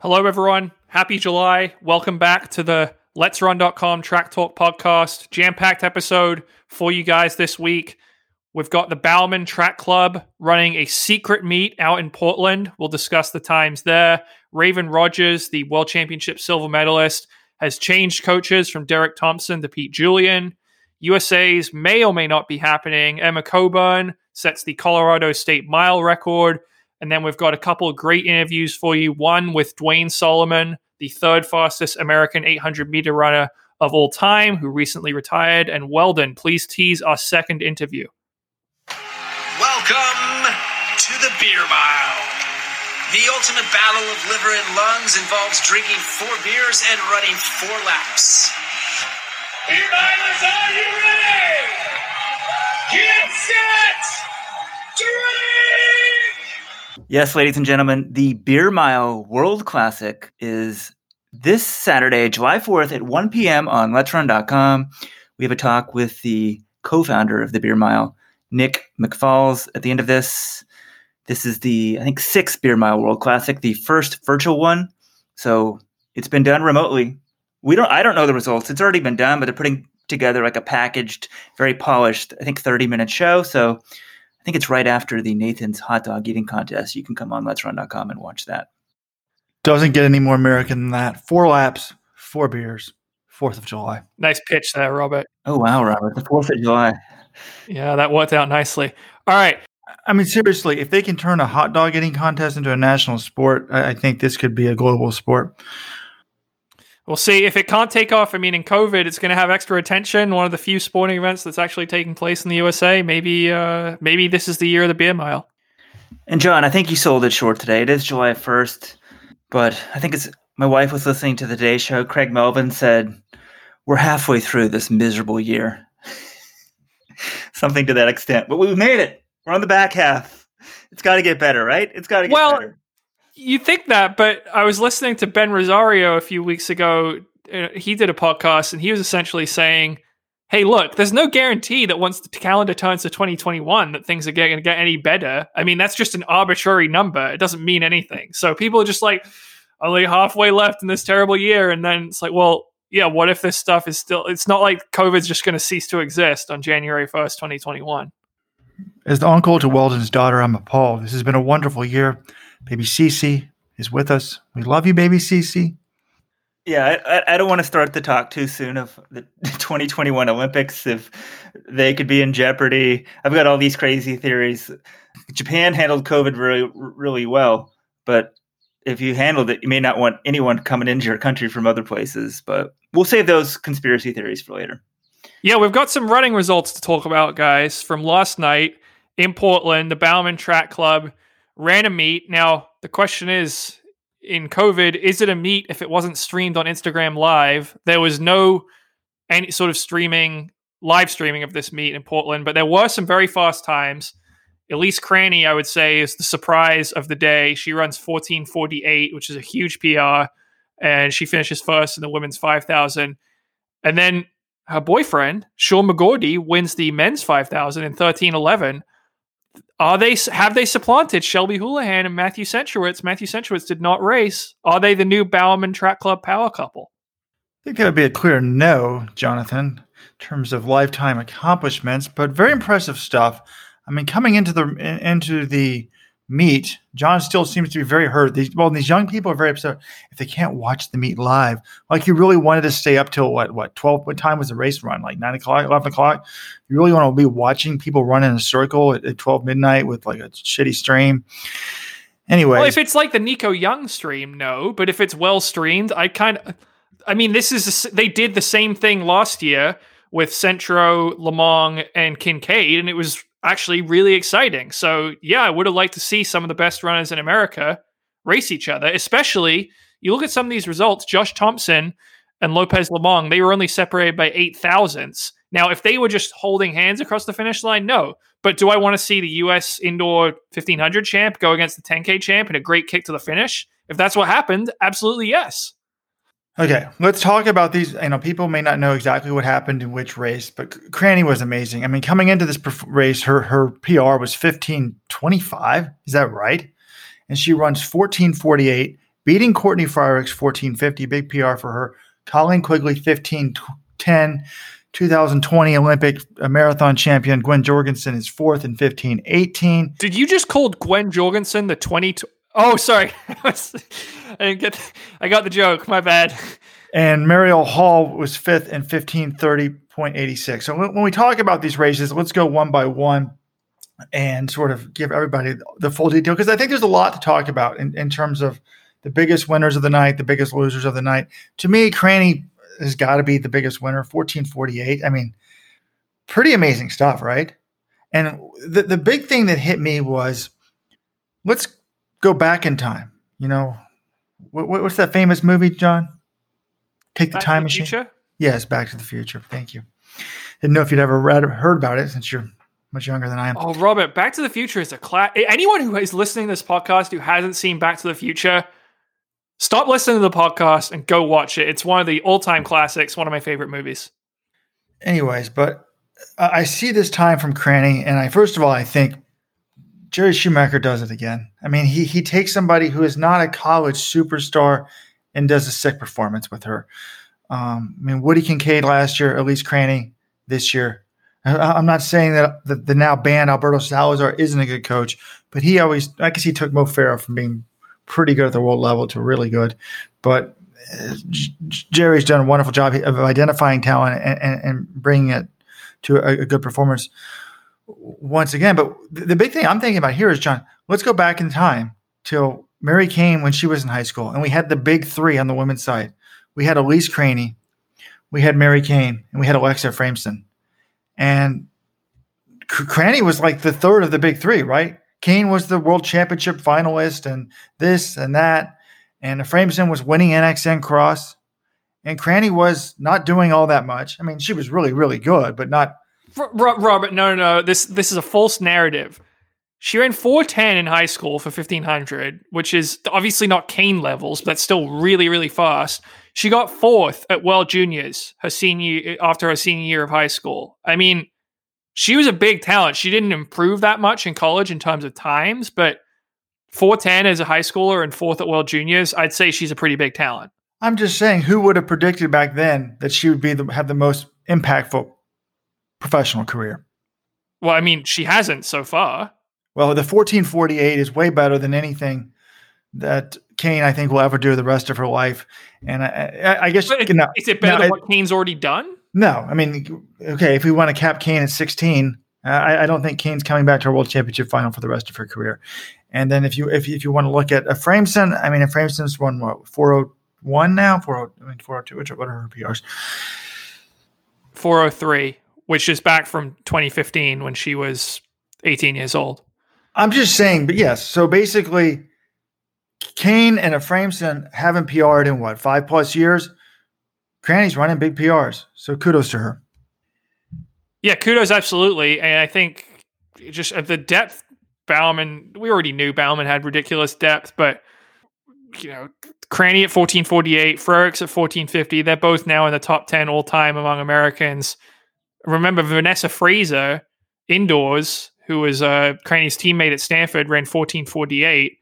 Hello, everyone. Happy July. Welcome back to the Let's Run.com Track Talk podcast. Jam packed episode for you guys this week. We've got the Bowerman Track Club running a secret meet out in Portland. We'll discuss the times there. Raevyn Rogers, the World Championship silver medalist, has changed coaches from Derek Thompson to Pete Julian. USA's may or may not be happening. Emma Coburn sets the Colorado State mile record. And then we've got a couple of great interviews for you. One with Duane Solomon, the third fastest American 800 meter runner of all time, who recently retired. And Weldon, please tease our second interview. Welcome to the Beer Mile. The ultimate battle of liver and lungs involves drinking four beers and running four laps. Beer Milers, are you ready? Get set! Drink! Yes, ladies and gentlemen, the Beer Mile World Classic is this Saturday, July 4th at 1 p.m. on Let'sRun.com. We have a talk with the co-founder of the Beer Mile, Nick McFalls, at the end of this. This is the, I think, sixth Beer Mile World Classic, the first virtual one. So it's been done remotely. We don't, I don't know the results. It's already been done, but they're putting together like a packaged, very polished, I think, 30 minute show. So think it's right after the Nathan's hot dog eating contest. You can come on Let's let'srun.com and watch that. Doesn't get any more American than that. Four laps, four beers, 4th of July. Nice pitch there, Robert. Oh, wow, Robert. The 4th of July. Yeah, that worked out nicely. All right. I mean, seriously, if they can turn a hot dog eating contest into a national sport, I, I think this could be a global sport. We'll see if it can't take off. I mean, in COVID, it's going to have extra attention. One of the few sporting events that's actually taking place in the USA. Maybe, uh, maybe this is the year of the beer mile. And John, I think you sold it short today. It is July first, but I think it's. My wife was listening to the Day Show. Craig Melvin said, "We're halfway through this miserable year." Something to that extent, but we've made it. We're on the back half. It's got to get better, right? It's got to get well, better you think that, but I was listening to Ben Rosario a few weeks ago. Uh, he did a podcast and he was essentially saying, "Hey, look, there's no guarantee that once the calendar turns to 2021 that things are going to get any better. I mean, that's just an arbitrary number. It doesn't mean anything. So people are just like only halfway left in this terrible year and then it's like, well, yeah, what if this stuff is still it's not like COVID's just going to cease to exist on January 1st, 2021." As the uncle to Weldon's daughter, I'm appalled. This has been a wonderful year. Baby Cece is with us. We love you, baby Cece. Yeah, I, I don't want to start the talk too soon of the 2021 Olympics if they could be in jeopardy. I've got all these crazy theories. Japan handled COVID really, really well, but if you handled it, you may not want anyone coming into your country from other places. But we'll save those conspiracy theories for later. Yeah, we've got some running results to talk about, guys, from last night in Portland, the Bowerman Track Club ran a meet. Now, the question is in COVID, is it a meet if it wasn't streamed on Instagram Live? There was no any sort of streaming, live streaming of this meet in Portland, but there were some very fast times. Elise Cranny, I would say, is the surprise of the day. She runs 1448, which is a huge PR, and she finishes first in the women's 5,000. And then her boyfriend, Sean McGorty, wins the men's 5,000 in 1311 are they have they supplanted Shelby Houlihan and Matthew Centrowitz? Matthew Centrowitz did not race. Are they the new Bowerman Track Club power couple? I think that would be a clear no, Jonathan, in terms of lifetime accomplishments, but very impressive stuff. I mean, coming into the into the meet, John still seems to be very hurt. These well, these young people are very upset if they can't watch the meet live. Like you really wanted to stay up till what what twelve? What time was the race run? Like nine o'clock, eleven o'clock. You really want to be watching people run in a circle at, at twelve midnight with like a shitty stream. Anyway, well, if it's like the Nico Young stream, no. But if it's well streamed, I kind of. I mean, this is a, they did the same thing last year with Centro, Lomong, and Kincaid, and it was actually really exciting. So yeah, I would have liked to see some of the best runners in America race each other. Especially you look at some of these results. Josh Thompson and Lopez Lomong, they were only separated by eight thousandths. Now, if they were just holding hands across the finish line, no. But do I want to see the U.S. indoor 1500 champ go against the 10K champ in a great kick to the finish? If that's what happened, absolutely yes. Okay, let's talk about these. You know, people may not know exactly what happened in which race, but Cranny was amazing. I mean, coming into this race, her her PR was fifteen twenty five. Is that right? And she runs fourteen forty eight, beating Courtney Frerichs 1450, big PR for her. Colleen Quigley 1510. 2020 Olympic marathon champion Gwen Jorgensen is fourth in 1518. Did you just call Gwen Jorgensen the 20? Oh, sorry. I didn't get. The, I got the joke. My bad. And Marielle Hall was fifth in 1530.86. So when we talk about these races, let's go one by one and sort of give everybody the full detail because I think there's a lot to talk about in, in terms of the biggest winners of the night, the biggest losers of the night. To me, Cranny has got to be the biggest winner, 1448. I mean, pretty amazing stuff, right? And the, the big thing that hit me was let's go back in time. You know, what, what's that famous movie, John? Take the Back time to the machine. Future? Yes, Back to the Future. Thank you. Didn't know if you'd ever read or heard about it since you're much younger than I am. Oh, Robert, Back to the Future is a class. Anyone who is listening to this podcast who hasn't seen Back to the Future, stop listening to the podcast and go watch it. It's one of the all-time classics. One of my favorite movies. Anyways, but I I see this time from Cranny, and I first of all I think Jerry Schumacher does it again. I mean, he he takes somebody who is not a college superstar and does a sick performance with her. Um, I mean, Woody Kincaid last year, Elise Cranny this year. I- I'm not saying that the, the now banned Alberto Salazar isn't a good coach, but he always, I guess he took Mo Farah from being pretty good at the world level to really good. But uh, Jerry's done a wonderful job of identifying talent and, and, and bringing it to a, a good performance once again. But the big thing I'm thinking about here is, John, let's go back in time till Mary Cain when she was in high school, and we had the big three on the women's side. We had Elise Cranny, we had Mary Cain, and we had Alexa Efraimson. And Cranny was like the third of the big three, right? Cain was the world championship finalist, and this and that. And Efraimson was winning NXN cross. And Cranny was not doing all that much. I mean, she was really, really good, but not Robert, no, no. This this is a false narrative. She ran 410 in high school for 1500, which is obviously not Cain levels, but still really, really fast. She got fourth at World Juniors her senior after her senior year of high school. I mean, she was a big talent. She didn't improve that much in college in terms of times, but 410 as a high schooler and fourth at World Juniors, I'd say she's a pretty big talent. I'm just saying, who would have predicted back then that she would be the, have the most impactful professional career? Well, I mean, she hasn't so far. Well, the 1448 is way better than anything that Cain, I think, will ever do the rest of her life. And I, I, I guess, it- you know, is it better than it- what Cain's already done? no, I mean, okay, if we want to cap Cain at 16, uh, I, I don't think Cain's coming back to a world championship final for the rest of her career. And then if you if, if you want to look at Efraimson, I mean, Efraimson's won what 401 now, 40, I mean 402, which are what are her PRs? 403, which is back from 2015 when she was 18 years old. I'm just saying, but yes. So basically, Cain and Efraimson haven't PR'd in what five plus years. Cranny's running big PRs, so kudos to her. Yeah, kudos absolutely, and I think just at the depth, Bowerman. We already knew Bowerman had ridiculous depth, but you know, Cranny at 1448, Frerichs at 1450. They're both now in the top 10 all time among Americans. Remember Vanessa Fraser indoors, who was uh, Cranny's teammate at Stanford, ran 1448.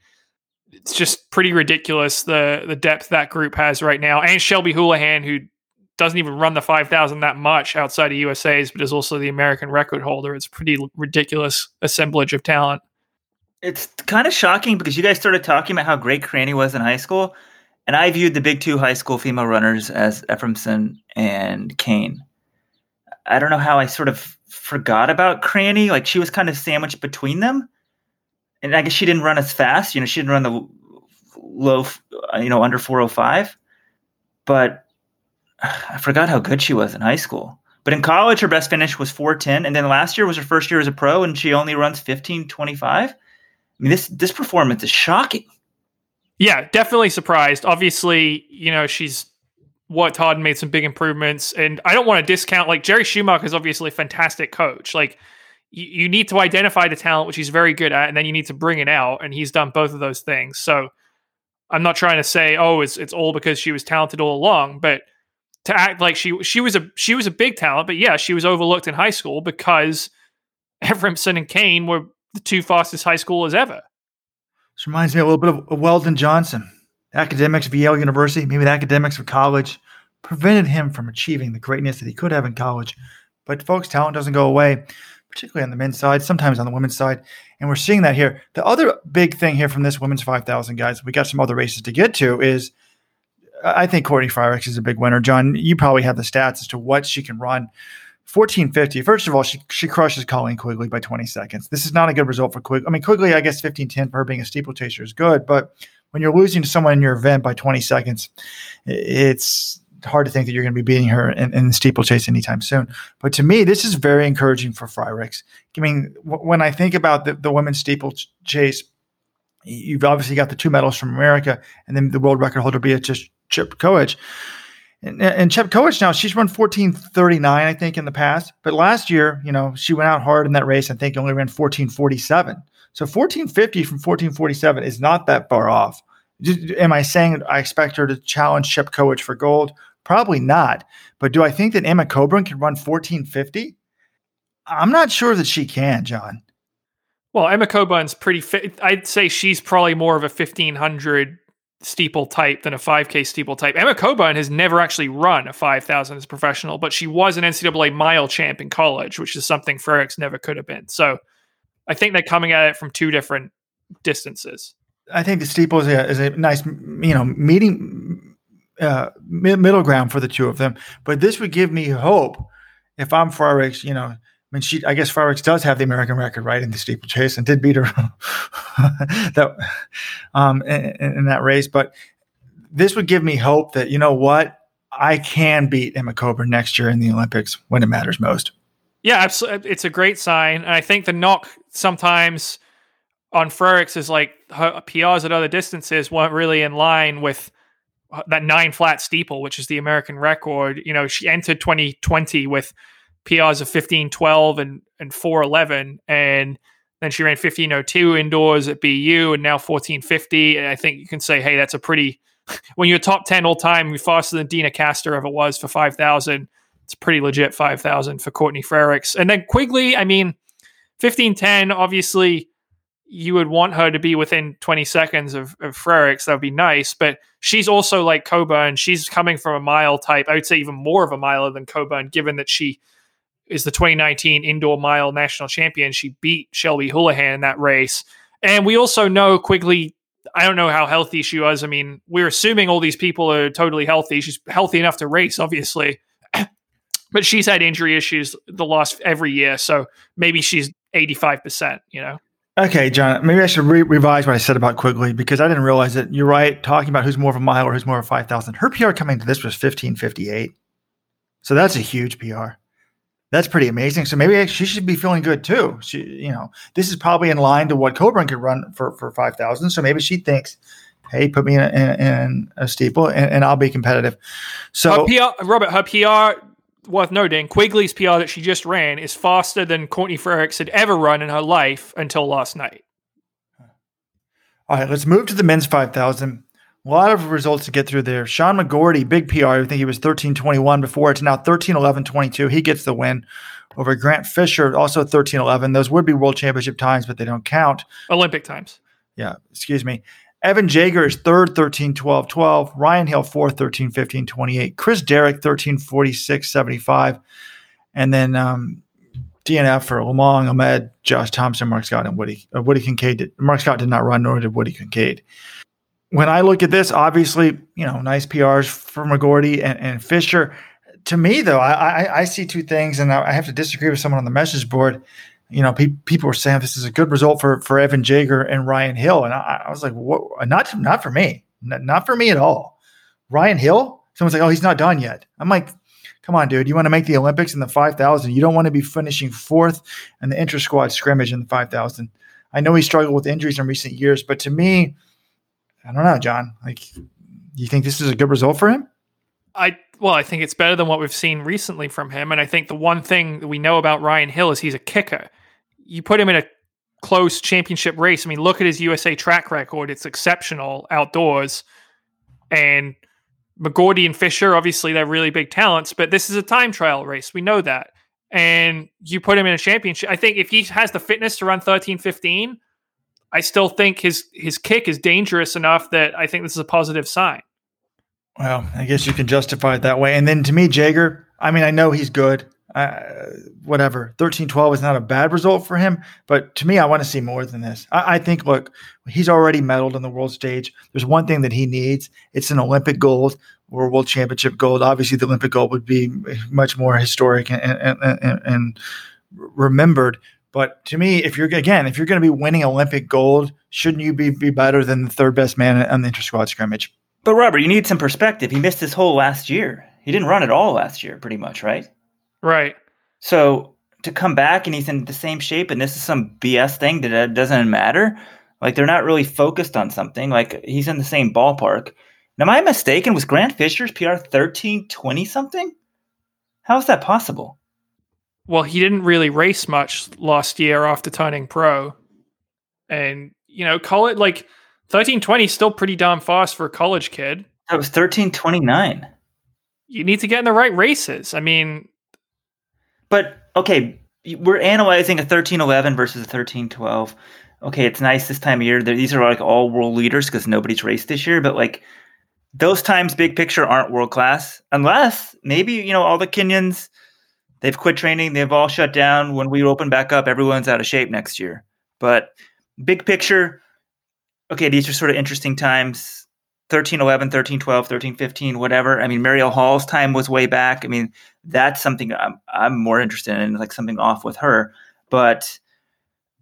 It's just pretty ridiculous the the depth that group has right now, and Shelby Houlihan, who doesn't even run the 5,000 that much outside of USA's, but is also the American record holder. It's pretty ridiculous assemblage of talent. It's kind of shocking because you guys started talking about how great Cranny was in high school, and I viewed the big two high school female runners as Efraimson and Cain. I don't know how I sort of forgot about Cranny. Like she was kind of sandwiched between them, and I guess she didn't run as fast. You know, she didn't run the low, uh, you know, under four hundred five. But I forgot how good she was in high school. But in college, her best finish was 410. And then last year was her first year as a pro, and she only runs 1525. I mean, this this performance is shocking. Yeah, definitely surprised. Obviously, you know, she's worked hard and made some big improvements. And I don't want to discount, like, Jerry Schumacher is obviously a fantastic coach. Like, you, you need to identify the talent, which he's very good at, and then you need to bring it out. And he's done both of those things. So I'm not trying to say, oh, it's, it's all because she was talented all along, but to act like she she was a she was a big talent, but yeah, she was overlooked in high school because Efraimson and Cain were the two fastest high schoolers ever. This reminds me a little bit of Weldon Johnson. Academics of Yale University, maybe the academics of college, prevented him from achieving the greatness that he could have in college. But folks, talent doesn't go away, particularly on the men's side, sometimes on the women's side. And we're seeing that here. The other big thing here from this women's 5,000, guys, we got some other races to get to, is I think Courtney Frerichs is a big winner. John, you probably have the stats as to what she can run. 1450. First of all, she she crushes Colleen Quigley by 20 seconds. This is not a good result for Quigley. I mean, Quigley, I guess 1510 for her being a steeplechaser is good, but when you're losing to someone in your event by 20 seconds, it's hard to think that you're going to be beating her in, in the steeplechase anytime soon. But to me, this is very encouraging for Frerichs. I mean, when I think about the, the women's steeplechase, you've obviously got the two medals from America, and then the world record holder Beatrice Chepkoech. And, and Chepkoech now she's run 1439, I think, in the past. But last year, you know, she went out hard in that race. I think only ran 1447. So 1450 from 1447 is not that far off. Am I saying I expect her to challenge Chepkoech for gold? Probably not. But do I think that Emma Coburn can run 1450? I'm not sure that she can, John. Well, Emma Coburn's pretty fit. I'd say she's probably more of a 1500 steeple type than a 5K steeple type. Emma Coburn has never actually run a 5,000 as a professional, but she was an NCAA mile champ in college, which is something Frerichs never could have been. So I think they're coming at it from two different distances. I think the steeple is a, is a nice, you know, meeting uh, middle ground for the two of them. But this would give me hope if I'm Frerichs, you know, I mean, she. I guess Frerichs does have the American record, right, in the steeplechase, and did beat her that um, in, in, that race. But this would give me hope that you know what, I can beat Emma Coburn next year in the Olympics when it matters most. Yeah, absolutely. Uh, it's a great sign, and I think the knock sometimes on Frerichs is like her PRs at other distances weren't really in line with uh, that nine flat steeple, which is the American record. You know, she entered 2020 with PRs of 1512 and, and 411. And then she ran 1502 indoors at BU and now 1450. And I think you can say, hey, that's a pretty, when you're top 10 all time, you're faster than Deena Kastor ever was for 5,000. It's pretty legit 5,000 for Courtney Frerichs. And then Quigley, I mean, 1510, obviously, you would want her to be within 20 seconds of, of Frerichs. That would be nice. But she's also like Coburn. She's coming from a mile type. I would say even more of a miler than Coburn, given that she is the 2019 indoor mile national champion. She beat Shelby Houlihan in that race. And we also know Quigley, I don't know how healthy she was. I mean, we're assuming all these people are totally healthy. She's healthy enough to race, obviously. But she's had injury issues the last every year. So maybe she's 85%, you know? Okay, John, maybe I should re- revise what I said about Quigley because I didn't realize it. You're right, talking about who's more of a mile or who's more of a 5,000. Her PR coming to this was 1558. So that's a huge PR that's pretty amazing. So maybe she should be feeling good too. She, you know, this is probably in line to what Coburn could run for for five thousand. So maybe she thinks, "Hey, put me in, in, in a steeple, and, and, I'll be competitive." So, her PR, Robert, her PR worth noting, Quigley's PR that she just ran is faster than Courtney Frerichs had ever run in her life until last night. All right, let's move to the men's five thousand. A lot of results to get through there. Sean McGorty, big PR. I think he was 1321 before. It's now 1311 22. He gets the win over Grant Fisher, also 1311. Those would be world championship times, but they don't count. Olympic times. Yeah, excuse me. Evan Jager is third, 13 12 12. Ryan Hill, fourth, 13 15 28. Chris Derrick, 13 46 75. And then um, DNF for Lomong, Ahmed, Josh Thompson, Mark Scott, and Woody. Uh, Woody Kincaid. Did, Mark Scott did not run, nor did Woody Kincaid when I look at this, obviously, you know, nice PRs for McGorty and, and Fisher. To me, though, I, I, I, see two things, and I have to disagree with someone on the message board. You know, pe- people were saying this is a good result for for Evan Jager and Ryan Hill, and I, I was like, what? Not not for me, not, not for me at all. Ryan Hill. Someone's like, oh, he's not done yet. I'm like, come on, dude. You want to make the Olympics in the 5,000. You don't want to be finishing fourth in the inter squad scrimmage in the 5,000. I know he struggled with injuries in recent years, but to me, I don't know, John. Like, do you think this is a good result for him? I well, I think it's better than what we've seen recently from him. And I think the one thing that we know about Ryan Hill is he's a kicker. You put him in a close championship race. I mean, look at his USA track record; it's exceptional outdoors. And McGorty and Fisher, obviously, they're really big talents, but this is a time trial race. We know that. And you put him in a championship. I think if he has the fitness to run 13 15, I still think his his kick is dangerous enough that I think this is a positive sign. Well, I guess you can justify it that way. And then to me, Jager, I mean, I know he's good. Uh, whatever. 13 12 is not a bad result for him, but to me, I want to see more than this. I, I think, look, he's already medaled on the world stage. There's one thing that he needs it's an Olympic gold or World Championship gold. Obviously, the Olympic gold would be much more historic and, and, and, and remembered. But to me, if you're again, if you're going to be winning Olympic gold, shouldn't you be, be better than the third best man on the inter squad scrimmage? But Robert, you need some perspective. He missed his whole last year. He didn't run at all last year, pretty much, right? Right. So to come back and he's in the same shape, and this is some BS thing that uh, doesn't matter. Like they're not really focused on something. Like he's in the same ballpark. Now, am I mistaken? Was Grant Fisher's PR thirteen twenty something? How is that possible? Well, he didn't really race much last year after turning pro, and you know, call it like thirteen twenty still pretty darn fast for a college kid. That was thirteen twenty nine. You need to get in the right races. I mean, but okay, we're analyzing a thirteen eleven versus a thirteen twelve. Okay, it's nice this time of year. These are like all world leaders because nobody's raced this year. But like those times, big picture, aren't world class unless maybe you know all the Kenyans they've quit training. They've all shut down. When we open back up, everyone's out of shape next year. But big picture, okay, these are sort of interesting times. 13 11 13 12 13 15 whatever. I mean marielle hall's time was way back. I mean that's something i'm, I'm more interested in like something off with her. But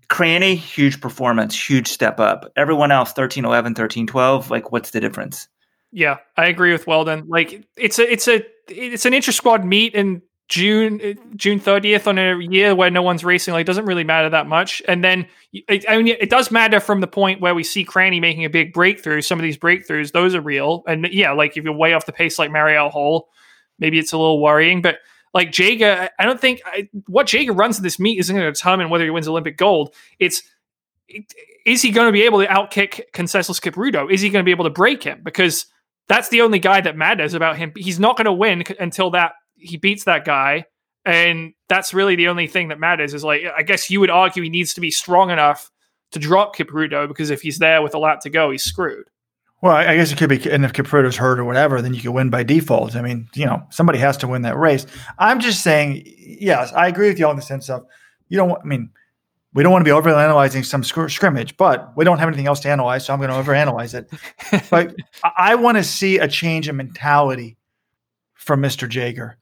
cranny huge performance huge step up. Everyone else 13 11 13 12 like what's the difference? Yeah i agree with weldon. Like it's a it's a it's an inter squad meet and June uh, June 30th on a year where no one's racing like doesn't really matter that much. And then it, I mean it does matter from the point where we see Cranny making a big breakthrough. Some of these breakthroughs those are real. And yeah like if you're way off the pace like Marielle Hall maybe it's a little worrying. But like Jager I don't think I, what Jager runs in this meet isn't going to determine whether he wins Olympic gold. It's is he going to be able to outkick Conseslus Kipruto? Is he going to be able to break him? Because that's the only guy that matters about him. He's not going to win until that he beats that guy, and that's really the only thing that matters. Is like I guess you would argue he needs to be strong enough to drop Kipruto because if he's there with a lap to go, he's screwed. Well, I guess it could be, and if Kipruto's hurt or whatever, then you can win by default. I mean, you know, somebody has to win that race. I'm just saying, yes, I agree with you all in the sense of you don't. I mean, we don't want to be overly analyzing some sc- scrimmage, but we don't have anything else to analyze, so I'm going to overanalyze it. but I want to see a change in mentality from Mr. Jager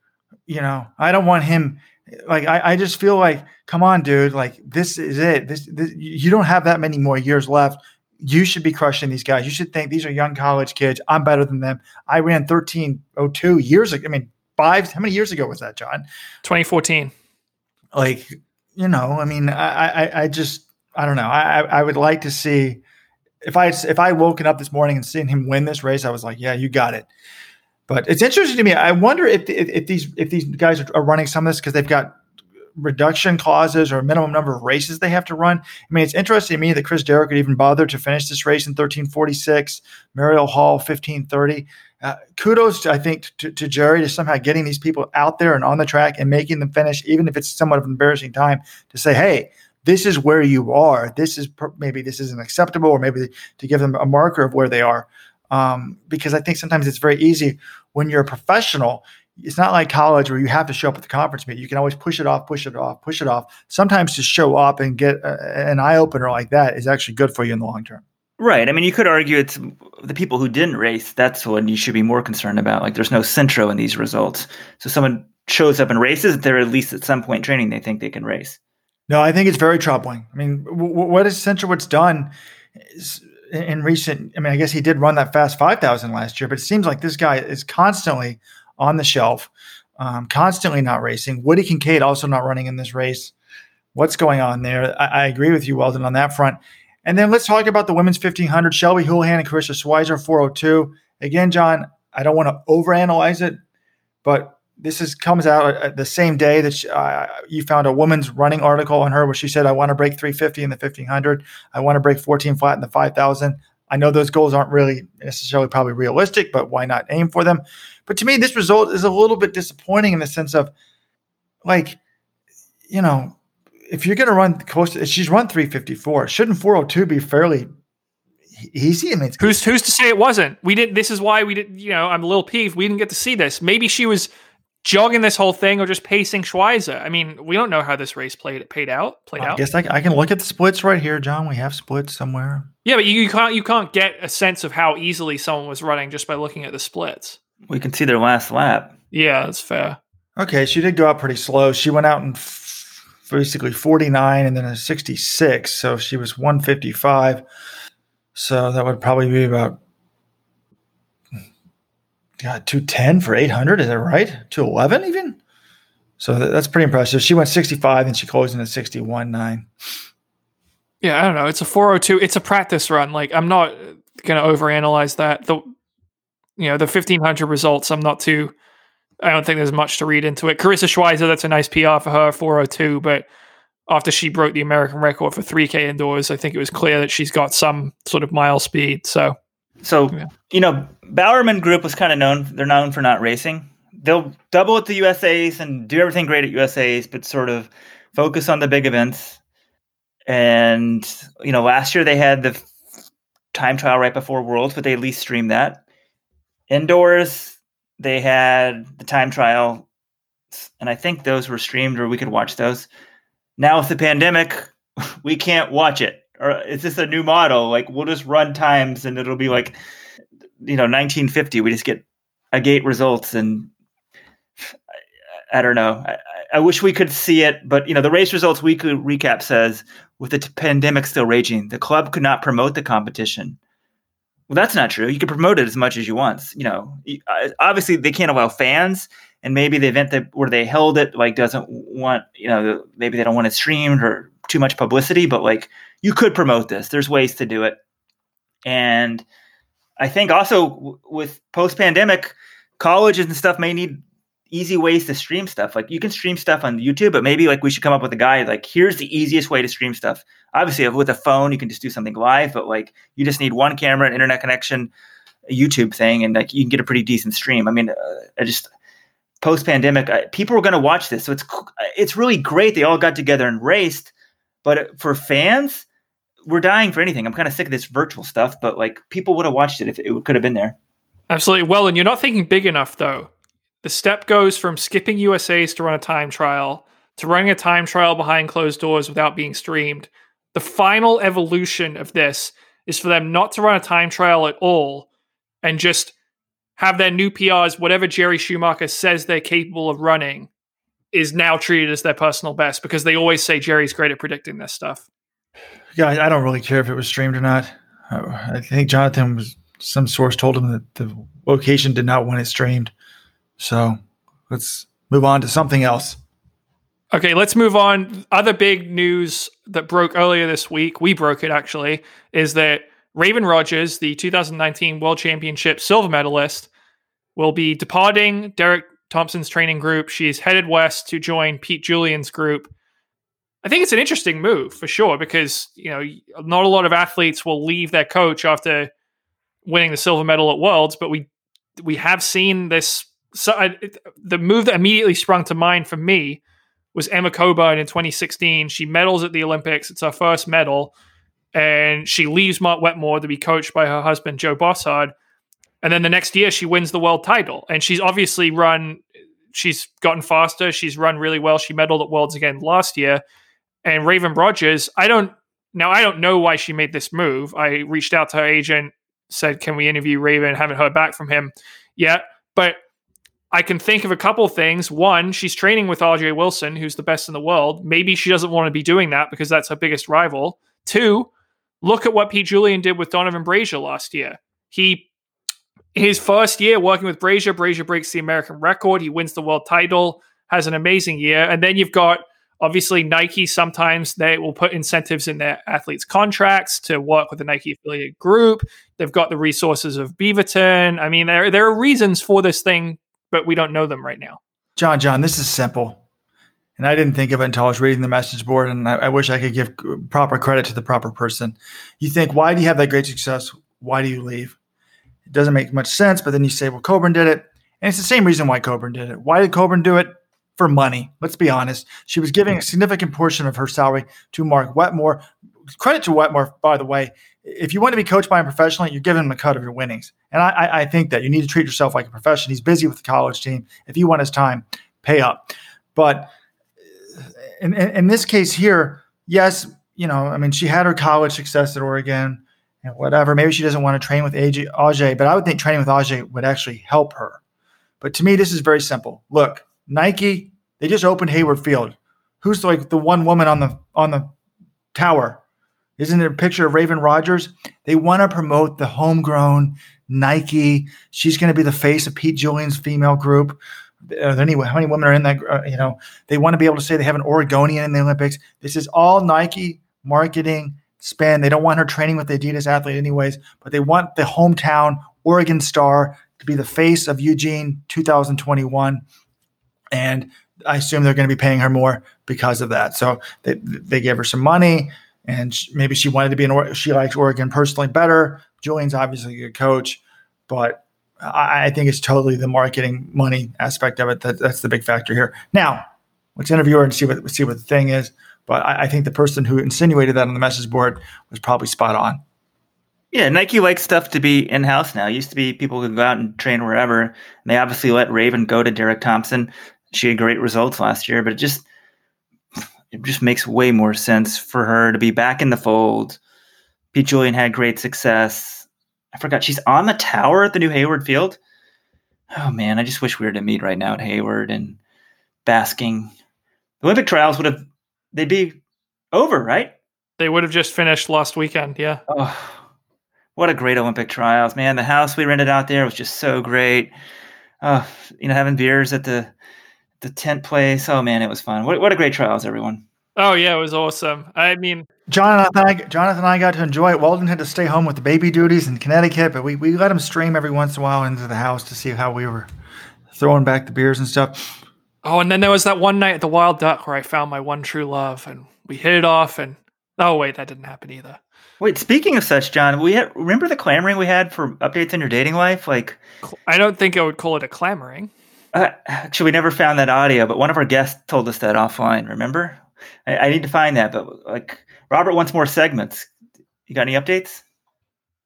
you know, I don't want him. Like, I, I just feel like, come on, dude. Like, this is it. This, this you don't have that many more years left. You should be crushing these guys. You should think these are young college kids. I'm better than them. I ran 1302 years ago. I mean, five. How many years ago was that, John? 2014. Like, you know, I mean, I, I, I just, I don't know. I, I would like to see if I if I woken up this morning and seen him win this race, I was like, yeah, you got it. But it's interesting to me. I wonder if if, if these if these guys are running some of this because they've got reduction clauses or minimum number of races they have to run. I mean, it's interesting to me that Chris Derrick could even bother to finish this race in 1346, Marielle Hall 1530. Uh, kudos, I think, to, to, Jerry to somehow getting these people out there and on the track and making them finish, even if it's somewhat of an embarrassing time, to say, hey, this is where you are. This is maybe this isn't acceptable, or maybe to give them a marker of where they are. Um, because I think sometimes it's very easy when you're a professional. It's not like college where you have to show up at the conference meet. You can always push it off, push it off, push it off. Sometimes to show up and get a, an eye opener like that is actually good for you in the long term. Right. I mean, you could argue it's the people who didn't race. That's what you should be more concerned about. Like, there's no centro in these results. So, someone shows up and races, they're at least at some point training, they think they can race. No, I think it's very troubling. I mean, w- what is central? What's done is in recent, I mean, I guess he did run that fast 5,000 last year, but it seems like this guy is constantly on the shelf, um, constantly not racing. Woody Kincaid also not running in this race. What's going on there? I, I, agree with you, Weldon, on that front. And then let's talk about the women's 1500. Shelby Houlihan and Karissa Schweizer, 402. Again, John, I don't want to overanalyze it, but this is comes out the same day that she, uh, you found a woman's running article on her where she said, "I want to break 350 in the 1500. I want to break 14 flat in the 5000." I know those goals aren't really necessarily probably realistic, but why not aim for them? But to me, this result is a little bit disappointing in the sense of, like, you know, if you're going to run close, to, she's run 354. Shouldn't 402 be fairly easy? I mean, who's who's to say it wasn't? We didn't. This is why we didn't. You know, I'm a little peeved. We didn't get to see this. Maybe she was jogging this whole thing or just pacing Schweizer. I mean, we don't know how this race played paid out. Played I out. guess I, I, can look at the splits right here, John. We have splits somewhere. Yeah, but you, you can't you can't get a sense of how easily someone was running just by looking at the splits. We can see their last lap. Yeah, that's fair. Okay, she did go out pretty slow. She went out in f- basically 49 and then a 66. So she was 155. So that would probably be about God, 210 for 800. Is that right? 211 even? So that, that's pretty impressive. She went 65 and she closed in at 61 9. Yeah, I don't know. It's a 402. It's a practice run. Like, I'm not going to overanalyze that. The, you know, the 1500 results, I'm not too, I don't think there's much to read into it. Karissa Schweizer, that's a nice PR for her, 402. But after she broke the American record for 3K indoors, I think it was clear that she's got some sort of mile speed. So, so yeah. you know, Bowerman Group was kind of known. They're known for not racing. They'll double at the USA's and do everything great at USA's, but sort of focus on the big events. And you know, last year they had the time trial right before Worlds, but they at least streamed that. Indoors, they had the time trial, and I think those were streamed, or we could watch those. Now with the pandemic, we can't watch it or is this a new model? Like we'll just run times and it'll be like, you know, 1950. We just get a gate results and I, I don't know. I, I, wish we could see it, but you know, the race results weekly recap says with the t- pandemic still raging, the club could not promote the competition. Well, that's not true. You can promote it as much as you want. You know, obviously they can't allow fans, and maybe the event that where they held it like doesn't want you know maybe they don't want it streamed or too much publicity. But like you could promote this. There's ways to do it. And I think also w- with post pandemic, colleges and stuff may need easy ways to stream stuff. Like you can stream stuff on YouTube, but maybe like we should come up with a guide. Like here's the easiest way to stream stuff. Obviously, with a phone, you can just do something live, but like you just need one camera, an internet connection, a YouTube thing, and like you can get a pretty decent stream. I mean, uh, I just post pandemic, people are going to watch this, so it's it's really great. They all got together and raced, but for fans, we're dying for anything. I'm kind of sick of this virtual stuff, but like people would have watched it if it could have been there. Absolutely. Well, and you're not thinking big enough though. The step goes from skipping USA's to run a time trial to running a time trial behind closed doors without being streamed. The final evolution of this is for them not to run a time trial at all and just have their new PRs, whatever Jerry Schumacher says they're capable of running, is now treated as their personal best because they always say Jerry's great at predicting this stuff yeah, I don't really care if it was streamed or not. I think Jonathan was some source told him that the location did not want it streamed. So let's move on to something else. Okay, let's move on. Other big news that broke earlier this week, we broke it actually, is that Raevyn Rogers, the 2019 World Championship silver medalist, will be departing Derek Thompson's training group. She's headed west to join Pete Julian's group I think it's an interesting move for sure because you know not a lot of athletes will leave their coach after winning the silver medal at Worlds, but we we have seen this. So I, the move that immediately sprung to mind for me was Emma Coburn in 2016. She medals at the Olympics. It's her first medal, and she leaves Mark Wetmore to be coached by her husband Joe Bosshard. And then the next year, she wins the world title, and she's obviously run. She's gotten faster. She's run really well. She medaled at Worlds again last year and Raevyn Rogers, I don't now I don't know why she made this move. I reached out to her agent, said, "Can we interview Raevyn?" Haven't heard back from him yet, but I can think of a couple things. One, she's training with Ajeé Wilson, who's the best in the world. Maybe she doesn't want to be doing that because that's her biggest rival. Two, look at what Pete Julian did with Donavan Brazier last year. He his first year working with Brazier, Brazier breaks the American record. He wins the world title, has an amazing year, and then you've got Obviously, Nike sometimes they will put incentives in their athletes' contracts to work with the Nike affiliate group. They've got the resources of Beaverton. I mean, there there are reasons for this thing, but we don't know them right now. John, John, this is simple. And I didn't think of it until I was reading the message board, and I, I wish I could give proper credit to the proper person. You think, why do you have that great success? Why do you leave? It doesn't make much sense, but then you say, well, Coburn did it. And it's the same reason why Coburn did it. Why did Coburn do it? For money. Let's be honest. She was giving a significant portion of her salary to Mark Wetmore. Credit to Wetmore, by the way. If you want to be coached by him professionally, you're giving him a cut of your winnings. And I, I think that you need to treat yourself like a professional. He's busy with the college team. If you want his time, pay up. But uh, in, in, in this case here, yes, you know, I mean, she had her college success at Oregon and whatever. Maybe she doesn't want to train with AJ, but I would think training with AJ would actually help her. But to me, this is very simple. Look, Nike, they just opened Hayward Field. Who's like the one woman on the on the tower? Isn't it a picture of Raevyn Rogers? They want to promote the homegrown Nike. She's going to be the face of Pete Julian's female group. Anyway, how many women are in that? Uh, you know, they want to be able to say they have an Oregonian in the Olympics. This is all Nike marketing spin. They don't want her training with the Adidas athlete, anyways, but they want the hometown Oregon star to be the face of Eugene 2021. And I assume they're going to be paying her more because of that. So they, they gave her some money, and maybe she wanted to be in. She likes Oregon personally better. Julian's obviously a good coach, but I, I think it's totally the marketing money aspect of it that, that's the big factor here. Now, let's interview her and see what see what the thing is. But I, I think the person who insinuated that on the message board was probably spot on. Yeah, Nike likes stuff to be in house now. It used to be people could go out and train wherever. And they obviously let Raevyn go to Derek Thompson. She had great results last year, but it just it just makes way more sense for her to be back in the fold. Pete Julian had great success. I forgot she's on the tower at the new Hayward Field. Oh man, I just wish we were to meet right now at Hayward and basking. The Olympic trials would have they'd be over, right? They would have just finished last weekend, yeah. Oh what a great Olympic trials, man! The house we rented out there was just so great. Oh, you know, having beers at the the tent place. Oh man, it was fun. What what a great trials, everyone. Oh yeah, it was awesome. I mean, Jonathan, I, Jonathan and I got to enjoy it. Weldon had to stay home with the baby duties in Connecticut, but we, we let him stream every once in a while into the house to see how we were throwing back the beers and stuff. Oh, and then there was that one night at the Wild Duck where I found my one true love, and we hit it off. And oh wait, that didn't happen either. Wait, speaking of such, John, we had, remember the clamoring we had for updates on your dating life? Like, I don't think I would call it a clamoring. Uh, actually, we never found that audio, but one of our guests told us that offline. Remember? I, I need to find that, but like, Robert wants more segments. You got any updates?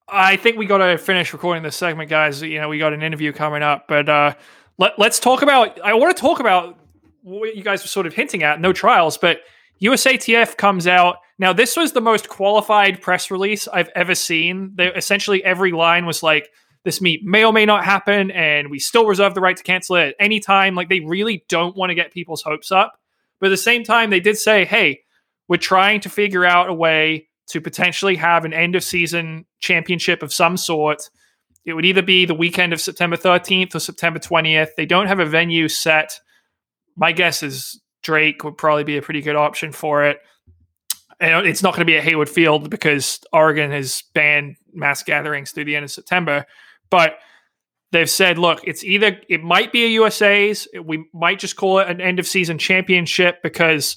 I think we got to finish recording this segment, guys. You know, we got an interview coming up, but uh, let, let's talk about. I want to talk about what you guys were sort of hinting at. No trials, but USATF comes out now, this was the most qualified press release I've ever seen. They, essentially, every line was like, this meet may or may not happen, and we still reserve the right to cancel it at any time. Like, they really don't want to get people's hopes up. But at the same time, they did say, hey, we're trying to figure out a way to potentially have an end of season championship of some sort. It would either be the weekend of September 13th or September 20th. They don't have a venue set. My guess is Drake would probably be a pretty good option for it and it's not going to be at Hayward Field because Oregon has banned mass gatherings through the end of September. But they've said, look, it's either it might be a USA's, we might just call it an end of season championship because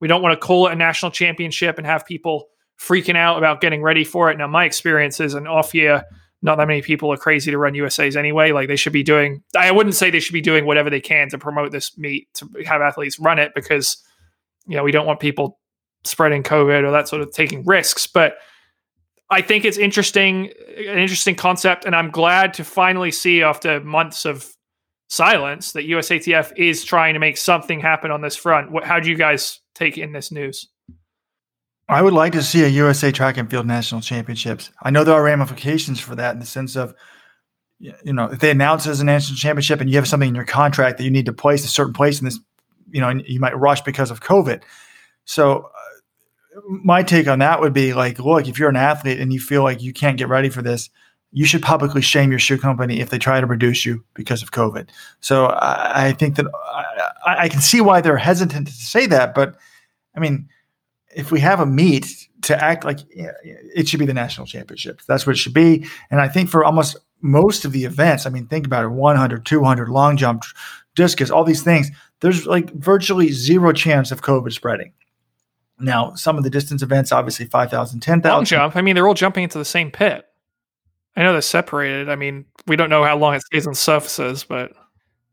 we don't want to call it a national championship and have people freaking out about getting ready for it. Now, my experience is an off year. Not that many people are crazy to run USA's anyway. Like they should be doing, I wouldn't say they should be doing whatever they can to promote this meet to have athletes run it because, you know, we don't want people spreading COVID or that sort of taking risks. But I think it's interesting, an interesting concept, and I'm glad to finally see after months of silence that USATF is trying to make something happen on this front. What, how do you guys take in this news? I would like to see a USA Track and Field National Championships. I know there are ramifications for that in the sense of, you know, if they announce as a national championship and you have something in your contract that you need to place a certain place in this, you know, you might rush because of COVID. So my take on that would be like, look, if you're an athlete and you feel like you can't get ready for this, you should publicly shame your shoe company if they try to reduce you because of COVID. So I, I think that I, I, can see why they're hesitant to say that, but I mean, if we have a meet to act like it should be the national championships, that's what it should be. And I think for almost most of the events, I mean, think about it 100, 200, long jump, discus, all these things, there's like virtually zero chance of COVID spreading. Now, some of the distance events, obviously 5,000, 10,000. Long jump. I mean, they're all jumping into the same pit. I know they're separated. I mean, we don't know how long it stays on surfaces, but.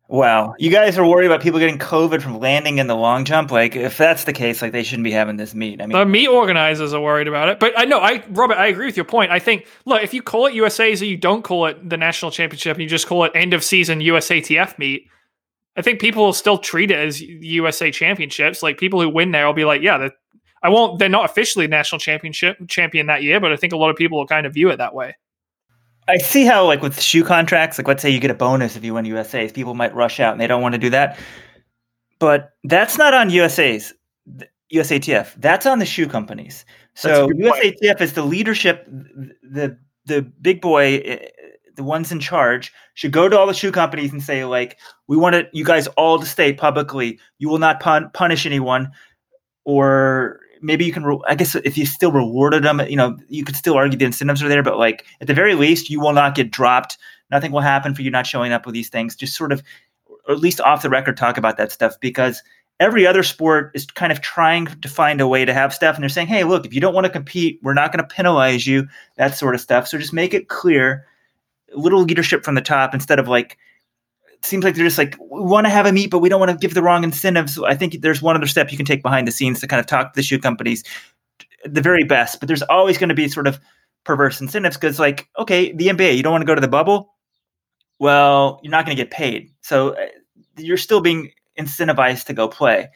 Wow. You guys are worried about people getting COVID from landing in the long jump. Like, if that's the case, like they shouldn't be having this meet. I mean, the meet organizers are worried about it. But I know, I Robert, I agree with your point. I think, look, if you call it USA's or you don't call it the national championship, and you just call it end of season USATF meet, I think people will still treat it as USA championships. Like people who win there will be like, yeah, I won't. They're not officially national championship champion that year, but I think a lot of people will kind of view it that way. I see how, like with shoe contracts, like let's say you get a bonus if you win USA's, people might rush out and they don't want to do that. But that's not on USA's, USATF. That's on the shoe companies. So USATF is the leadership, the the big boy, eh, the ones in charge should go to all the shoe companies and say like, we want you guys all to state publicly, you will not pun- punish anyone, or maybe you can re- i guess if you still rewarded them you know you could still argue the incentives are there but like at the very least you will not get dropped. Nothing will happen for you not showing up with these things. Just sort of or at least off the record talk about that stuff because every other sport is kind of trying to find a way to have stuff and they're saying hey look if you don't want to compete we're not going to penalize you that sort of stuff. So just make it clear a little leadership from the top instead of like seems like they're just like we want to have a meet, but we don't want to give the wrong incentives. So I think there's one other step you can take behind the scenes to kind of talk to the shoe companies, the very best. But there's always going to be sort of perverse incentives because, like, okay, the NBA, you don't want to go to the bubble. Well, you're not going to get paid, so uh, you're still being incentivized to go play.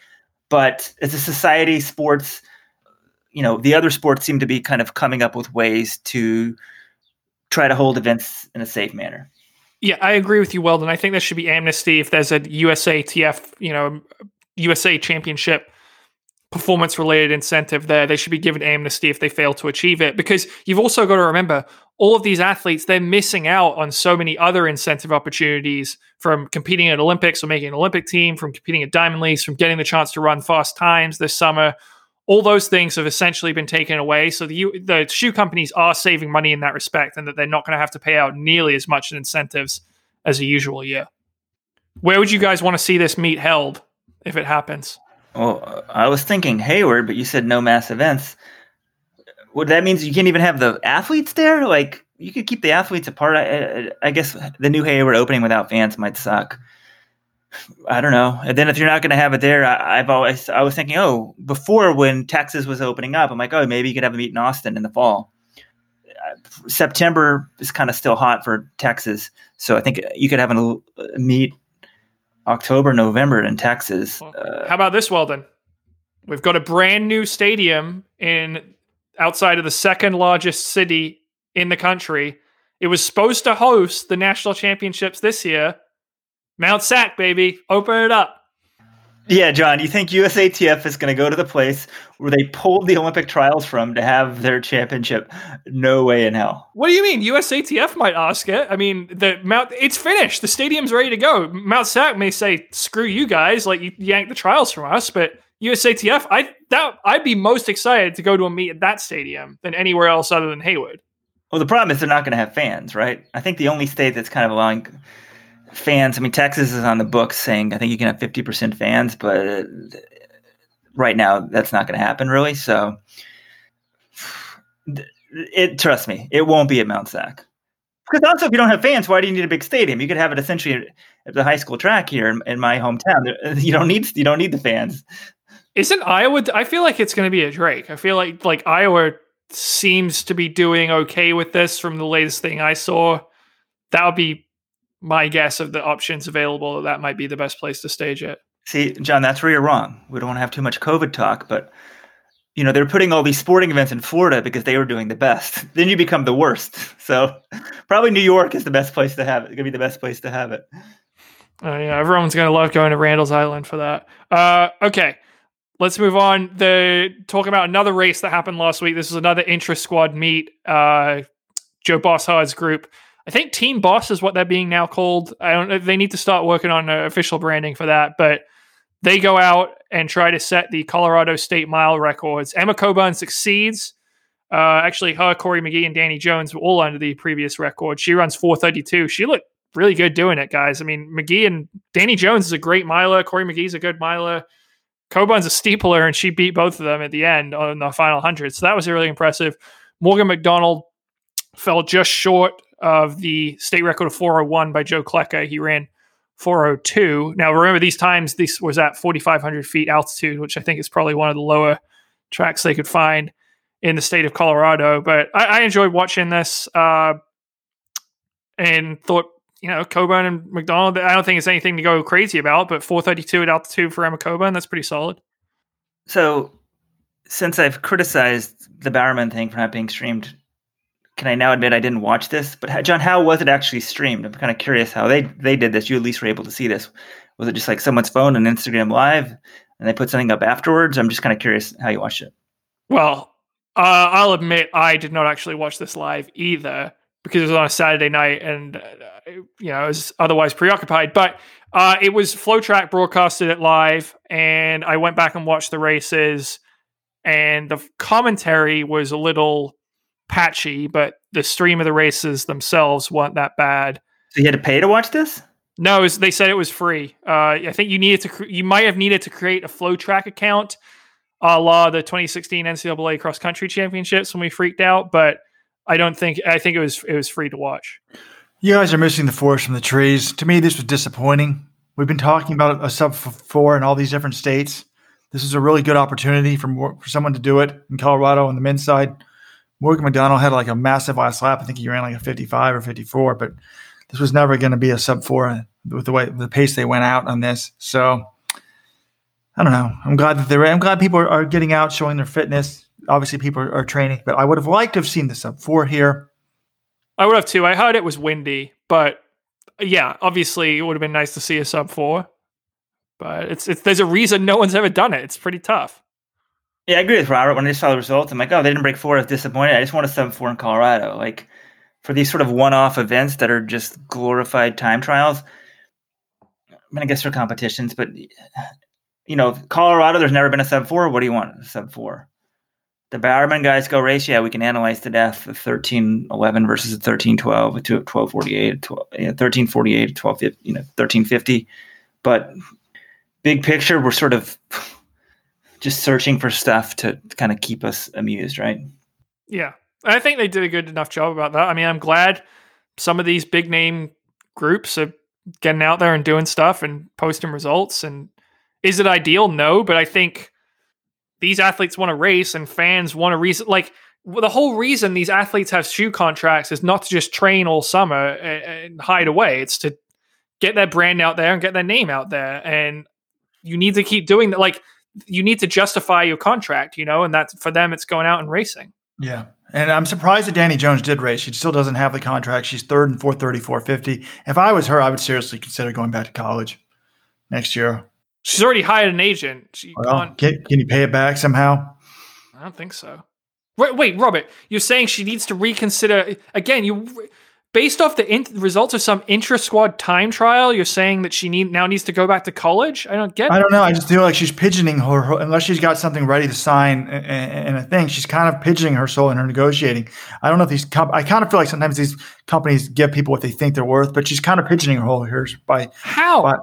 But as a society, sports, you know, the other sports seem to be kind of coming up with ways to try to hold events in a safe manner. Yeah, I agree with you, Weldon. I think there should be amnesty if there's a USATF, you know, USA Championship performance related incentive there. They should be given amnesty if they fail to achieve it. Because you've also got to remember all of these athletes, they're missing out on so many other incentive opportunities from competing at Olympics or making an Olympic team, from competing at Diamond Leagues, from getting the chance to run fast times this summer. All those things have essentially been taken away. So the the shoe companies are saving money in that respect, and that they're not going to have to pay out nearly as much in incentives as a usual year. Where would you guys want to see this meet held if it happens? Well, I was thinking Hayward, but you said no mass events. What that means you can't even have the athletes there. Like you could keep the athletes apart. I, I guess the new Hayward opening without fans might suck. I don't know. And then if you're not going to have it there, I, have always I was thinking, oh, before when Texas was opening up, I'm like, oh, maybe you could have a meet in Austin in the fall. September is kind of still hot for Texas, so I think you could have a meet October, November in Texas. Uh, How about this, Weldon? We've got a brand new stadium in outside of the second largest city in the country. It was supposed to host the national championships this year. Mount Sac, baby, open it up. Yeah, John, you think USATF is going to go to the place where they pulled the Olympic trials from to have their championship? No way in hell. What do you mean? USATF might ask it. I mean, the Mount it's finished. The stadium's ready to go. Mount Sac may say, "Screw you guys! Like you yanked the trials from us." But USATF, I that I'd be most excited to go to a meet at that stadium than anywhere else other than Hayward. Well, the problem is they're not going to have fans, right? I think the only state that's kind of allowing fans. I mean, Texas is on the books saying I think you can have fifty percent fans, but uh, right now that's not going to happen really. So, it trust me, it won't be at Mount Sac. Because also, if you don't have fans, why do you need a big stadium? You could have it essentially at the high school track here in, in my hometown. You don't need you don't need the fans. Isn't Iowa? I feel like it's going to be a Drake. I feel like like Iowa seems to be doing okay with this from the latest thing I saw. That would be my guess of the options available, that might be the best place to stage it. See, John, that's where you're wrong. We don't want to have too much COVID talk, but you know they're putting all these sporting events in Florida because they were doing the best. Then you become the worst. So probably New York is the best place to have it. It's gonna be the best place to have it. Uh, yeah, everyone's gonna love going to Randall's Island for that. Uh, okay, let's move on. The talk about another race that happened last week. This is another interest squad meet. Uh, Joe Bosshard's group I think Team Boss is what they're being now called. I don't. They need to start working on official branding for that, but they go out and try to set the Colorado State mile records. Emma Coburn succeeds. Uh, actually, her, Cory McGee, and Dani Jones were all under the previous record. She runs 432. She looked really good doing it, guys. I mean, McGee and Dani Jones is a great miler. Cory McGee's a good miler. Coburn's a steepler, and she beat both of them at the end on the final hundred. So that was really impressive. Morgan McDonald fell just short of the state record of 401 by Joe Klecka. He ran 402. Now, remember these times, this was at 4,500 feet altitude, which I think is probably one of the lower tracks they could find in the state of Colorado. But I, I enjoyed watching this uh, and thought, you know, Coburn and McDonald, I don't think it's anything to go crazy about, but 432 at altitude for Emma Coburn, that's pretty solid. So, since I've criticized the Bowerman thing for not being streamed can I now admit I didn't watch this? But John, how was it actually streamed? I'm kind of curious how they they did this. You at least were able to see this. Was it just like someone's phone and Instagram Live, and they put something up afterwards? I'm just kind of curious how you watched it. Well, uh, I'll admit I did not actually watch this live either because it was on a Saturday night and uh, you know I was otherwise preoccupied. But uh, it was FloTrack broadcasted it live, and I went back and watched the races, and the commentary was a little patchy, but the stream of the races themselves weren't that bad. So you had to pay to watch this? No, was, they said it was free. Uh, I think you needed to. You might have needed to create a FloTrack account, a la the 2016 NCAA Cross Country Championships when we freaked out. But I don't think. I think it was it was free to watch. You guys are missing the forest from the trees. To me, this was disappointing. We've been talking about a sub four in all these different states. This is a really good opportunity for more, for someone to do it in Colorado on the men's side. Morgan McDonald had like a massive last lap. I think he ran like a 55 or 54, but this was never going to be a sub four with the way the pace they went out on this. So I don't know. I'm glad that they're. I'm glad people are, getting out, showing their fitness. Obviously, people are, are, training, but I would have liked to have seen the sub four here. I would have too. I heard it was windy, but yeah, obviously it would have been nice to see a sub four. But it's, it's there's a reason no one's ever done it. It's pretty tough. Yeah, I agree with Robert. When I saw the results, I'm like, oh, they didn't break four. I was disappointed. I just want a sub four in Colorado. Like for these sort of one-off events that are just glorified time trials. I mean, I guess for competitions, but you know, Colorado, there's never been a sub four. What do you want? A sub four. The Bowerman guys go race. Yeah, we can analyze to death the 1311 versus the 1312 to 1248, 12, you know, 1348, 12, you know, 1350. But big picture, we're sort of just searching for stuff to kind of keep us amused, right? Yeah. I think they did a good enough job about that. I mean, I'm glad some of these big name groups are getting out there and doing stuff and posting results. And is it ideal? No, but I think these athletes want to race and fans want to reason like the whole reason these athletes have shoe contracts is not to just train all summer and, and hide away. It's to get their brand out there and get their name out there. And you need to keep doing that. Like you need to justify your contract, you know, and that's for them, it's going out and racing. Yeah. And I'm surprised that Dani Jones did race. She still doesn't have the contract. She's third in 430, 450. If I was her, I would seriously consider going back to college next year. She's already hired an agent. She well, can, can you pay it back somehow? I don't think so. Wait, wait, Robert, you're saying she needs to reconsider again? You based off the in- results of some intra squad time trial, you're saying that she need now needs to go back to college. I don't get. I don't know. I just feel like she's pigeoning her, her unless she's got something ready to sign and a thing. She's kind of pigeoning her soul in her negotiating. I don't know if these. Comp- I kind of feel like sometimes these companies give people what they think they're worth, but she's kind of pigeoning her whole here by how. By,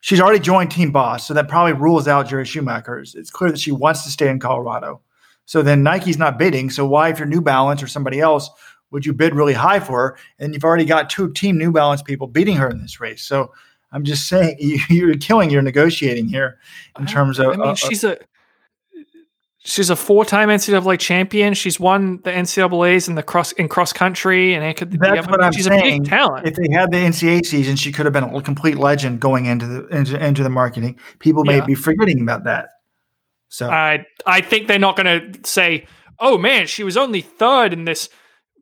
she's already joined Team Boss, so that probably rules out Jerry Schumacher. It's clear that she wants to stay in Colorado. So then Nike's not bidding. So why, if you're New Balance or somebody else, would you bid really high for her? And you've already got two Team New Balance people beating her in this race. So I'm just saying you're killing your negotiating here in terms of. I mean, uh, uh she's a she's a four-time NCAA champion. She's won the NCAA's in the cross in cross country, and it could. That's what I'm she's saying. A big talent. If they had the NCAA season, she could have been a complete legend going into the into, into the marketing. People may yeah. be forgetting about that. So I I think they're not going to say, "Oh man, she was only third in this."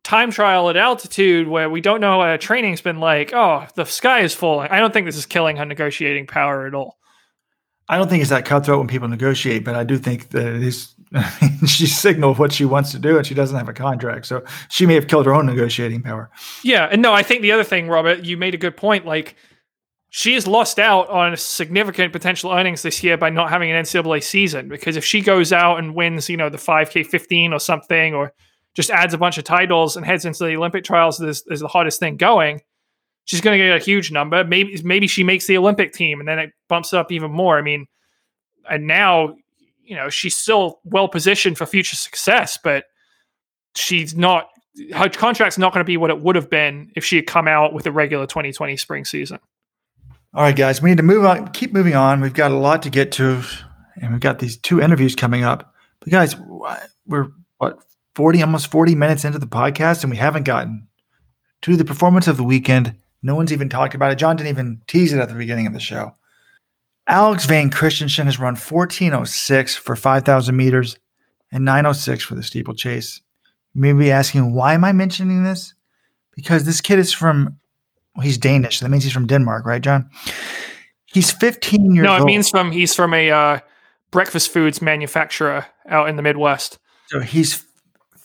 Time trial at altitude where we don't know what training's been like. Oh, the sky is falling. I don't think this is killing her negotiating power at all. I don't think it's that cutthroat when people negotiate, but I do think that it is. she signaled what she wants to do, and she doesn't have a contract, so she may have killed her own negotiating power. Yeah, and no, I think the other thing, Robert, you made a good point. Like she has lost out on significant potential earnings this year by not having an NCAA season. Because if she goes out and wins, you know, the 5K 15 or something, or just adds a bunch of titles and heads into the Olympic trials as, as the hottest thing going, she's going to get a huge number. Maybe maybe she makes the Olympic team and then it bumps up even more. I mean, and now you know she's still well positioned for future success, but she's not. Her contract's not going to be what it would have been if she had come out with a regular 2020 spring season. All right, guys, we need to move on. Keep moving on. We've got a lot to get to, and we've got these two interviews coming up. But guys, we're what forty, almost forty minutes into the podcast, and we haven't gotten to the performance of the weekend. No one's even talked about it. John didn't even tease it at the beginning of the show. Alex Van Christensen has run 1406 for 5,000 meters and 906 for the steeplechase. You may be asking, why am I mentioning this? Because this kid is from, well, he's Danish. So that means he's from Denmark, right, John? He's 15 years old. No, it old. means from he's from a uh, breakfast foods manufacturer out in the Midwest. So he's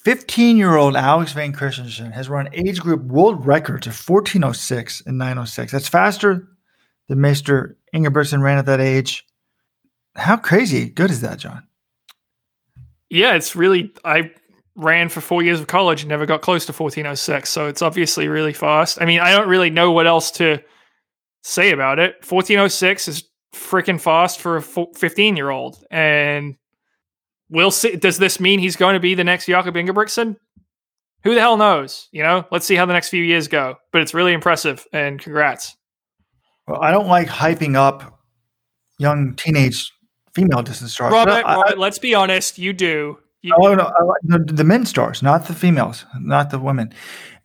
15 year old Alex Van Christensen has run age group world records of 1406 and 906. That's faster than Mr. Ingebrigtsen ran at that age. How crazy good is that, John? Yeah, it's really. I ran for four years of college and never got close to 1406. So it's obviously really fast. I mean, I don't really know what else to say about it. 1406 is freaking fast for a 15 year old. And we'll see. Does this mean he's going to be the next Jakob Ingebrigtsen? Who the hell knows? You know, let's see how the next few years go. But it's really impressive and congrats. Well, I don't like hyping up young teenage female distance stars. Robert, I- Robert, let's be honest. You do. You, Oh no, I like the, the men stars, not the females, not the women.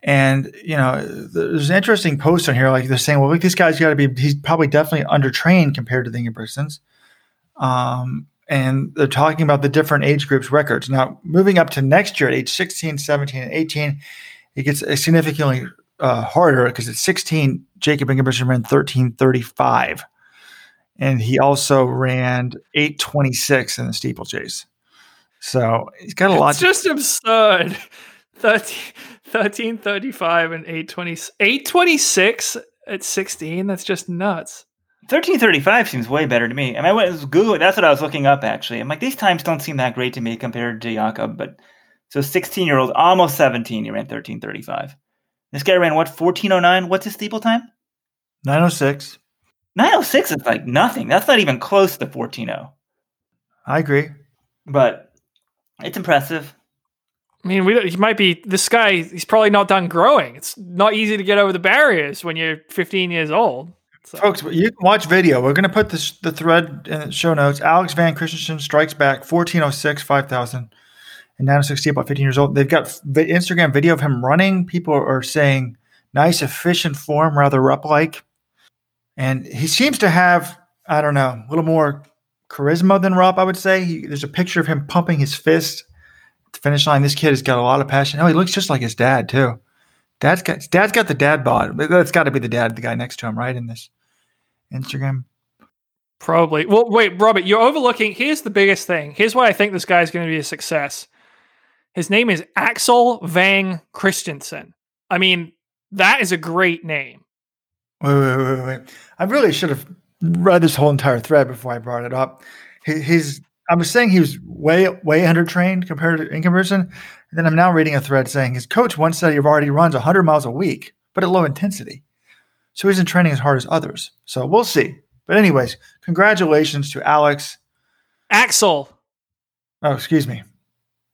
And you know, there's an interesting post on here, like they're saying, well, look, this guy's got to be, he's probably definitely undertrained compared to the Ingebrigtsens. Um, and they're talking about the different age groups records. Now, moving up to next year at age 16, 17, and 18, it gets significantly uh, harder because at 16, Jakob Ingebrigtsen ran 1335. And he also ran 826 in the steeplechase. So he's got a lot. It's just absurd. 13, 1335 and 820, 826 at 16. That's just nuts. 1335 seems way better to me. I mean, I went Google. That's what I was looking up actually. I'm like, these times don't seem that great to me compared to Jakob. But so 16 year old, almost 17, he ran 1335. This guy ran what 1409. What's his steeple time? 906. 906 is like nothing. That's not even close to 140. I agree. But it's impressive. I mean, we don't, he might be this guy. He's probably not done growing. It's not easy to get over the barriers when you're 15 years old. So, Folks, you can watch video. We're going to put this, the thread in the show notes. Alex Van Christensen strikes back 1406, 5000, and 906 about 15 years old. They've got the Instagram video of him running. People are saying nice, efficient form, rather Rupp like. And he seems to have, I don't know, a little more charisma than Rupp, I would say. He, there's a picture of him pumping his fist at the finish line. This kid has got a lot of passion. Oh, he looks just like his dad, too. Dad's got dad's got the dad bod. That's got to be the dad, the guy next to him, right? In this Instagram. probably. Well, wait, Robert, you're overlooking. Here's the biggest thing. Here's why I think this guy's going to be a success. His name is Axel Vang Christensen. I mean, that is a great name. Wait, wait, wait, wait. I really should have read this whole entire thread before I brought it up. He's I was saying he was way way under trained compared to Ingebrigtsen, and then I'm now reading a thread saying his coach once said he already runs 100 miles a week, but at low intensity, so he isn't training as hard as others. So we'll see. But anyways, congratulations to Alex. Axel. Oh, excuse me.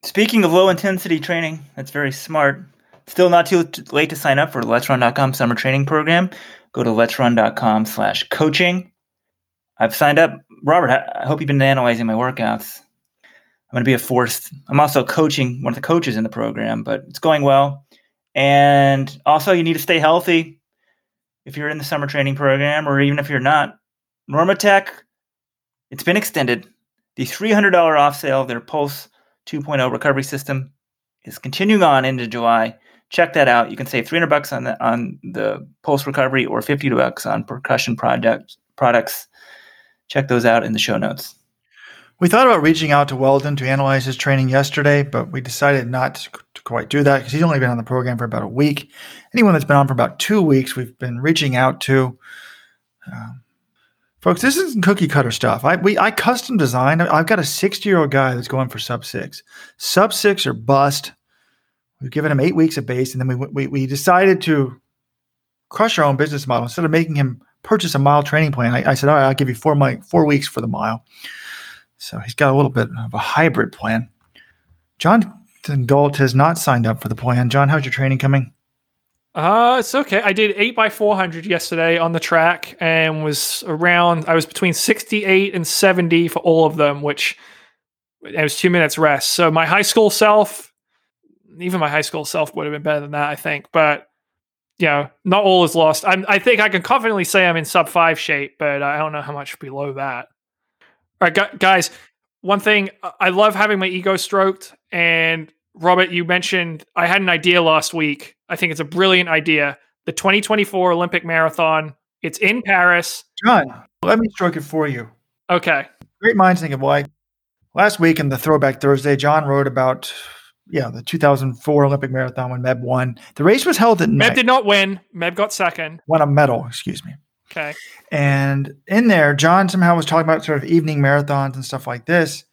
Speaking of low intensity training, that's very smart. Still not too late to sign up for the Let'sRun.com summer training program. Go to Let's Let'sRun.com slash coaching. I've signed up. Robert, I hope you've been analyzing my workouts. I'm going to be a force. I'm also coaching one of the coaches in the program, but it's going well. And also, you need to stay healthy if you're in the summer training program, or even if you're not. NormaTec, it's been extended. The $300 off sale of their Pulse 2.0 recovery system is continuing on into July. Check that out. You can save 300 bucks on the on the Pulse recovery or 50 bucks on percussion product, products. Check those out in the show notes. We thought about reaching out to Weldon to analyze his training yesterday, but we decided not to, quite do that because he's only been on the program for about a week. Anyone that's been on for about two weeks, we've been reaching out to. Um, folks, this isn't cookie cutter stuff. I we I custom designed. I've got a 60 year old guy that's going for sub six, sub six or bust. We've given him eight weeks of base, and then we we, we decided to crush our own business model instead of making him purchase a mile training plan. I, I said, all right, I'll give you four mi- four weeks for the mile. So he's got a little bit of a hybrid plan. John Galt has not signed up for the plan. John, how's your training coming? Uh, it's okay. I did eight by four hundred yesterday on the track and was around. I was between sixty-eight and seventy for all of them, which it was two minutes rest. So my high school self, even my high school self would have been better than that, I think. But know, not all is lost. I'm, I think I can confidently say I'm in sub five shape, but I don't know how much below that. All right, guys. One thing uh, I love having my ego stroked, and Robert, you mentioned I had an idea last week. I think it's a brilliant idea. The 2024 Olympic Marathon. It's in Paris. John, let me stroke it for you. Okay. Great minds think of alike. Last week in the Throwback Thursday, John wrote about yeah the 2004 Olympic Marathon when Meb won. The race was held at Meb night. did not win. Meb got second. Won a medal, excuse me. Okay. And in there, John somehow was talking about sort of evening marathons and stuff like this.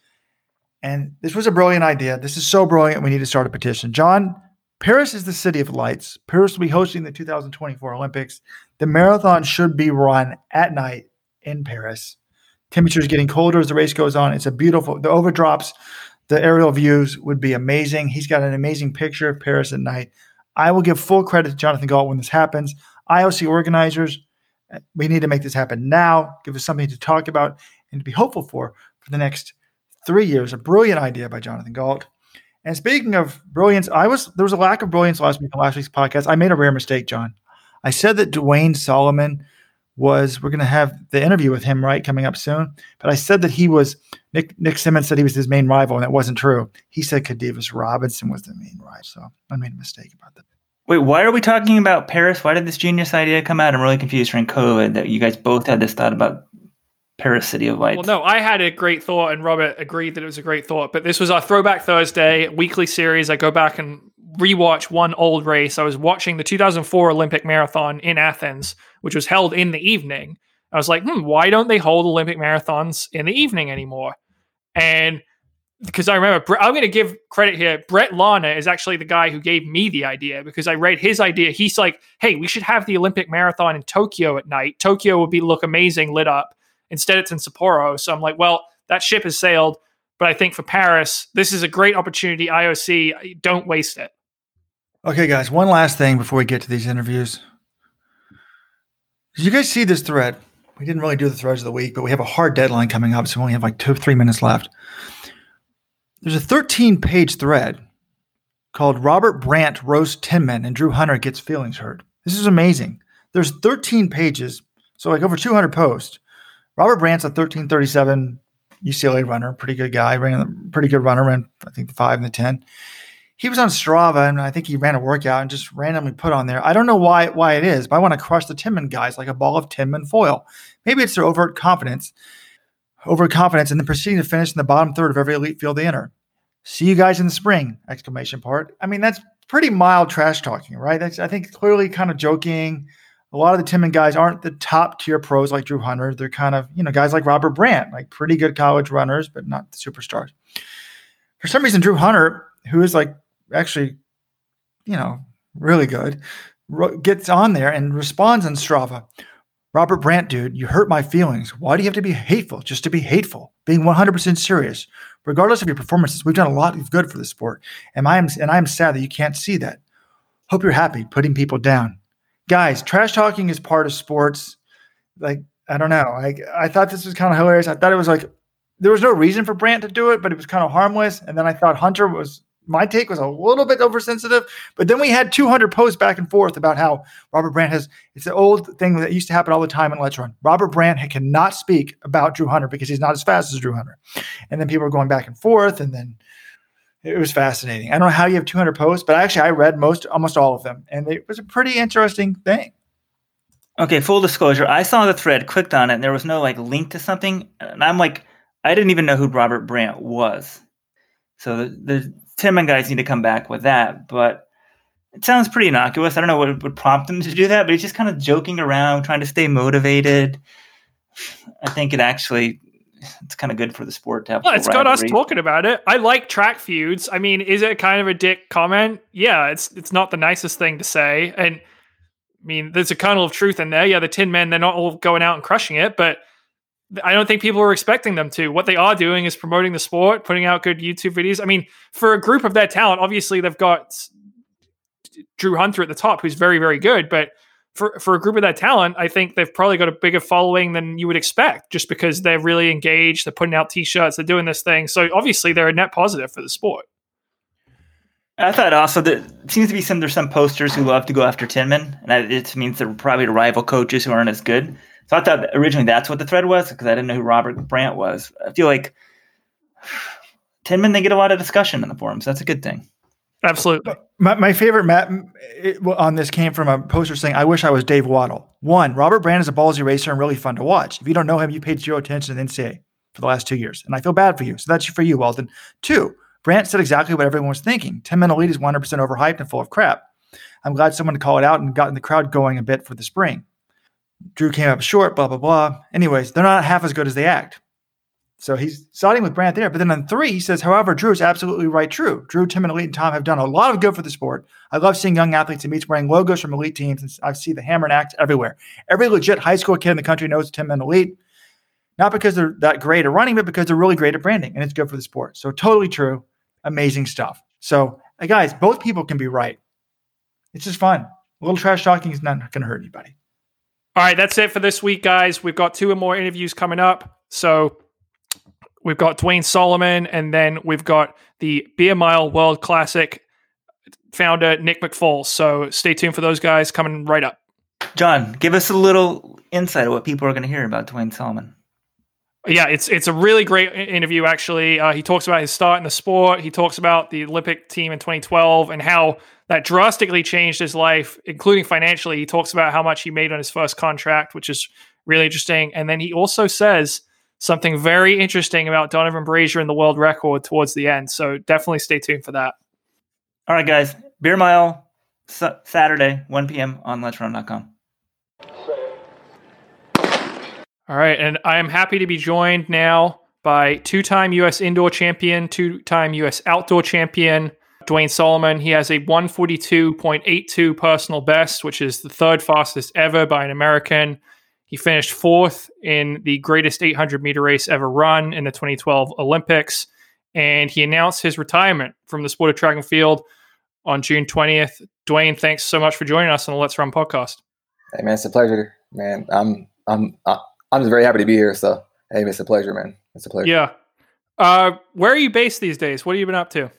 And this was a brilliant idea. This is so brilliant. We need to start a petition. John, Paris is the city of lights. Paris will be hosting the 2024 Olympics. The marathon should be run at night in Paris. Temperatures getting colder as the race goes on. It's a beautiful, the overdrops, the aerial views would be amazing. He's got an amazing picture of Paris at night. I will give full credit to Jonathan Galt when this happens. IOC organizers, uh, we need to make this happen now. Give us something to talk about and to be hopeful for for the next three years. A brilliant idea by Jonathan Galt. And speaking of brilliance, I was there was a lack of brilliance last week on last week's podcast. I made a rare mistake, John. I said that Duane Solomon was we're going to have the interview with him right coming up soon, but I said that he was Nick Nick Symmonds said he was his main rival, and that wasn't true. He said Khadevis Robinson was the main rival, so I made a mistake about that. Wait, why are we talking about Paris? Why did this genius idea come out? I'm really confused during COVID that you guys both had this thought about Paris City of Lights. Well, no, I had a great thought, and Robert agreed that it was a great thought. But this was our Throwback Thursday weekly series. I go back and rewatch one old race. I was watching the 2004 Olympic Marathon in Athens, which was held in the evening. I was like, hmm, why don't they hold Olympic marathons in the evening anymore? And because I remember, I'm going to give credit here. Brett Lana is actually the guy who gave me the idea because I read his idea. He's like, "Hey, we should have the Olympic marathon in Tokyo at night. Tokyo would be look amazing lit up. Instead, it's in Sapporo." So I'm like, "Well, that ship has sailed." But I think for Paris, this is a great opportunity. IOC, don't waste it. Okay, guys. One last thing before we get to these interviews. You guys see this thread? We didn't really do the threads of the week, but we have a hard deadline coming up, so we only have like two, three minutes left. There's a 13 page thread called Robert Brandt roast Tinman and Drew Hunter gets feelings hurt. This is amazing. There's 13 pages, so like over 200 posts. Robert Brandt's a 1337 UCLA runner, pretty good guy, ran a pretty good runner, ran I think the five and the 10. He was on Strava, and I think he ran a workout and just randomly put on there. I don't know why why it is, but I want to crush the Tinman guys like a ball of Tinman foil. Maybe it's their overt confidence overconfidence and then proceeding to finish in the bottom third of every elite field they enter. See you guys in the spring! Exclamation part. I mean, that's pretty mild trash talking, right? That's I think clearly kind of joking. A lot of the Tinman guys aren't the top tier pros like Drew Hunter. They're kind of, you know, guys like Robert Brandt, like pretty good college runners, but not superstars. For some reason, Drew Hunter, who is like actually, you know, really good, gets on there and responds on Strava. Robert Brandt, dude, you hurt my feelings. Why do you have to be hateful just to be hateful? Being 100% serious, regardless of your performances, we've done a lot of good for the sport, and I am and I am sad that you can't see that. Hope you're happy putting people down, guys. Trash talking is part of sports. Like I don't know, I I thought this was kind of hilarious. I thought it was like there was no reason for Brandt to do it, but it was kind of harmless. And then I thought Hunter was my take was a little bit oversensitive, but then we had 200 posts back and forth about how Robert Brandt has. It's the old thing that used to happen all the time in Let's Run. Robert Brandt cannot speak about Drew Hunter because he's not as fast as Drew Hunter, and then people were going back and forth, and then it was fascinating. I don't know how you have 200 posts, but actually I read most, almost all of them, and it was a pretty interesting thing. Okay, full disclosure, I saw the thread, clicked on it, and there was no like link to something, and I'm like, I didn't even know who Robert Brandt was. So the, the Tinman guys need to come back with that. But it sounds pretty innocuous. I don't know what would prompt him to do that, but he's just kind of joking around, trying to stay motivated. I think it actually it's kind of good for the sport to have. Well, it's got us talking about it. I like track feuds. I mean, is it kind of a dick comment? Yeah, it's it's not the nicest thing to say, and I mean, there's a kernel of truth in there. Yeah, the Tin Men, they're not all going out and crushing it, but I don't think people are expecting them to. What they are doing is promoting the sport, putting out good YouTube videos. I mean, for a group of that talent, obviously they've got Drew Hunter at the top, who's very, very good. But for, for a group of that talent, I think they've probably got a bigger following than you would expect just because they're really engaged. They're putting out t shirts, they're doing this thing. So obviously, they're a net positive for the sport. I thought also that seems to be some there's some posters who love to go after Tinman, and it means they're probably rival coaches who aren't as good. So I thought originally that's what the thread was because I didn't know who Robert Brandt was. I feel like Tinman they get a lot of discussion in the forums. That's a good thing. Absolutely. My, my favorite Matt it, on this came from a poster saying, "I wish I was Dave Wottle." One, Robert Brandt is a ballsy racer and really fun to watch. If you don't know him, you paid zero attention to the NCAA for the last two years, and I feel bad for you. So that's for you, Walton. Two, Brandt said exactly what everyone was thinking. Ten Tinman Elite is 100% overhyped and full of crap. I'm glad someone called it out and gotten the crowd going a bit for the spring. Drew came up short, blah, blah, blah. Anyways, they're not half as good as they act. So he's siding with Brandt there. But then on three, he says, however, Drew is absolutely right. True. Drew, Tim, and Elite and Tom have done a lot of good for the sport. I love seeing young athletes and meets wearing logos from elite teams. And I see the hammer and axe everywhere. Every legit high school kid in the country knows Tinman Elite, not because they're that great at running, but because they're really great at branding and it's good for the sport. So totally true amazing stuff. So, guys, both people can be right. It's just fun. A little trash talking is not going to hurt anybody. All right, that's it for this week, guys. We've got two more interviews coming up. So we've got Duane Solomon, and then we've got the Beer Mile World Classic founder Nick McFalls. So stay tuned for those guys coming right up. John, give us a little insight of what people are going to hear about Duane Solomon yeah, it's it's a really great interview. Actually, uh, he talks about his start in the sport. He talks about the Olympic team in 2012 and how that drastically changed his life, including financially. He talks about how much he made on his first contract, which is really interesting. And then he also says something very interesting about Donavan Brazier and the world record towards the end. So definitely stay tuned for that. All right, guys. Beer Mile Saturday, 1 p.m. on Let'sRun.com. All right, and I am happy to be joined now by two-time U.S. indoor champion, two-time U.S. outdoor champion, Duane Solomon. He has a 142.82 personal best, which is the third fastest ever by an American. He finished fourth in the greatest 800 meter race ever run in the 2012 Olympics, and he announced his retirement from the sport of track and field on June 20th. Duane, thanks so much for joining us on the Let's Run podcast. Hey man, it's a pleasure, man. I'm I'm I'm just very happy to be here. So, hey, it's a pleasure, man. It's a pleasure. Yeah. Uh, where are you based these days? What have you been up to?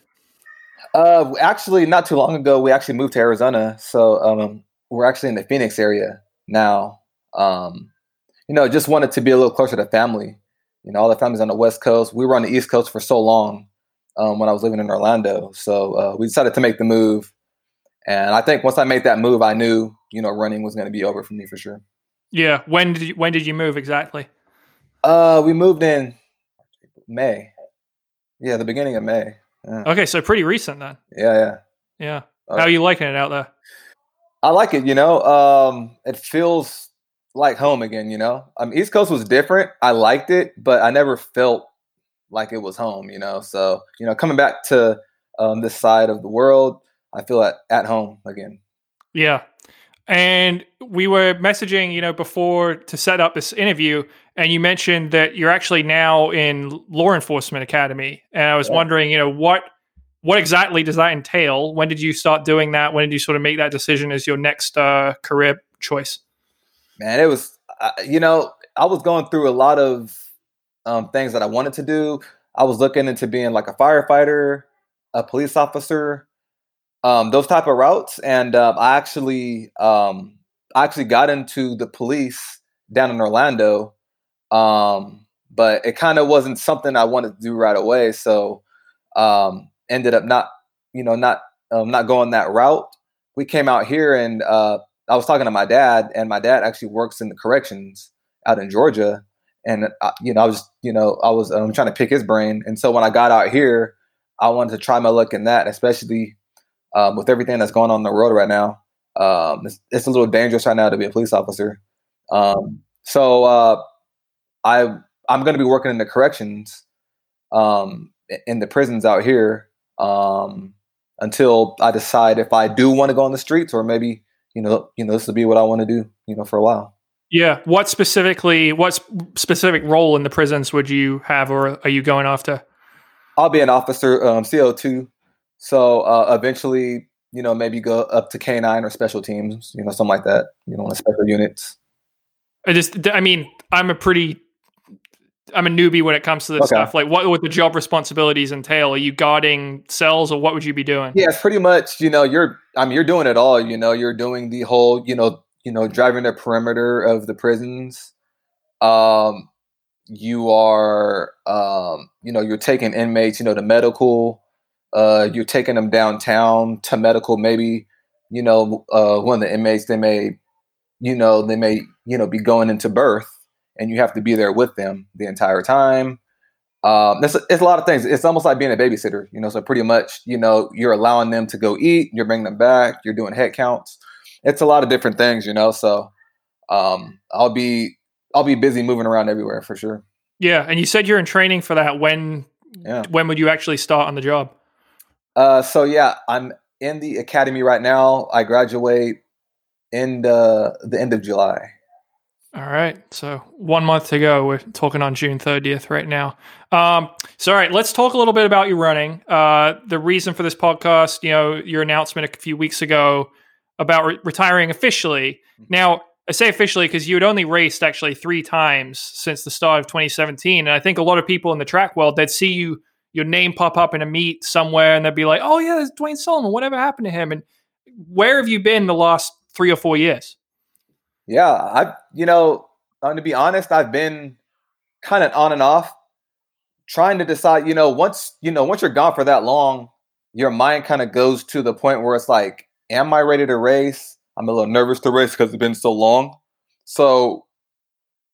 Uh, actually, not too long ago, we actually moved to Arizona. So, um, we're actually in the Phoenix area now. Um, you know, just wanted to be a little closer to family. You know, all the family's on the West Coast. We were on the East Coast for so long um, when I was living in Orlando. So uh, we decided to make the move. And I think once I made that move, I knew, you know, running was going to be over for me for sure. Yeah. When did you, when did you move exactly? Uh, we moved in May. Yeah, the beginning of May. Yeah. Okay, so pretty recent then. Yeah, yeah. Yeah. Uh, How are you liking it out there? I like it. You know, um, it feels like home again. You know, um, East Coast was different. I liked it, but I never felt like it was home. You know, so you know, coming back to um, this side of the world, I feel at at home again. Yeah, and we were messaging, you know, before to set up this interview, and you mentioned that you're actually now in law enforcement academy, and I was yeah. wondering, you know, what what exactly does that entail? When did you start doing that? When did you sort of make that decision as your next uh, career choice? Man, it was, uh, you know, I was going through a lot of um, things that I wanted to do. I was looking into being like a firefighter, a police officer, um, those type of routes. And um, I actually, um, I actually got into the police down in Orlando, um, but it kind of wasn't something I wanted to do right away. So um, ended up not, you know, not um, not going that route. We came out here, and uh, I was talking to my dad, and my dad actually works in the corrections out in Georgia. And uh, you know, I was, you know, I was um, trying to pick his brain. And so when I got out here, I wanted to try my luck in that, especially um, with everything that's going on in the world right now, um, it's, it's, a little dangerous right now to be a police officer. Um, so uh, I I'm going to be working in the corrections um, in the prisons out here um, until I decide if I do want to go on the streets or maybe you know you know this will be what I want to do you know for a while. Yeah. What specifically? What specific role in the prisons would you have, or are you going after? I'll be an officer, um, CO two so uh, eventually, you know, maybe go up to K9 or special teams, you know, something like that, you know, on special units. I just, I mean, I'm a pretty, I'm a newbie when it comes to this Okay. stuff. Like, what would the job responsibilities entail? Are you guarding cells, or what would you be doing? Yeah, it's pretty much, you know, you're I mean you're doing it all, you know, you're doing the whole, you know, you know, driving the perimeter of the prisons. Um you are um you know, you're taking inmates, you know, to medical, uh you're taking them downtown to medical maybe, you know, uh one of the inmates they may you know, they may, you know, be going into birth and you have to be there with them the entire time. Um, it's, it's a lot of things. It's almost like being a babysitter, you know. So pretty much, you know, you're allowing them to go eat, you're bringing them back, you're doing head counts. It's a lot of different things, you know. So um, I'll be I'll be busy moving around everywhere for sure. Yeah, and you said you're in training for that. When, Yeah. when would you actually start on the job? Uh, so yeah, I'm in the academy right now. I graduate in the the end of July. All right. So one month to go. We're talking on June 30th right now. Um, so, all right, let's talk a little bit about your running. Uh, the reason for this podcast, you know, your announcement a few weeks ago about re- retiring officially. Now, I say officially because you had only raced actually three times since the start of 2017. And I think a lot of people in the track world, they'd see you, your name pop up in a meet somewhere and they'd be like, oh, yeah, there's Duane Solomon. Whatever happened to him? And where have you been the last three or four years? Yeah, I you know, uh, to be honest, I've been kind of on and off trying to decide, you know, once, you know, once you're gone for that long, your mind kind of goes to the point where it's like, am I ready to race? I'm a little nervous to race because it's been so long. So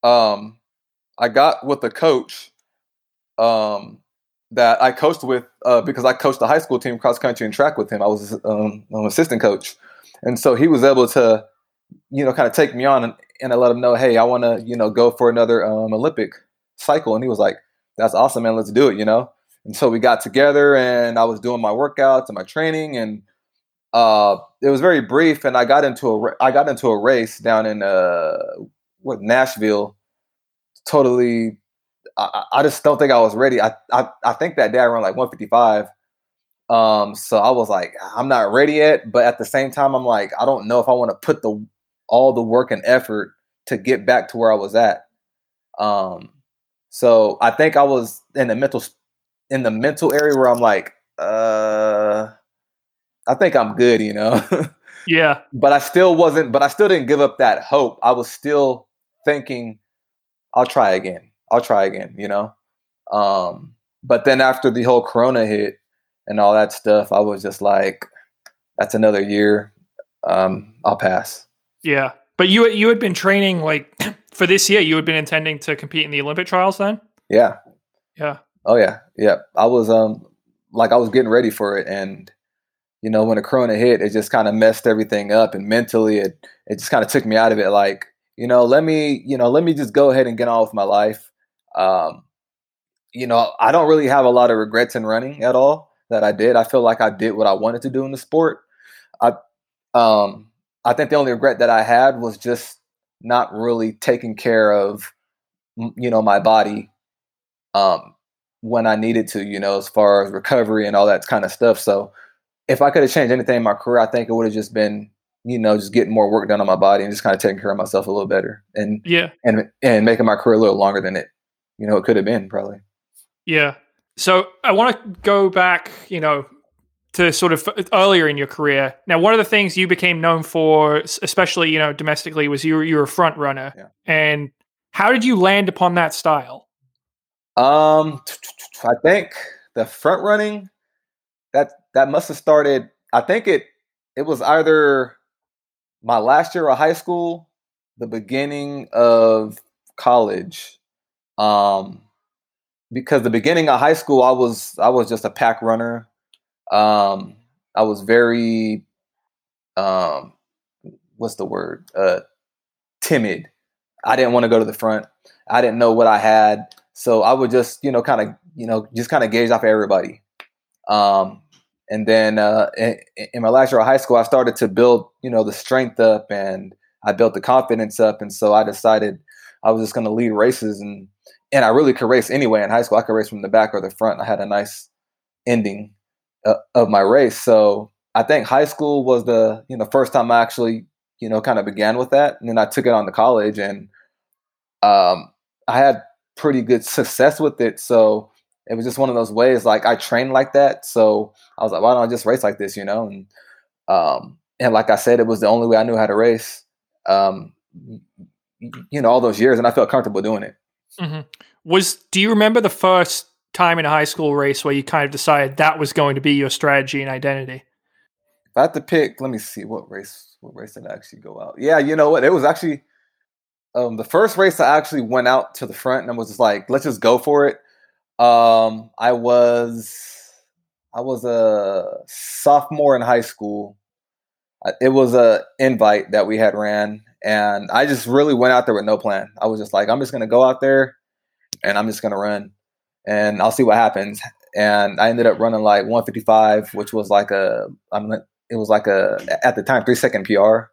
um I got with a coach um that I coached with uh, because I coached the high school team cross country and track with him. I was um, an assistant coach. And so he was able to you know, kind of take me on and, and I let him know, hey, I want to, you know, go for another um, Olympic cycle. And he was like, that's awesome, man. Let's do it, you know? And so we got together and I was doing my workouts and my training and uh, it was very brief. And I got into a, I got into a race down in, uh, what, Nashville. Totally. I, I just don't think I was ready. I, I, I think that day I ran like 155. Um, so I was like, I'm not ready yet, but at the same time, I'm like, I don't know if I want to put the all the work and effort to get back to where I was at. Um, so I think I was in the mental in the mental area where I'm like, uh, I think I'm good, you know. Yeah. but I still wasn't. But I still didn't give up that hope. I was still thinking, I'll try again. I'll try again, you know. Um, but then after the whole Corona hit and all that stuff, I was just like, that's another year. Um, I'll pass. Yeah, but you you had been training like for this year. You had been intending to compete in the Olympic trials then. Yeah. Yeah, Oh yeah, yeah. I was um like I was getting ready for it, and you know when the Corona hit, it just kind of messed everything up, and mentally it it just kind of took me out of it. Like you know, let me you know let me just go ahead and get on with my life. Um, you know, I don't really have a lot of regrets in running at all that I did. I feel like I did what I wanted to do in the sport. I um I think the only regret that I had was just not really taking care of you know my body um when I needed to, you know, as far as recovery and all that kind of stuff. So if I could have changed anything in my career, I think it would have just been, you know, just getting more work done on my body and just kind of taking care of myself a little better and yeah, and and making my career a little longer than it, you know, it could have been probably. yeah. So I want to go back, you know, to sort of earlier in your career. Now, one of the things you became known for, especially you know domestically, was you were, you were a front runner. Yeah. And how did you land upon that style? Um, I think the front running that that must have started. I think it it was either my last year of high school, the beginning of college. Um, because the beginning of high school, I was I was just a pack runner. Um, I was very um, what's the word? Uh, timid. I didn't want to go to the front. I didn't know what I had. So I would just, you know, kind of, you know, just kind of gauge off everybody. Um, and then uh, in, in my last year of high school, I started to build, you know, the strength up and I built the confidence up. And so I decided I was just going to lead races and and I really could race anyway in high school. I could race from the back or the front. I had a nice ending uh, of my race. So I think high school was the you know first time I actually you know kind of began with that, and then I took it on to college, and um, I had pretty good success with it. So it was just one of those ways. Like I trained like that, so I was like, why don't I just race like this, you know? And um, and like I said, it was the only way I knew how to race. Um, you know, all those years, and I felt comfortable doing it. Mm-hmm. Was do you remember the first time in a high school race where you kind of decided that was going to be your strategy and identity? If I had to pick, let me see what race what race did I actually go out. Yeah, you know what? It was actually um, the first race I actually went out to the front and was just like, let's just go for it. Um, I was I was a sophomore in high school. It was a invite that we had ran, and I just really went out there with no plan. I was just like, I'm just gonna go out there, and I'm just gonna run, and I'll see what happens. And I ended up running like 155, which was like a I'm it was like a at the time three second PR.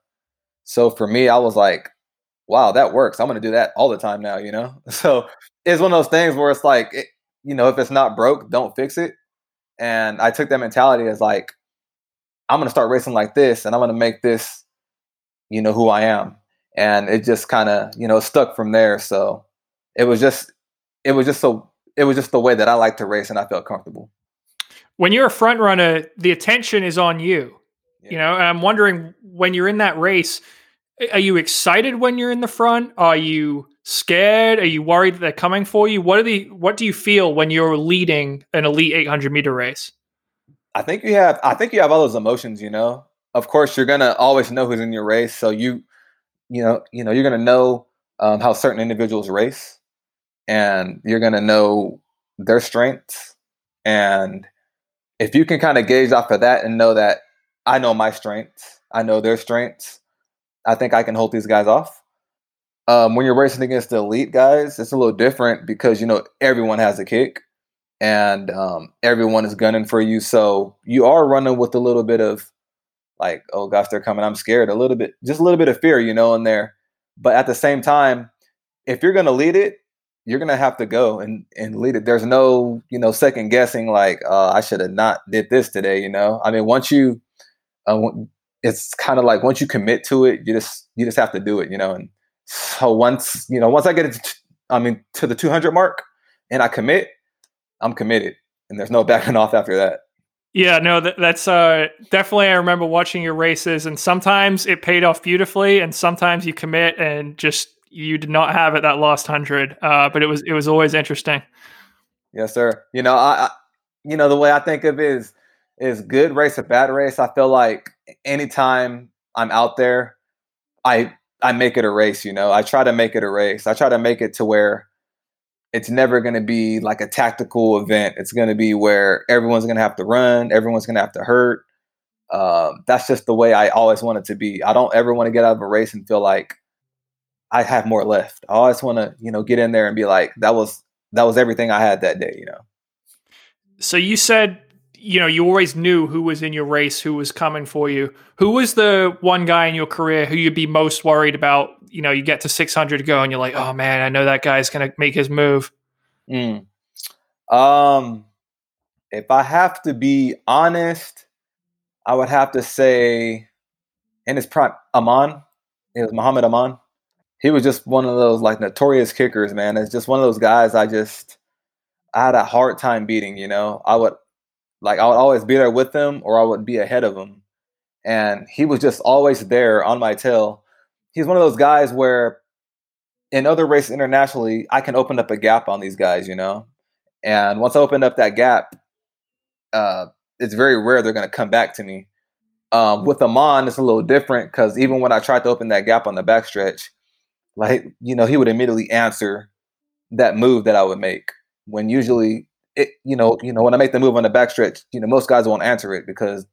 So for me, I was like, wow, that works. I'm going to do that all the time now, you know? So it's one of those things where it's like, it, you know, if it's not broke, don't fix it. And I took that mentality as like, I'm going to start racing like this and I'm going to make this, you know, who I am. And it just kind of, you know, stuck from there. So it was just, it was just so, it was just the way that I like to race and I felt comfortable. When you're a front runner, the attention is on you. Yeah. You know, and I'm wondering when you're in that race, are you excited when you're in the front? Are you scared? Are you worried that they're coming for you? What are the what do you feel when you're leading an elite 800 meter race? I think you have I think you have all those emotions, you know. Of course, you're to always know who's in your race, so you you know, you know, you're to know um, how certain individuals race and you're to know their strengths and if you can kind of gauge off of that and know that I know my strengths, I know their strengths, I think I can hold these guys off. Um, when you're racing against the elite guys, it's a little different because you know everyone has a kick, and um, everyone is gunning for you. So you are running with a little bit of like, oh gosh, they're coming. I'm scared. A little bit, just a little bit of fear, you know, in there. But at the same time, if you're gonna lead it, you're gonna have to go and and lead it. There's no you know second guessing. Like uh, I should have not did this today. You know, I mean, once you uh, it's kind of like once you commit to it, you just you just have to do it, you know. And so once you know, once I get it, to, I mean, to the 200 mark, and I commit, I'm committed, and there's no backing off after that. Yeah, no, that, that's uh, definitely. I remember watching your races, and sometimes it paid off beautifully, and sometimes you commit and just you did not have it that last hundred. Uh, but it was it was always interesting. Yes, sir. You know, I, I you know the way I think of is is good race a bad race. I feel like anytime I'm out there, I I make it a race. You know, I try to make it a race. I try to make it to where it's never going to be like a tactical event. It's going to be where everyone's going to have to run, everyone's going to have to hurt. Um, that's just the way I always want it to be. I don't ever want to get out of a race and feel like I have more left. I always want to, you know, get in there and be like, that was that was everything I had that day. You know. So you said you know, you always knew who was in your race, who was coming for you. Who was the one guy in your career who you'd be most worried about? You know, you get to 600 to go and you're like, oh man, I know that guy's to make his move. Mm. Um, if I have to be honest, I would have to say, in his prime, Aman, it was Muhammad Aman. He was just one of those like notorious kickers, man. It's just one of those guys I just, I had a hard time beating, you know. I would like I would always be there with him or I would be ahead of him. And he was just always there on my tail. He's one of those guys where in other races internationally, I can open up a gap on these guys, you know? And once I open up that gap, uh, it's very rare they're going to come back to me. Um, with Aman, it's a little different because even when I tried to open that gap on the backstretch, like, you know, he would immediately answer that move that I would make when usually it, you know, you know, when I make the move on the backstretch, you know, most guys won't answer it because,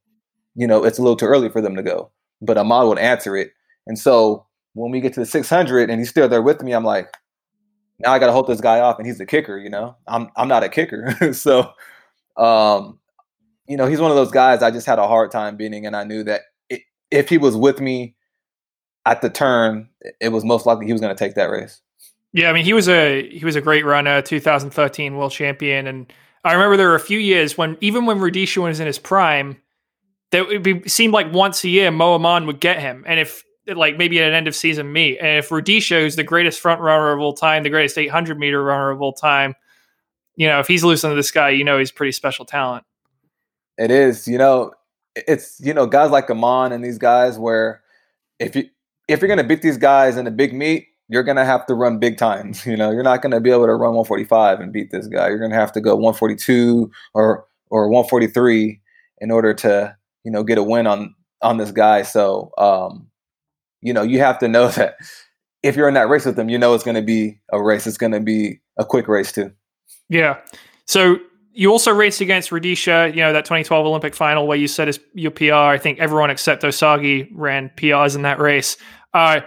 you know, it's a little too early for them to go. But Aman would answer it. And so when we get to the 600 and he's still there with me, I'm like, now I got to hold this guy off, and he's a kicker. You know, I'm I'm not a kicker, so, um, you know, he's one of those guys I just had a hard time beating, and I knew that it, if he was with me at the turn, it was most likely he was going to take that race. Yeah, I mean he was a he was a great runner, 2013 world champion, and I remember there were a few years when even when Rudisha was in his prime, that be seemed like once a year Mo Aman would get him, and if like maybe at an end of season meet, and if Rudisha is the greatest front runner of all time, the greatest 800 meter runner of all time, you know, if he's losing to this guy, you know he's pretty special talent. It is, you know, it's you know guys like Aman and these guys where if you if you're gonna beat these guys in a big meet, you're gonna have to run big times. You know, you're not gonna be able to run 145 and beat this guy. You're gonna have to go 142 or or 143 in order to you know get a win on on this guy. So um, you know you have to know that if you're in that race with them, you know it's going to be a race. It's going to be a quick race too. Yeah. So you also raced against Rudisha, you know, that 2012 Olympic final where you his your PR. I think everyone except Osagie ran PRs in that race. Uh,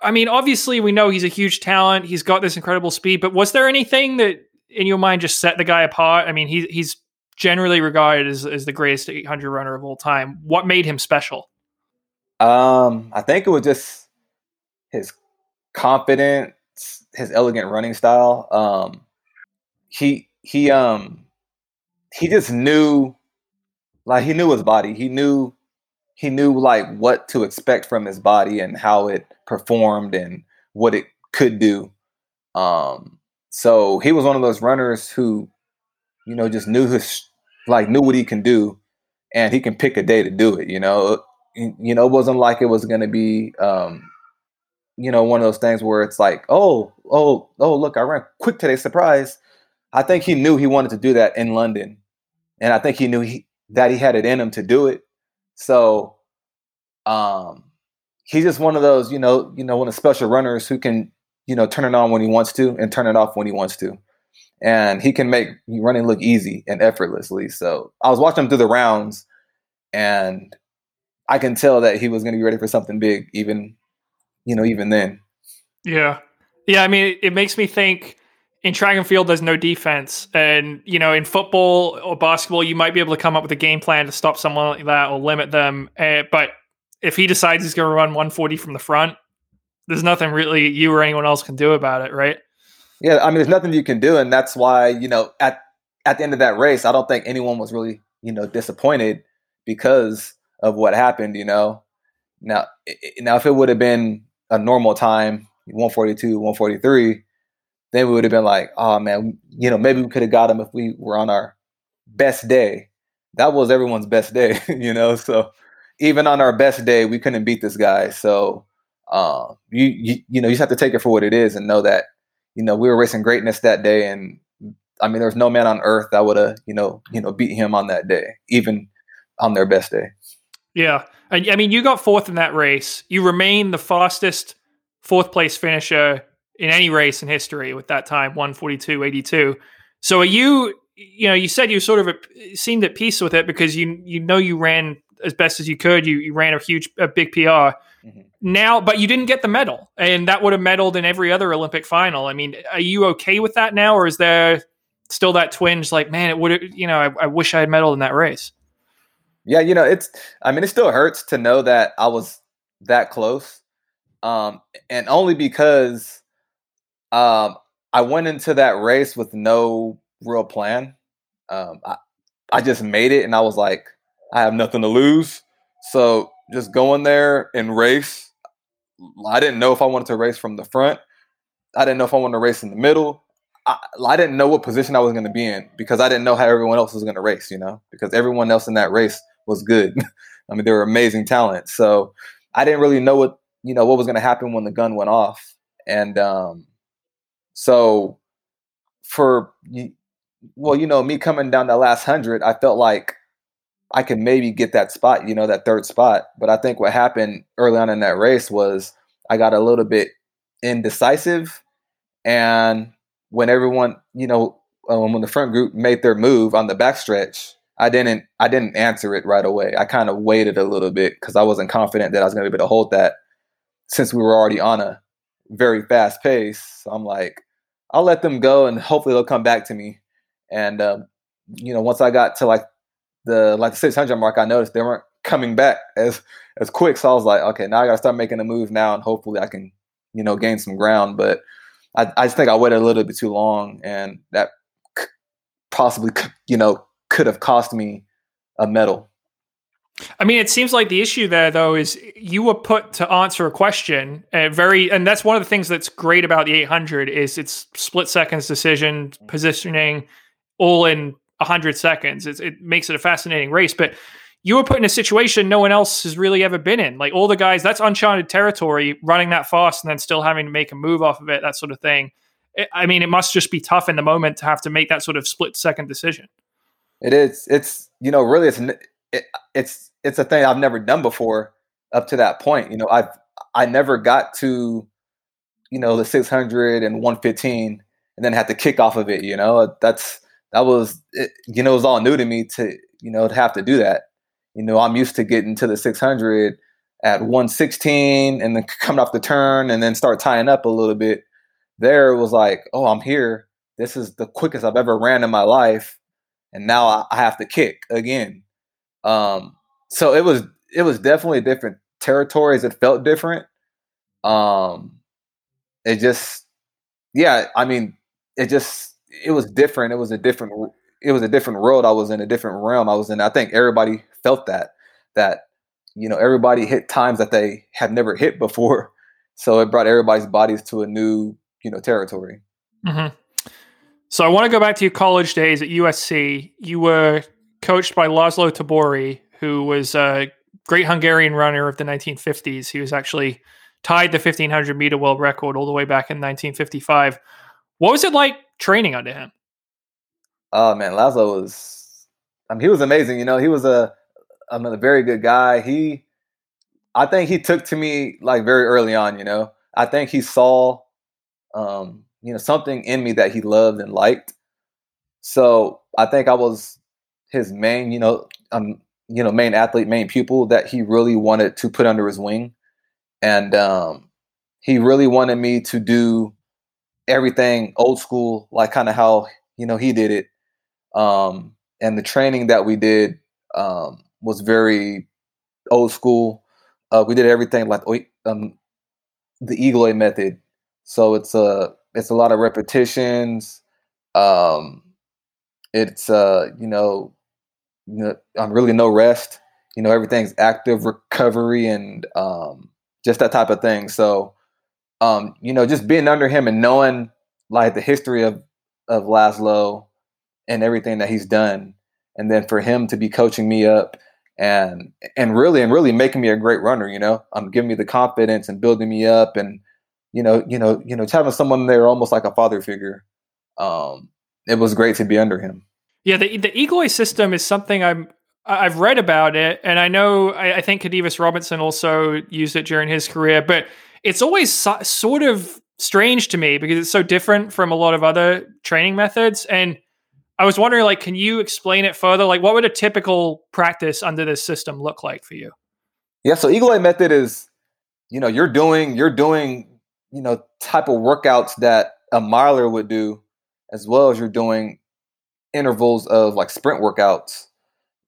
I mean, obviously, we know he's a huge talent. He's got this incredible speed, but was there anything that in your mind just set the guy apart? I mean, he, he's generally regarded as, as the greatest 800 runner of all time. What made him special? Um, I think it was just his confidence, his elegant running style. Um, he he um he just knew like he knew his body. He knew he knew like what to expect from his body and how it performed and what it could do. Um so he was one of those runners who you know just knew his like knew what he can do and he can pick a day to do it, you know. You know, it wasn't like it was going to be um you know, one of those things where it's like, "Oh, oh, oh, look, I ran quick today, surprise." I think he knew he wanted to do that in London, and I think he knew he, that he had it in him to do it. So, um, he's just one of those, you know, you know, one of special runners who can, you know, turn it on when he wants to and turn it off when he wants to, and he can make running look easy and effortlessly. So, I was watching him through the rounds, and I can tell that he was going to be ready for something big, even, you know, even then. Yeah, yeah. I mean, it, makes me think in track and field, there's no defense. And, you know, in football or basketball, you might be able to come up with a game plan to stop someone like that or limit them. Uh, but if he decides he's going to run 140 from the front, there's nothing really you or anyone else can do about it, right? Yeah, I mean, there's nothing you can do. And that's why, you know, at, at the end of that race, I don't think anyone was really, you know, disappointed because of what happened, you know. Now, now if it would have been a normal time, 142, 143, then we would have been like, oh man, you know, maybe we could have got him if we were on our best day. That was everyone's best day, you know. So even on our best day, we couldn't beat this guy. So uh, you, you you know you just have to take it for what it is and know that you know we were racing greatness that day, and I mean there's no man on earth that would have you know you know beat him on that day, even on their best day. Yeah, and I mean you got fourth in that race. You remain the fastest fourth place finisher in any race in history with that time 142.82. So are you you know you said you sort of seemed at peace with it because you you know you ran as best as you could. You you ran a huge a big PR. Mm-hmm. Now, but you didn't get the medal, and that would have medaled in every other Olympic final. I mean, are you okay with that now, or is there still that twinge like, man, it would you know, I, I wish I had medaled in that race? Yeah, you know, it's I mean, it still hurts to know that I was that close. Um, and only because um, I went into that race with no real plan. Um, I, I just made it, and I was like, I have nothing to lose. So just going there and race. I didn't know if I wanted to race from the front. I didn't know if I wanted to race in the middle. I, I didn't know what position I was going to be in because I didn't know how everyone else was going to race. You know, because everyone else in that race was good. I mean, they were amazing talent. So I didn't really know what you know what was going to happen when the gun went off, and um, so for well, you know, me coming down the last hundred, I felt like I could maybe get that spot, you know, that third spot. But I think what happened early on in that race was I got a little bit indecisive, and when everyone, you know, um, when the front group made their move on the backstretch, I didn't I didn't answer it right away. I kind of waited a little bit because I wasn't confident that I was going to be able to hold that since we were already on a very fast pace. So I'm like, I'll let them go and hopefully they'll come back to me. And um, you know, once I got to like the like the 600 mark, I noticed they weren't coming back as as quick. So I was like, okay, now I got to start making a move now, and hopefully I can you know gain some ground. But I, I just think I waited a little bit too long, and that possibly you know could have cost me a medal. I mean, it seems like the issue there, though, is you were put to answer a question. Uh, very, and that's one of the things that's great about the 800 is it's split seconds decision, positioning, all in 100 seconds. It's, it makes it a fascinating race. But you were put in a situation no one else has really ever been in. Like all the guys, that's uncharted territory, running that fast and then still having to make a move off of it, that sort of thing. I mean, it must just be tough in the moment to have to make that sort of split second decision. It is. It's you know really it's it, it's it's a thing I've never done before up to that point. You know, I've I never got to you know the 600 and 115 and then had to kick off of it. You know, that's that was it, you know it was all new to me to you know to have to do that. You know, I'm used to getting to the 600 at 116 and then coming off the turn and then start tying up a little bit. There it was like, oh, I'm here. This is the quickest I've ever ran in my life, and now I, have to kick again. Um, so it was it was definitely different territories. It felt different. Um, it just, yeah. I mean, it just it was different. It was a different it was a different world. I was in a different realm. I was in. I think everybody felt that that you know everybody hit times that they have never hit before. So it brought everybody's bodies to a new you know territory. Mm-hmm. So I want to go back to your college days at USC. You were coached by Laszlo Tabori, who was a great Hungarian runner of the 1950s. He was actually tied the 1500 meter world record all the way back in 1955. What was it like training under him? Oh man, Laszlo was. I mean, he was amazing. You know, he was a, I mean, a very good guy. He, I think he took to me like very early on. You know, I think he saw, um, you know, something in me that he loved and liked. So I think I was his main, you know, um, you know, main athlete, main pupil that he really wanted to put under his wing, and um, he really wanted me to do everything old school, like kind of how you know he did it um, and the training that we did um, was very old school. Uh, we did everything like um, the Igloi method. So it's a it's a lot of repetitions. Um, it's uh, you know, know, um, really no rest. You know, everything's active recovery and um, just that type of thing. So, um, you know, just being under him and knowing like the history of of Laszlo and everything that he's done. And then for him to be coaching me up and and really and really making me a great runner, you know, um, giving me the confidence and building me up and you know, you know, you know, having someone there almost like a father figure. Um, it was great to be under him. Yeah, the the Igloi system is something I'm I've read about it, and I know I, I think Khadevis Robinson also used it during his career, but it's always so, sort of strange to me because it's so different from a lot of other training methods. And I was wondering, like, can you explain it further? Like, what would a typical practice under this system look like for you? Yeah, so Igloi method is, you know, you're doing you're doing, you know, type of workouts that a miler would do, as well as you're doing intervals of like sprint workouts,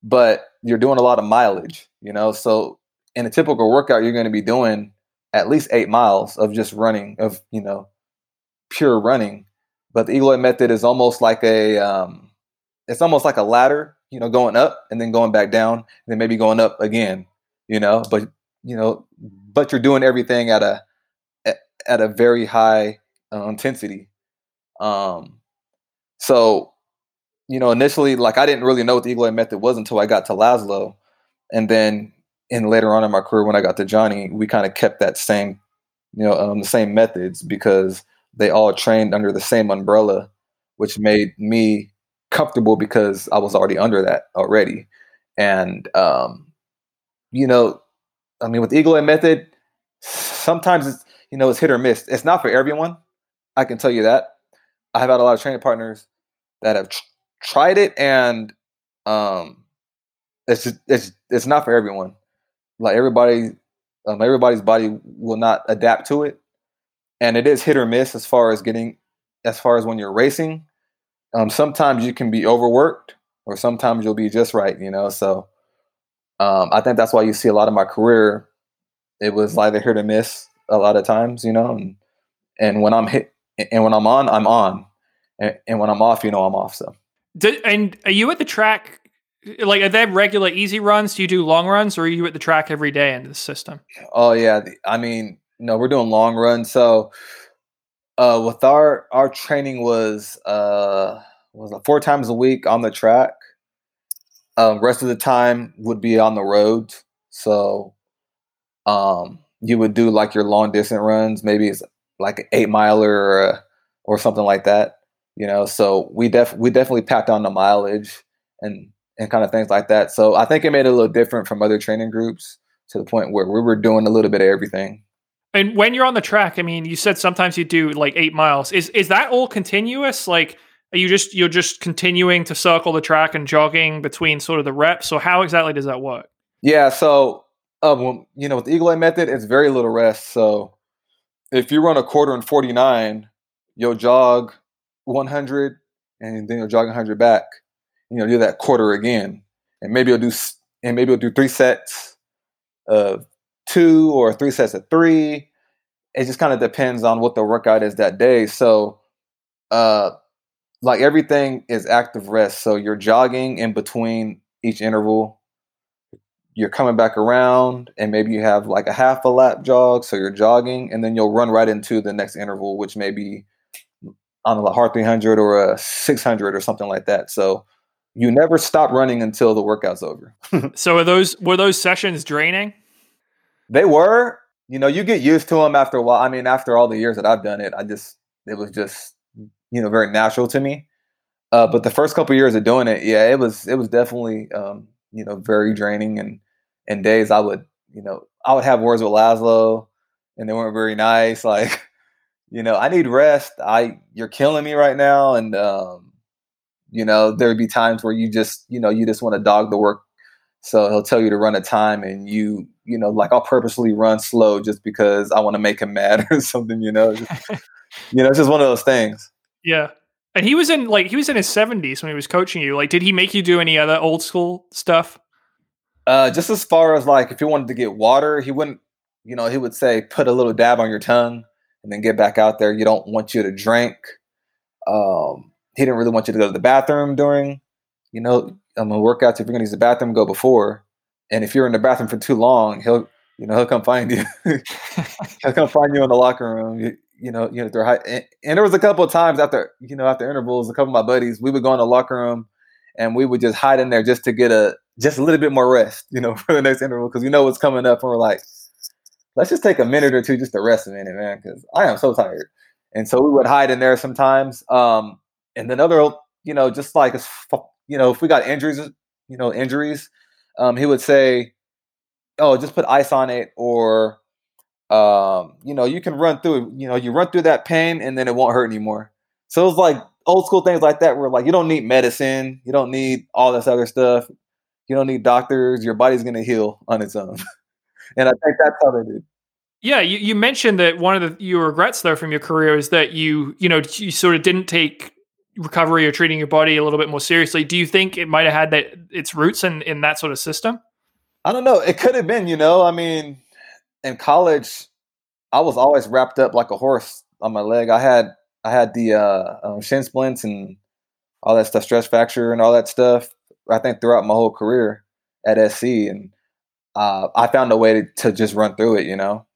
but you're doing a lot of mileage, you know. So in a typical workout, you're going to be doing at least eight miles of just running, of you know, pure running but the Eye method is almost like a um, it's almost like a ladder, you know, going up and then going back down, and then maybe going up again, you know. But you know, but you're doing everything at a at a very high uh, intensity. Um, so you know, initially, like I didn't really know what the Igloi method was until I got to Laszlo, and then and later on in my career when I got to Johnny, we kind of kept that same, you know, um, the same methods because they all trained under the same umbrella, which made me comfortable because I was already under that already. And um, you know, I mean, with Igloi method, sometimes it's you know it's hit or miss. It's not for everyone. I can tell you that. I have had a lot of training partners that have tr- tried it, and um, it's just, it's it's not for everyone. Like everybody, um, everybody's body will not adapt to it and it is hit or miss as far as getting as far as when you're racing. Um, sometimes you can be overworked, or sometimes you'll be just right. You know, so um, I think that's why you see a lot of my career. It was either hit or miss a lot of times, you know, and and when I'm hit and when I'm on, I'm on, and, and when I'm off, you know, I'm off. So. And are you at the track Like, are there regular easy runs? Do you do long runs, or are you at the track every day in the system? Oh yeah, I mean, no, we're doing long runs. So, uh, with our our training was uh was like four times a week on the track. Um, rest of the time would be on the road. So, um, you would do like your long distance runs. Maybe it's like an eight miler or, or something like that. You know, so we def we definitely packed on the mileage and and kind of things like that. So I think it made it a little different from other training groups to the point where we were doing a little bit of everything. And when you're on the track, I mean, you said sometimes you do like eight miles. Is is that all continuous? Like, are you just you're just continuing to circle the track and jogging between sort of the reps? So how exactly does that work? Yeah, so um, you know, with the Igloi method, it's very little rest. So if you run a quarter in 49, you'll jog 100 and then you'll jog 100 back. You know, do that quarter again, and maybe you'll do and maybe you'll do three sets of two or three sets of three. It just kind of depends on what the workout is that day. So, uh, like everything is active rest. So you're jogging in between each interval you're coming back around and maybe you have like a half a lap jog so you're jogging and then you'll run right into the next interval which may be on a hard 300 or a 600 or something like that. So you never stop running until the workout's over. So are those were those sessions draining? They were. You know you get used to them after a while. I mean after all the years that i've done it i just it was just you know very natural to me. Uh, but the first couple of years of doing it yeah it was it was definitely um, you know very draining and and days I would, you know, I would have words with Laszlo and they weren't very nice. Like, you know, I need rest. I you're killing me right now. And um, you know, there'd be times where you just, you know, you just want to dog the work. So he'll tell you to run a time and you, you know, like I'll purposely run slow just because I want to make him mad or something, you know. Just, you know, it's just one of those things. Yeah. And he was in like he was in his 70s when he was coaching you. Like did he make you do any other old school stuff? Uh, just as far as like if you wanted to get water, he wouldn't, you know, he would say put a little dab on your tongue and then get back out there. You don't want you to drink. Um, he didn't really want you to go to the bathroom during, you know, um, workouts. If you're gonna use the bathroom, go before. And if you're in the bathroom for too long, he'll, you know, he'll come find you. he'll come find you in the locker room. You, you know, you know, they're high. And, and, there was a couple of times after, you know, after intervals, a couple of my buddies, we would go in the locker room and we would just hide in there just to get a just a little bit more rest, you know, for the next interval because we know what's coming up, and we're like, let's just take a minute or two just to rest a minute, man, because I am so tired. And so we would hide in there sometimes. Um, and then other, you know, just like you know, if we got injuries, you know, injuries, um, he would say, "Oh, just put ice on it," or, um, you know, you can run through. You know, you run through that pain, and then it won't hurt anymore. So it's like old school things like that, where like you don't need medicine, you don't need all this other stuff. You don't need doctors. Your body's going to heal on its own. and I think that's how they did. Yeah, you, you mentioned that one of the your regrets though from your career is that you you know you sort of didn't take recovery or treating your body a little bit more seriously. Do you think it might have had that its roots in in that sort of system? I don't know. It could have been. You know, I mean, in college, I was always wrapped up like a horse on my leg. I had I had the uh, um, shin splints and all that stuff, stress fracture and all that stuff. I think throughout my whole career at SC, and uh, I found a way to, to, just run through it. You know,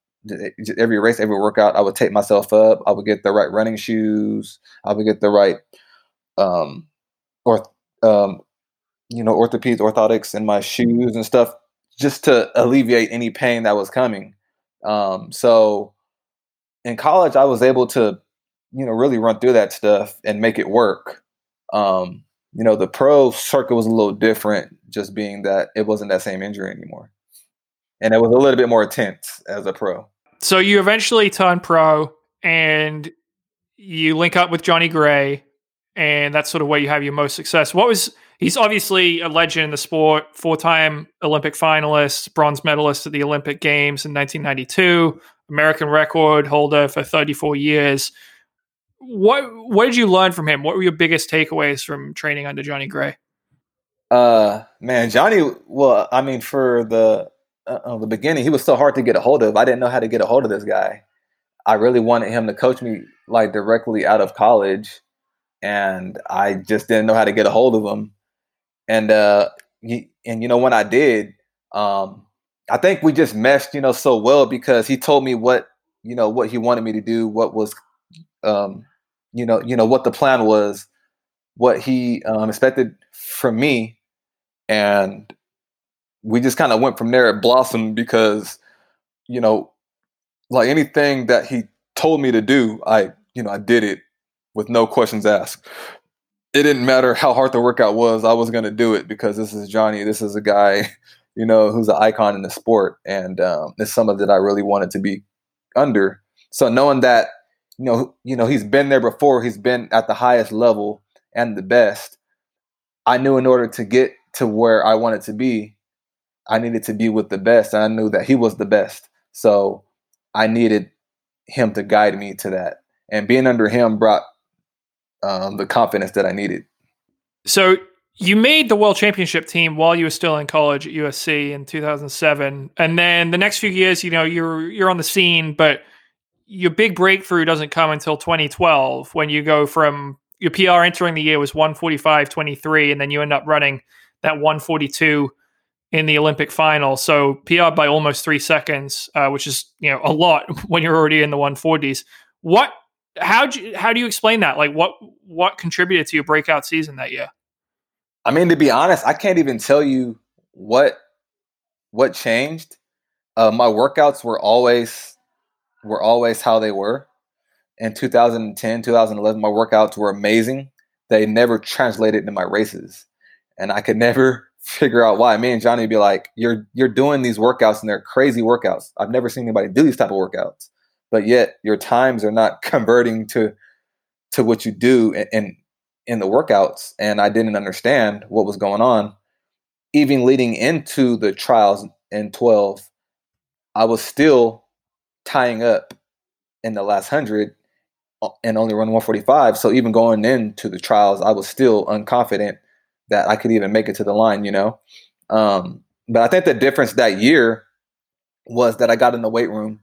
every race, every workout, I would take myself up. I would get the right running shoes. I would get the right, um, or um, you know, orthopedics, orthotics in my shoes and stuff, just to alleviate any pain that was coming. Um, so in college, I was able to, you know, really run through that stuff and make it work. Um, you know, the pro circuit was a little different, just being that it wasn't that same injury anymore. And it was a little bit more intense as a pro. So you eventually turn pro and you link up with Johnny Gray, and that's sort of where you have your most success. What was he's obviously a legend in the sport, four time Olympic finalist, bronze medalist at the Olympic Games in 1992, American record holder for 34 years what what did you learn from him? What were your biggest takeaways from training under Johnny Gray? Uh, man, Johnny. Well, I mean, for the uh, the beginning, he was so hard to get a hold of. I didn't know how to get a hold of this guy. I really wanted him to coach me like directly out of college, and I just didn't know how to get a hold of him. And uh, and you know when I did, um, I think we just meshed, you know, so well because he told me what you know what he wanted me to do, what was, um, you know, you know what the plan was, what he um, expected from me, and we just kind of went from there. It blossomed because, you know, like anything that he told me to do, I you know I did it with no questions asked it didn't matter how hard the workout was. I was going to do it because this is Johnny. This is a guy, you know, who's an icon in the sport, and um, it's someone that I really wanted to be under. So knowing that, you know, you know, he's been there before. He's been at the highest level and the best. I knew in order to get to where I wanted to be, I needed to be with the best, and I knew that he was the best. So I needed him to guide me to that, and being under him brought um, the confidence that I needed. So you made the world championship team while you were still in college at USC in 2007, and then the next few years, you know, you're you're on the scene, but your big breakthrough doesn't come until 2012 when you go from your PR entering the year was 145.23, and then you end up running that 142 in the Olympic final. So PR by almost three seconds, uh, which is you know a lot when you're already in the 140s. What how do you, how do you explain that? Like what what contributed to your breakout season that year? I mean, to be honest, I can't even tell you what what changed. Uh, my workouts were always were always how they were. In 2010, 2011, my workouts were amazing. They never translated into my races, and I could never figure out why. Me and Johnny would be like, "You're you're doing these workouts, and they're crazy workouts. I've never seen anybody do these type of workouts." but yet your times are not converting to to what you do in, in in the workouts and i didn't understand what was going on even leading into the trials in 12 i was still tying up in the last 100 uh, and only run 145 so even going into the trials i was still unconfident that i could even make it to the line you know um, but i think the difference that year was that i got in the weight room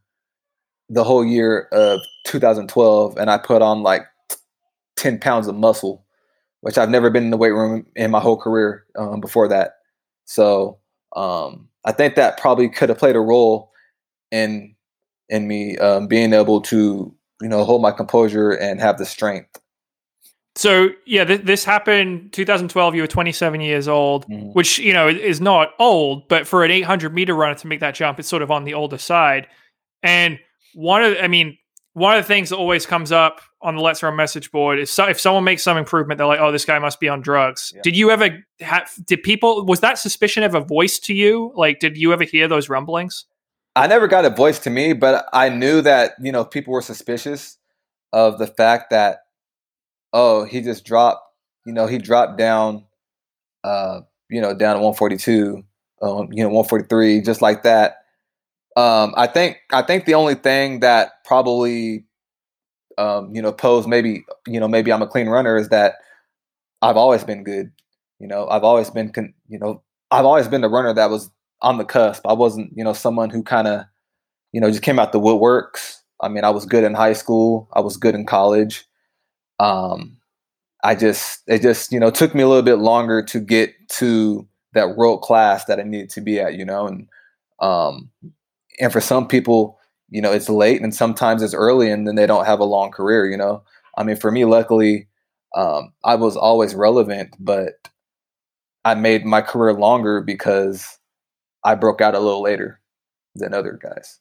the whole year of 2012, and I put on like 10 pounds of muscle, which I've never been in the weight room in my whole career um, before that. So um, I think that probably could have played a role in in me um, being able to you know hold my composure and have the strength. So yeah, th- this happened 2012. You were 27 years old, mm-hmm. which you know is not old, but for an 800 meter runner to make that jump, it's sort of on the older side. And one of I mean one of the things that always comes up on the Let's Run message board is so, if someone makes some improvement, they're like, "Oh, this guy must be on drugs." Yeah. Did you ever have? Did people? Was that suspicion ever voiced to you? Like, did you ever hear those rumblings? I never got a voice to me, but I knew that you know people were suspicious of the fact that oh, he just dropped. You know, he dropped down. Uh, you know, down to 142. Um, you know, 143, just like that um, I think I think the only thing that probably um, you know posed maybe you know maybe I'm a clean runner is that I've always been good. You know, I've always been con- you know I've always been the runner that was on the cusp. I wasn't you know someone who kind of you know just came out the woodworks. I mean, I was good in high school. I was good in college. Um, I just it just you know took me a little bit longer to get to that world class that I needed to be at. You know, and um, and for some people, you know, it's late and sometimes it's early and then they don't have a long career, you know. I mean, for me, luckily, um, I was always relevant, but I made my career longer because I broke out a little later than other guys.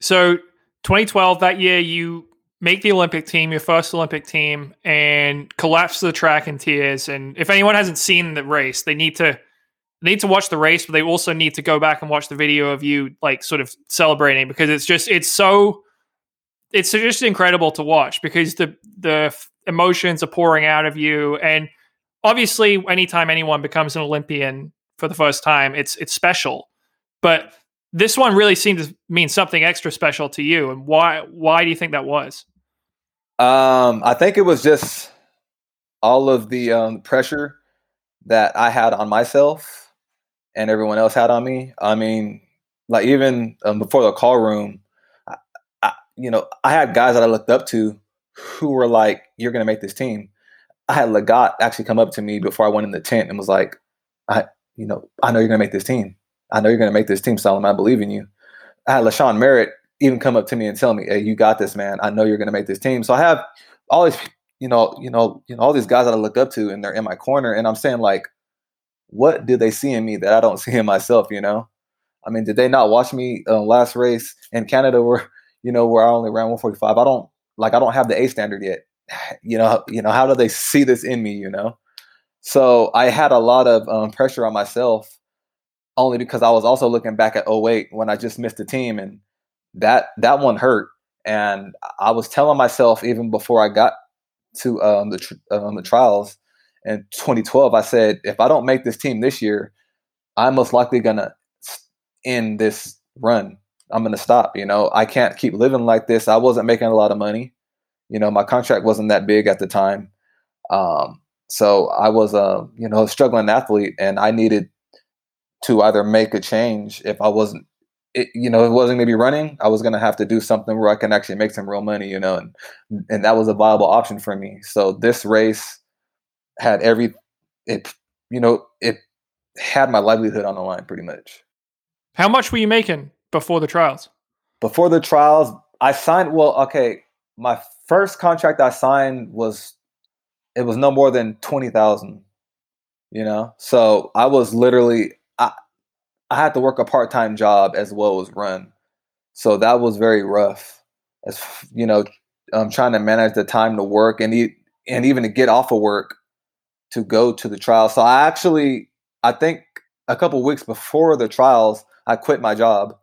So, 2012, that year, you make the Olympic team, your first Olympic team, and collapse the track in tears. And if anyone hasn't seen the race, they need to they need to watch the race, but they also need to go back and watch the video of you like sort of celebrating because it's just it's so it's just incredible to watch because the the emotions are pouring out of you and obviously anytime anyone becomes an Olympian for the first time, it's it's special. But this one really seemed to mean something extra special to you and why why do you think that was? Um I think it was just all of the um, pressure that I had on myself and everyone else had on me. I mean, like even um, before the call room, I, I, you know, I had guys that I looked up to who were like, "You're going to make this team." I had Lagat actually come up to me before I went in the tent and was like, "I you know, I know you're gonna make this team. I know you're gonna make this team, Solomon. I believe in you. I had LaShawn Merritt even come up to me and tell me, "Hey, you got this, man. I know you're gonna make this team." So I have all these, you know, you know, you know, all these guys that I look up to, and they're in my corner, and I'm saying like, what do they see in me that I don't see in myself? You know, I mean, did they not watch me uh, last race in Canada where you know where I only ran 145? I don't like I don't have the A standard yet. You know, you know, how do they see this in me? You know, so I had a lot of um, pressure on myself only because I was also looking back at 08 when I just missed the team and that that one hurt. And I was telling myself even before I got to um, the tr- um, the trials in 2012, I said if I don't make this team this year, I'm most likely gonna end this run. I'm gonna stop. You know, I can't keep living like this. I wasn't making a lot of money. You know, my contract wasn't that big at the time. Um, so I was a you know struggling athlete, and I needed to either make a change if I wasn't, it, you know, it wasn't going to be running. I was going to have to do something where I can actually make some real money, you know, and and that was a viable option for me. So this race had every it, you know, it had my livelihood on the line pretty much. How much were you making before the trials? Before the trials, I signed. Well, okay, my first contract I signed was it was no more than 20,000, you know? So I was literally, I, I had to work a part time job as well as run. So that was very rough as, you know, um, trying to manage the time to work and, e- and even to get off of work to go to the trial. So I actually, I think a couple weeks before the trials, I quit my job.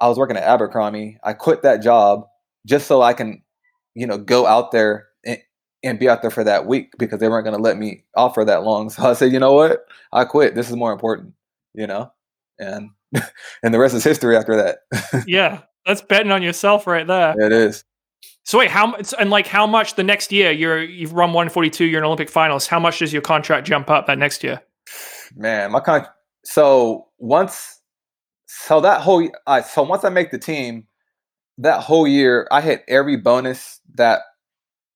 I was working at Abercrombie. I quit that job just so I can, you know, go out there and be out there for that week because they weren't going to let me offer that long. So I said, you know what? I quit. This is more important, you know, and and the rest is history after that. yeah, that's betting on yourself right there. It is. So wait, how much and like how much the next year you're you've run 142, you're an Olympic finalist. How much does your contract jump up that next year? Man, my con. So once, so that whole, uh, so once I make the team, that whole year I hit every bonus that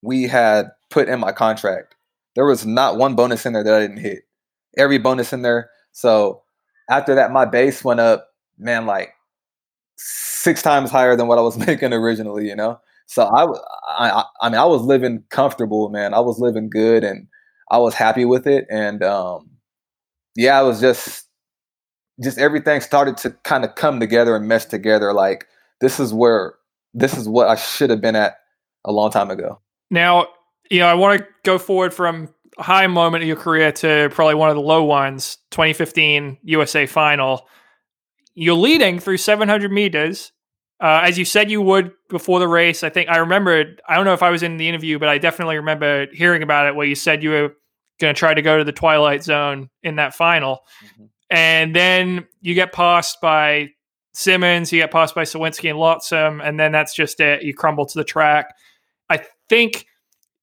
we had put in my contract. There was not one bonus in there that I didn't hit. Every bonus in there. So after that, my base went up, man, like six times higher than what I was making originally, you know? So I, I, I mean, I was living comfortable, man. I was living good and I was happy with it. And, um, yeah, I was just, just everything started to kind of come together and mesh together. Like this is where, this is what I should have been at a long time ago. Now, you know, I want to go forward from a high moment of your career to probably one of the low ones, 2015 USA final. You're leading through 700 meters. Uh, as you said you would before the race, I think I remember, I don't know if I was in the interview, but I definitely remember hearing about it where you said you were going to try to go to the twilight zone in that final. Mm-hmm. And then you get passed by Symmonds, you get passed by Sowinski and Loxsom, and then that's just it. You crumble to the track. I think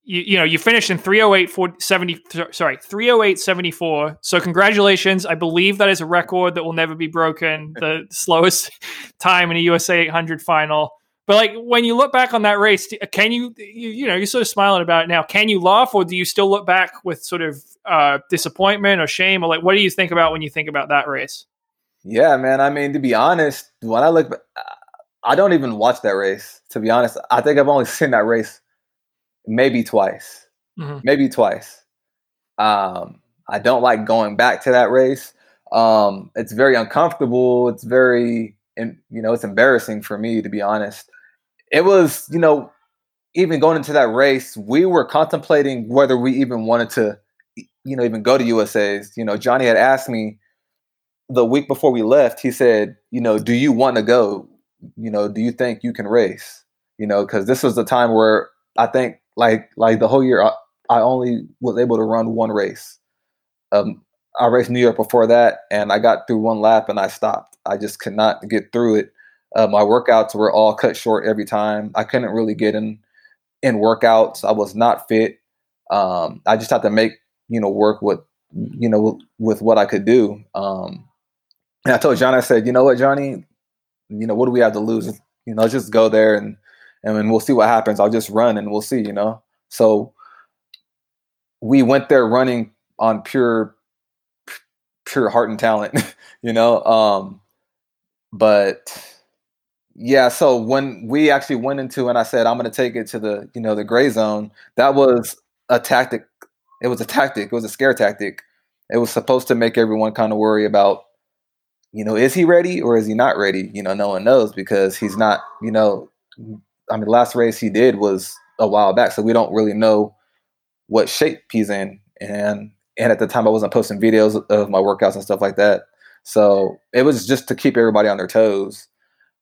you, you know you finished in 308 70 sorry 308 74 so congratulations. I believe that is a record that will never be broken the slowest time in a usa 800 final. But like when you look back on that race can you you, you know you're sort of smiling about it now. Can you laugh or do you still look back with sort of uh, disappointment or shame? Or like what do you think about when you think about that race? Yeah man. I mean to be honest when i look i don't even watch that race to be honest. I think i've only seen that race maybe twice, mm-hmm. maybe twice. Um, I don't like going back to that race. Um, it's very uncomfortable. It's very, you know, it's embarrassing for me to be honest. It was, you know, even going into that race, we were contemplating whether we even wanted to, you know, even go to USA's. You know, Johnny had asked me the week before we left. He said, you know, do you want to go? You know, do you think you can race? You know, because this was the time where I think like like the whole year I, I only was able to run one race. Um, I raced New York before that, and I got through one lap and I stopped. I just could not get through it. Uh, my workouts were all cut short every time. I couldn't really get in in workouts. I was not fit. Um, I just had to make you know work with you know with, what I could do. Um, and I told John, I said, you know what, Johnny, you know what do we have to lose? You know, just go there and and then we'll see what happens. I'll just run and we'll see, you know. So we went there running on pure pure heart and talent, you know. Um, but yeah, so when we actually went into and I said I'm going to take it to the you know the gray zone, that was a tactic. It was a tactic. It was a scare tactic. It was supposed to make everyone kind of worry about, you know, is he ready or is he not ready? You know, no one knows because he's not. You know, I mean, the last race he did was a while back, so we don't really know what shape he's in. And and at the time, I wasn't posting videos of my workouts and stuff like that. So it was just to keep everybody on their toes.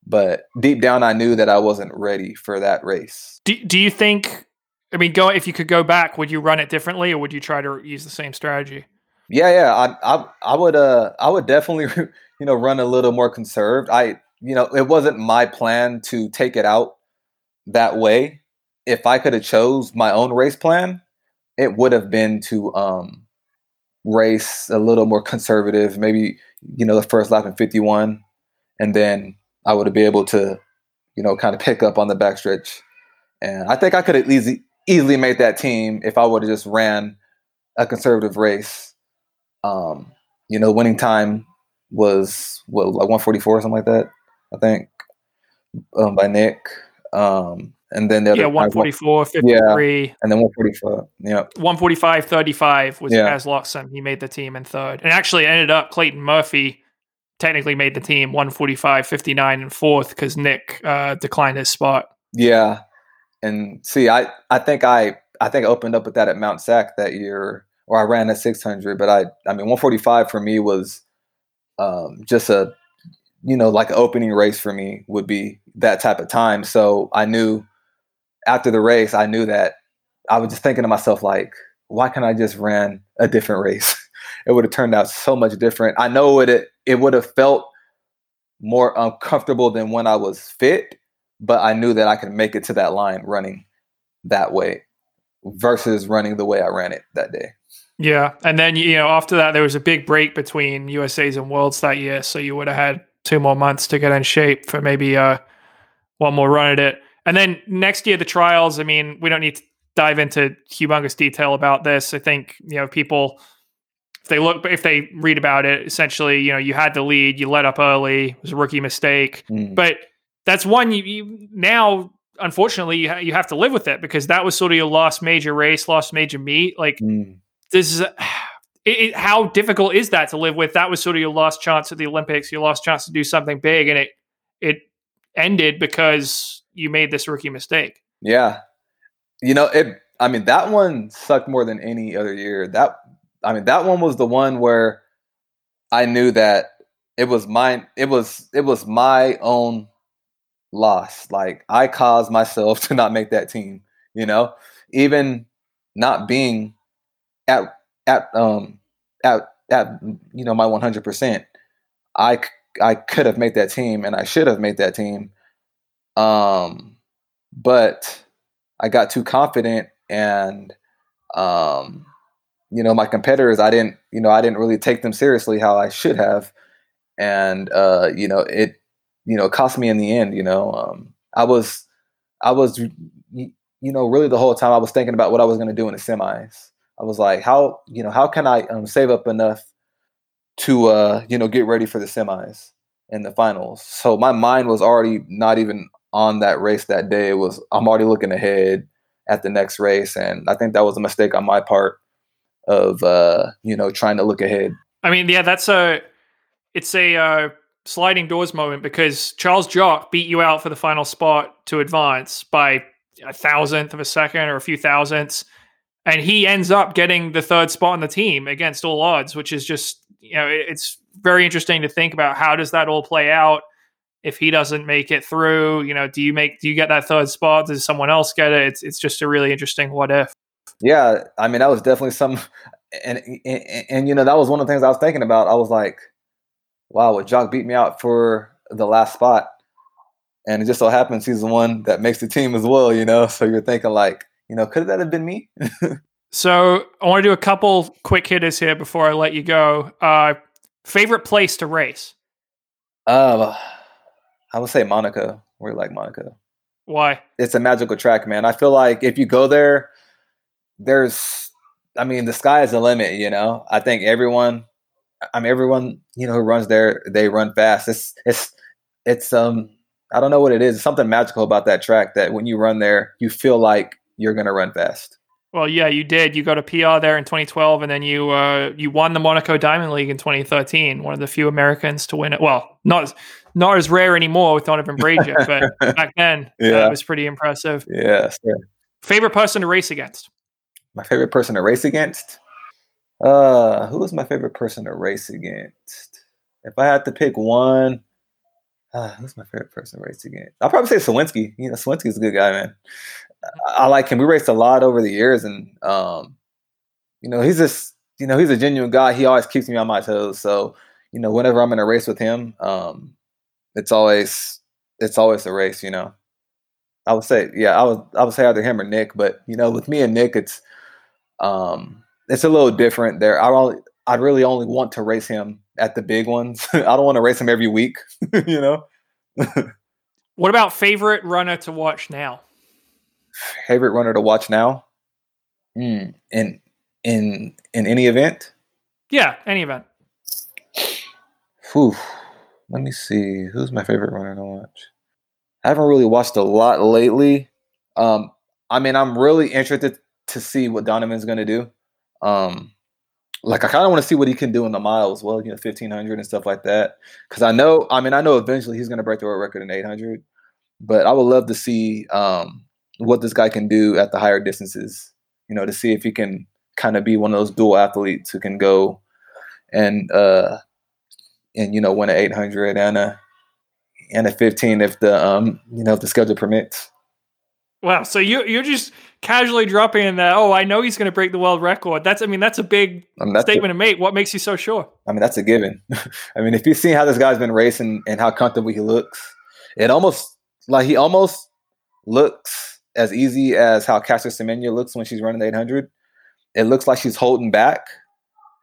But deep down, I knew that I wasn't ready for that race. Do, do you think? I mean, go if you could go back, would you run it differently, or would you try to use the same strategy? Yeah, yeah, I, I, I would, uh, I would definitely, you know, run a little more conserved. I, you know, it wasn't my plan to take it out that way. If I could have chose my own race plan, it would have been to um, race a little more conservative, maybe you know the first lap in 51, and then I would have been able to, you know, kind of pick up on the backstretch. And I think I could have easily easily made that team if I would have just ran a conservative race. Um, you know, winning time was what like 144 or something like that. I think um, by Nick. Um, and then the other yeah, 144, 53. Yeah, and then 145. Yeah. 145, 35 was yeah. as Loxsom. He made the team in third. And actually ended up Clayton Murphy technically made the team 145, 59 and fourth because Nick uh, declined his spot. Yeah. And see, I, I think I I think I opened up with that at Mount Sac that year, or I ran at 600. But I I mean 145 for me was um, just a you know like an opening race for me would be that type of time. So I knew after the race, I knew that I was just thinking to myself, like, why can't I just ran a different race? it would have turned out so much different. I know it it would have felt more uncomfortable than when I was fit, but I knew that I could make it to that line running that way versus running the way I ran it that day. Yeah, and then you know after that there was a big break between USA's and Worlds that year, so you would have had two more months to get in shape for maybe uh, one more run at it. And then next year, the trials. I mean, we don't need to dive into humongous detail about this. I think you know people if they look if they read about it, essentially, you know, you had the lead, you let up early, it was a rookie mistake, mm. but that's one you, you now. Unfortunately, you, ha- you have to live with it because that was sort of your last major race, last major meet. Like mm. this is. It, it, how difficult is that to live with? That was sort of your last chance at the Olympics, your last chance to do something big, and it it ended because you made this rookie mistake. Yeah. You know, it I mean that one sucked more than any other year. That I mean that one was the one where I knew that it was mine it was it was my own loss. Like I caused myself to not make that team, you know? Even not being at at um at at you know my 100%. I I could have made that team and I should have made that team um, but I got too confident and um, you know, my competitors, I didn't, you know, I didn't really take them seriously how I should have. And uh, you know, it, you know, cost me in the end, you know. Um, I was I was you know, really the whole time I was thinking about what I was going to do in the semis. I was like, how, you know, how can I um, save up enough to uh, you know, get ready for the semis and the finals. So my mind was already not even on that race that day It was I'm already looking ahead at the next race, and I think that was a mistake on my part of uh, you know trying to look ahead. I mean, yeah, that's a it's a uh, sliding doors moment because Charles Jock beat you out for the final spot to advance by a thousandth of a second or a few thousandths, and he ends up getting the third spot on the team against all odds, which is just you know it's very interesting to think about how does that all play out if he doesn't make it through, you know, do you make do you get that third spot? Does someone else get it? It's it's just a really interesting what if. Yeah, I mean that was definitely some, and, and and, you know that was one of the things I was thinking about. I was like, wow, would Jock beat me out for the last spot? And it just so happens he's the one that makes the team as well. You know, so you're thinking like, you know, could that have been me? so I want to do a couple quick hitters here before I let you go. Uh, favorite place to race? Uh, I would say Monaco. We're like Monaco. Why? It's a magical track, man. I feel like if you go there, there's, I mean, the sky is the limit. You know, I think everyone, I mean, everyone you know who runs there, they run fast. It's it's it's um I don't know what it is. It's something magical about that track that when you run there, you feel like you're gonna run fast. Well, yeah, you did. You got a PR there in 2012, and then you uh, you won the Monaco Diamond League in 2013. One of the few Americans to win it. Well, not as, not as rare anymore with Donavan Brazier, but back then yeah. uh, it was pretty impressive. Yeah. Favorite person to race against? My favorite person to race against? Uh, who was my favorite person to race against? If I had to pick one, uh, who's my favorite person to race against? I'll probably say Sowinski. You know, Sowinski's a good guy, man. I like him. We raced a lot over the years, and um, you know, he's just you know he's a genuine guy. He always keeps me on my toes. So you know, whenever I'm in a race with him, um, it's always it's always a race. You know, I would say yeah, I would I would say either him or Nick, but you know, with me and Nick, it's um, it's a little different there. I only I really only want to race him at the big ones. I don't want to race them every week. you know. what about favorite runner to watch now? favorite runner to watch now? Mm, in in in any event? Yeah, any event. Whew. Let me see. Who's my favorite runner to watch? I haven't really watched a lot lately. Um, I mean, I'm really interested to see what Donavan's going to do. Um, like, I kind of want to see what he can do in the mile as well, you know, 1500 and stuff like that. Because I know, I mean, I know eventually he's going to break the world record in 800, but I would love to see um, what this guy can do at the higher distances. You know, to see if he can kind of be one of those dual athletes who can go and uh and you know win an 800 and a and a 15 if the um you know if the schedule permits. Wow, so you you're just casually dropping in that. Oh, I know he's going to break the world record. That's I mean that's a big I mean, statement a, to make. What makes you so sure? I mean that's a given. I mean if you see how this guy's been racing and how comfortable he looks, it almost like he almost looks as easy as how Caster Semenya looks when she's running the 800. It looks like she's holding back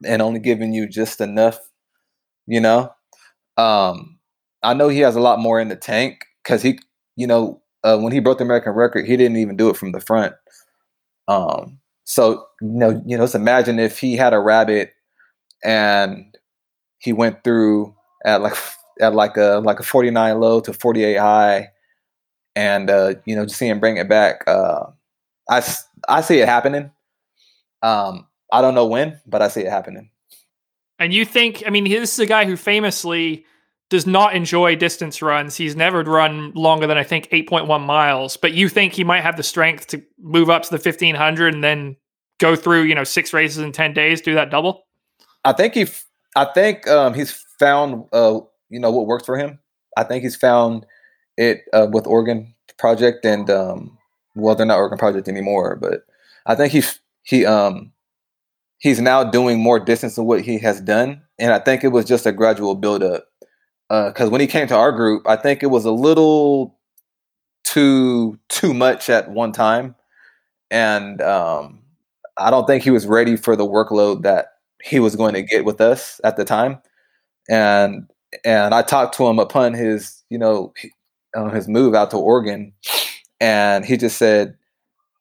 and only giving you just enough, you know. Um, I know he has a lot more in the tank because he, you know, uh, when he broke the American record, he didn't even do it from the front. Um, so you know, you know, just imagine if he had a rabbit and he went through at like at like a like a 49 low to 48 high and uh, you know, just seeing him bring it back, uh, I I see it happening. Um, I don't know when, but I see it happening. And you think? I mean, this is a guy who famously does not enjoy distance runs. He's never run longer than I think 8.1 miles. But you think he might have the strength to move up to the 1500 and then go through, you know, six races in 10 days, do that double? I think he, I think um, he's found, uh, you know, what works for him. I think he's found it uh, with Oregon Project, and um, well, they're not Oregon Project anymore, but I think he's he um he's now doing more distance than what he has done, and I think it was just a gradual build up. Because uh, when he came to our group, I think it was a little too too much at one time, and um, I don't think he was ready for the workload that he was going to get with us at the time. And and I talked to him upon his, you know, uh, his move out to Oregon, and he just said,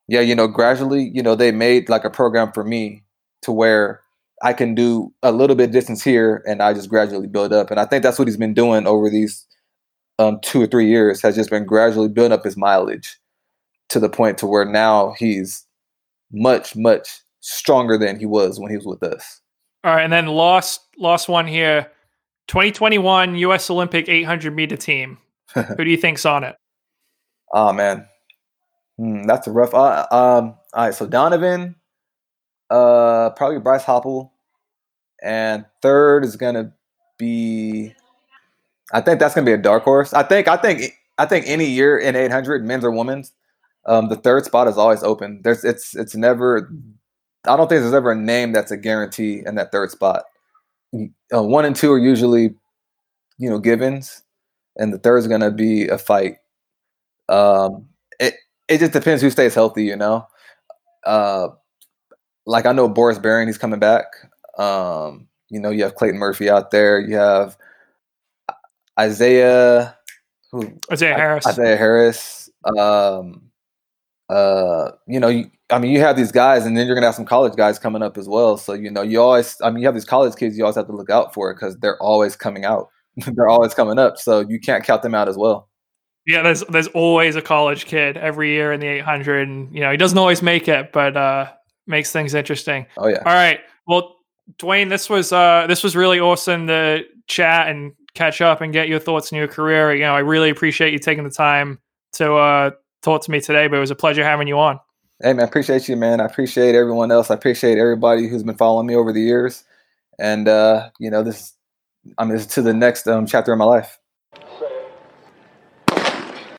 "Yeah, you know, gradually, you know, they made like a program for me to where I can do a little bit distance here, and I just gradually build up." And I think that's what he's been doing over these um, two or three years. Has just been gradually building up his mileage to the point to where now he's much, much stronger than he was when he was with us. All right, and then lost lost one here. 2021 U.S. Olympic 800 meter team. Who do you think's on it? Oh man, hmm, that's a rough. Uh, um, all right, so Donavan, uh, probably Bryce Hoppel, and third is gonna be. I think that's gonna be a dark horse. I think. I think. I think any year in 800, men's or women's, um, the third spot is always open. There's. It's. It's never. I don't think there's ever a name that's a guarantee in that third spot. Uh, one and two are usually, you know, givens and the third is gonna be a fight. Um, it it just depends who stays healthy, you know. Uh, like I know Boris Berian, he's coming back. Um, you know, you have Clayton Murphy out there. You have Isaiah, who Isaiah Harris. Isaiah Harris. Um, uh, you know, you, I mean, you have these guys, and then you're gonna have some college guys coming up as well. So you know, you always, I mean, you have these college kids, you always have to look out for because they're always coming out, they're always coming up. So you can't count them out as well. Yeah, there's there's always a college kid every year in the 800, and you know he doesn't always make it, but uh, makes things interesting. Oh yeah. All right, well, Duane, this was uh, this was really awesome to chat and catch up and get your thoughts on your career. You know, I really appreciate you taking the time to uh, talk to me today, but it was a pleasure having you on. Hey man, appreciate you, man. I appreciate everyone else. I appreciate everybody who's been following me over the years, and uh, you know, this I'm mean, to the next um, chapter of my life.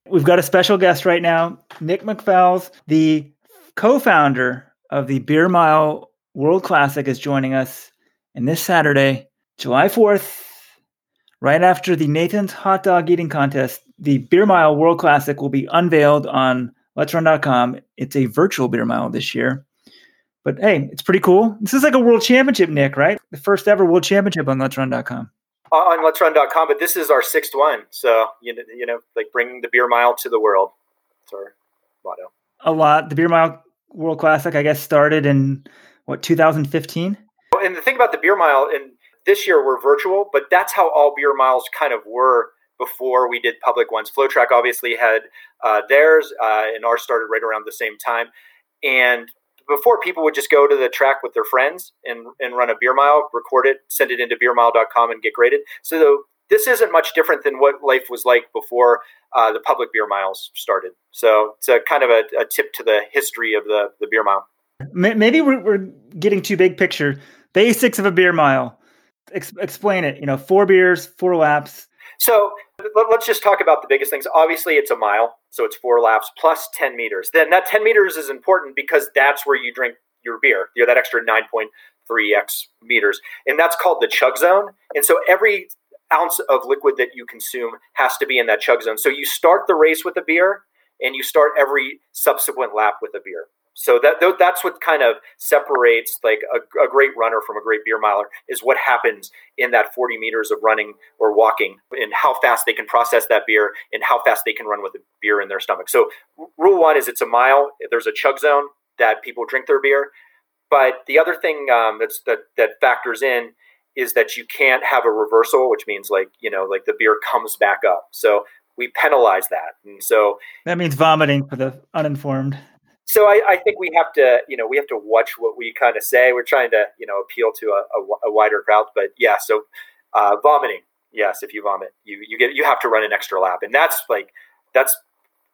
We've got a special guest right now, Nick McFalls, the co-founder of the Beer Mile World Classic, is joining us. And this Saturday, July 4th, right after the Nathan's Hot Dog Eating Contest, the Beer Mile World Classic will be unveiled on LetsRun.com. It's a virtual beer mile this year. But hey, it's pretty cool. This is like a world championship, Nick, right? The first ever world championship on LetsRun.com on LetsRun.com, but this is our sixth one. So you know, you know, like bringing the beer mile to the world. That's our motto. A lot. The beer mile World Classic, I guess, started in what 2015. And the thing about the beer mile, and this year we're virtual, but that's how all beer miles kind of were before we did public ones. FloTrack obviously had uh, theirs, uh, and ours started right around the same time. And before people would just go to the track with their friends and, and run a beer mile, record it, send it into beermile.com and get graded. So this isn't much different than what life was like before uh, the public beer miles started. So it's a kind of a, a, tip to the history of the, the beer mile. Maybe we're, we're getting too big picture. Basics of a beer mile. Ex- explain it. You know, four beers, four laps. So let's just talk about the biggest things. Obviously, it's a mile, so it's four laps plus 10 meters. Then that 10 meters is important because that's where you drink your beer. You know, that extra 9.3x meters. And that's called the chug zone. And so every ounce of liquid that you consume has to be in that chug zone. So you start the race with a beer and you start every subsequent lap with a beer. So that that's what kind of separates like a, a, great runner from a great beer miler is what happens in that 40 meters of running or walking and how fast they can process that beer and how fast they can run with the beer in their stomach. So rule one is it's a mile. There's a chug zone that people drink their beer, but the other thing um, that's that that factors in is that you can't have a reversal, which means like you know like the beer comes back up. So we penalize that, and so that means vomiting for the uninformed so I, I, think we have to, you know, we have to watch what we kind of say. We're trying to, you know, appeal to a, a, a wider crowd. But yeah, so uh, vomiting, yes, if you vomit, you you get you have to run an extra lap, and that's like that's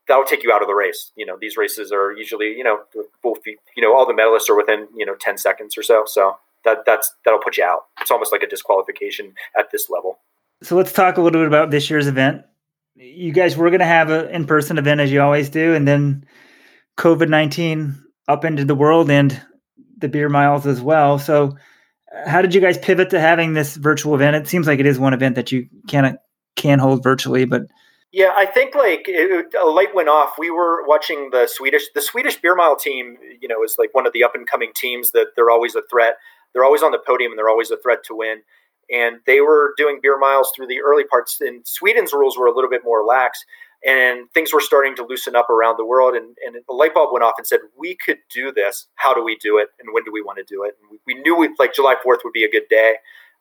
that'll take you out of the race. You know, these races are usually, you know, both you know all the medalists are within you know ten seconds or so. So that that's that'll put you out. It's almost like a disqualification at this level. So let's talk a little bit about this year's event. You guys were going to have an in person event as you always do, and then COVID 19 up into the world and the beer miles as well. So, how did you guys pivot to having this virtual event? It seems like it is one event that you can can hold virtually, but yeah, I think like it, a light went off. We were watching the Swedish the Swedish beer mile team. You know, is like one of the up and coming teams that they're always a threat. They're always on the podium and they're always a threat to win. And they were doing beer miles through the early parts. And Sweden's rules were a little bit more lax and things were starting to loosen up around the world and, and the light bulb went off and said we could do this. How do we do it? And when do we want to do it? And we, we knew we, like july 4th would be a good day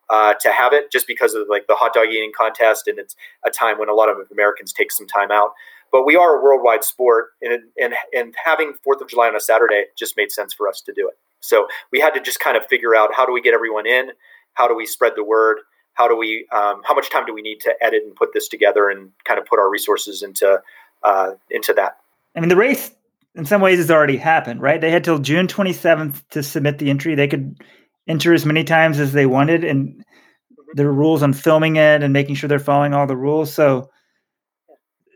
uh, to have it just because of like the hot dog eating contest and it's a time when a lot of americans take some time out. But we are a worldwide sport and, and, and having fourth of july on a saturday just made sense for us to do it. So we had to just kind of figure out how do we get everyone in? How do we spread the word how do we um, how much time do we need to edit and put this together and kind of put our resources into uh, into that i mean the race in some ways has already happened right they had till june 27th to submit the entry they could enter as many times as they wanted and there are rules on filming it and making sure they're following all the rules so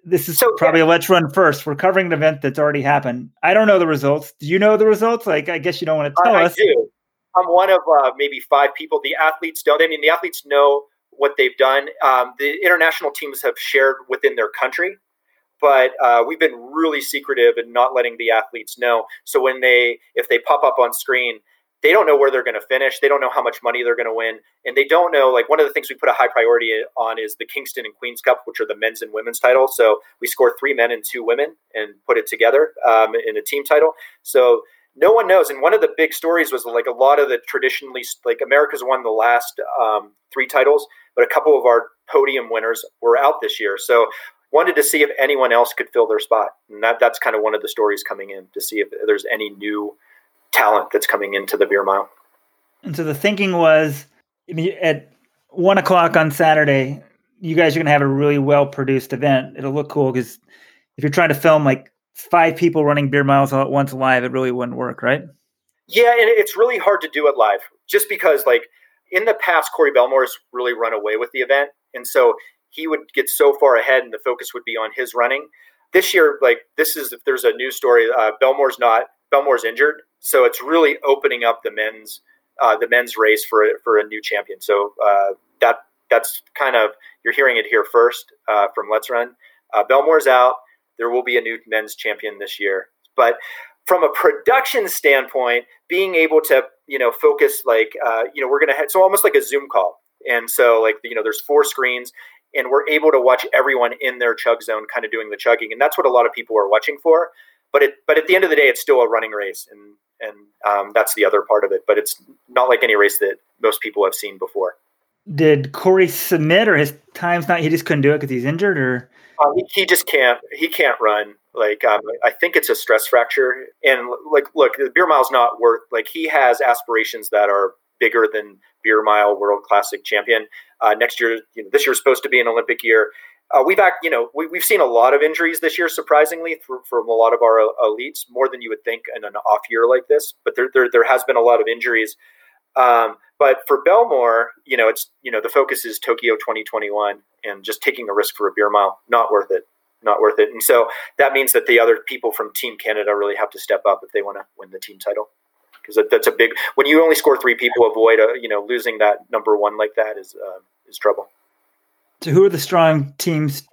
this is so, probably yeah. a let's run first. We're covering an event that's already happened. I don't know the results. Do you know the results? Like, I guess you don't want to tell I, us. I do. I'm one of uh, maybe five people. The athletes don't. I mean, the athletes know what they've done. Um, the international teams have shared within their country, but uh, we've been really secretive and not letting the athletes know. So when they, if they pop up on screen, they don't know where they're going to finish. They don't know how much money they're going to win, and they don't know. Like one of the things we put a high priority on is the Kingston and Queens Cup, which are the men's and women's titles. So we score three men and two women and put it together um, in a team title. So no one knows. And one of the big stories was like a lot of the traditionally like America's won the last um, three titles, but a couple of our podium winners were out this year. So wanted to see if anyone else could fill their spot, and that that's kind of one of the stories coming in to see if there's any new talent that's coming into the beer mile. And so the thinking was, I mean, at one o'clock on Saturday, you guys are going to have a really well produced event. It'll look cool because if you're trying to film like five people running beer miles all at once live, it really wouldn't work, right? Yeah, and it's really hard to do it live just because, like, in the past, Corey Bellemore's really run away with the event. And so he would get so far ahead and the focus would be on his running. This year, like, this is, if there's a news story, uh, Bellemore's not, Bellemore's injured. So it's really opening up the men's, uh, the men's race for, for a new champion. So uh, that, that's kind of, you're hearing it here first uh, from Let's Run. Uh, Bellemore's out there will be a new men's champion this year. But from a production standpoint, being able to you know focus like uh, you know we're gonna have so almost like a Zoom call, and so like you know there's four screens, and we're able to watch everyone in their chug zone, kind of doing the chugging, and that's what a lot of people are watching for. But it but at the end of the day, it's still a running race, and and um, that's the other part of it. But it's not like any race that most people have seen before. Did Corey submit, or his time's not? He just couldn't do it because he's injured, or uh, he, just can't. He can't run. Like um, I think it's a stress fracture. And like, look, the beer mile's not worth. Like he has aspirations that are bigger than beer mile world classic champion. Uh, next year, you know, this year's supposed to be an Olympic year. Uh, we've act, you know, we, have seen a lot of injuries this year, surprisingly, from a lot of our elites, more than you would think in an off year like this. But there, there, there has been a lot of injuries. Um, but for Bellemore, you know, it's you know the focus is Tokyo 2021, and just taking a risk for a beer mile, not worth it, not worth it. And so that means that the other people from Team Canada really have to step up if they want to win the team title, because that, that's a big. When you only score three people, avoid a you know losing that number one like that is uh, is trouble. So who are the strong teams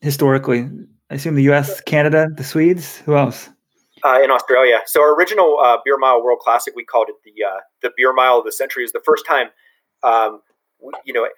historically? I assume the U.S., Canada, the Swedes. Who else? Uh, in Australia. So our original uh, Beer Mile World Classic, we called it the uh, the Beer Mile of the Century. Is the first time, um, you know,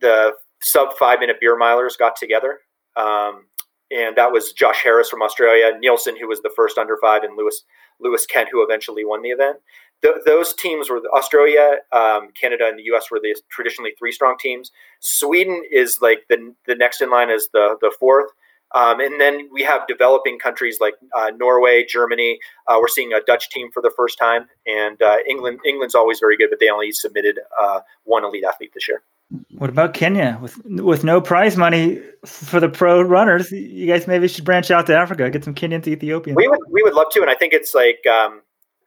the sub five minute beer milers got together, um, and that was Josh Harris from Australia, Nielsen, who was the first under five, and Lewis Lewis Kent, who eventually won the event. Th- those teams were Australia, um, Canada, and the U.S. were the traditionally three strong teams. Sweden is like the the next in line as the the fourth. Um, and then we have developing countries like uh, Norway, Germany. Uh, we're seeing a Dutch team for the first time, and uh, England. England's always very good, but they only submitted uh, one elite athlete this year. What about Kenya with with no prize money for the pro runners? You guys maybe should branch out to Africa, get some Kenyans to Ethiopians. We would we would love to, and I think it's like um,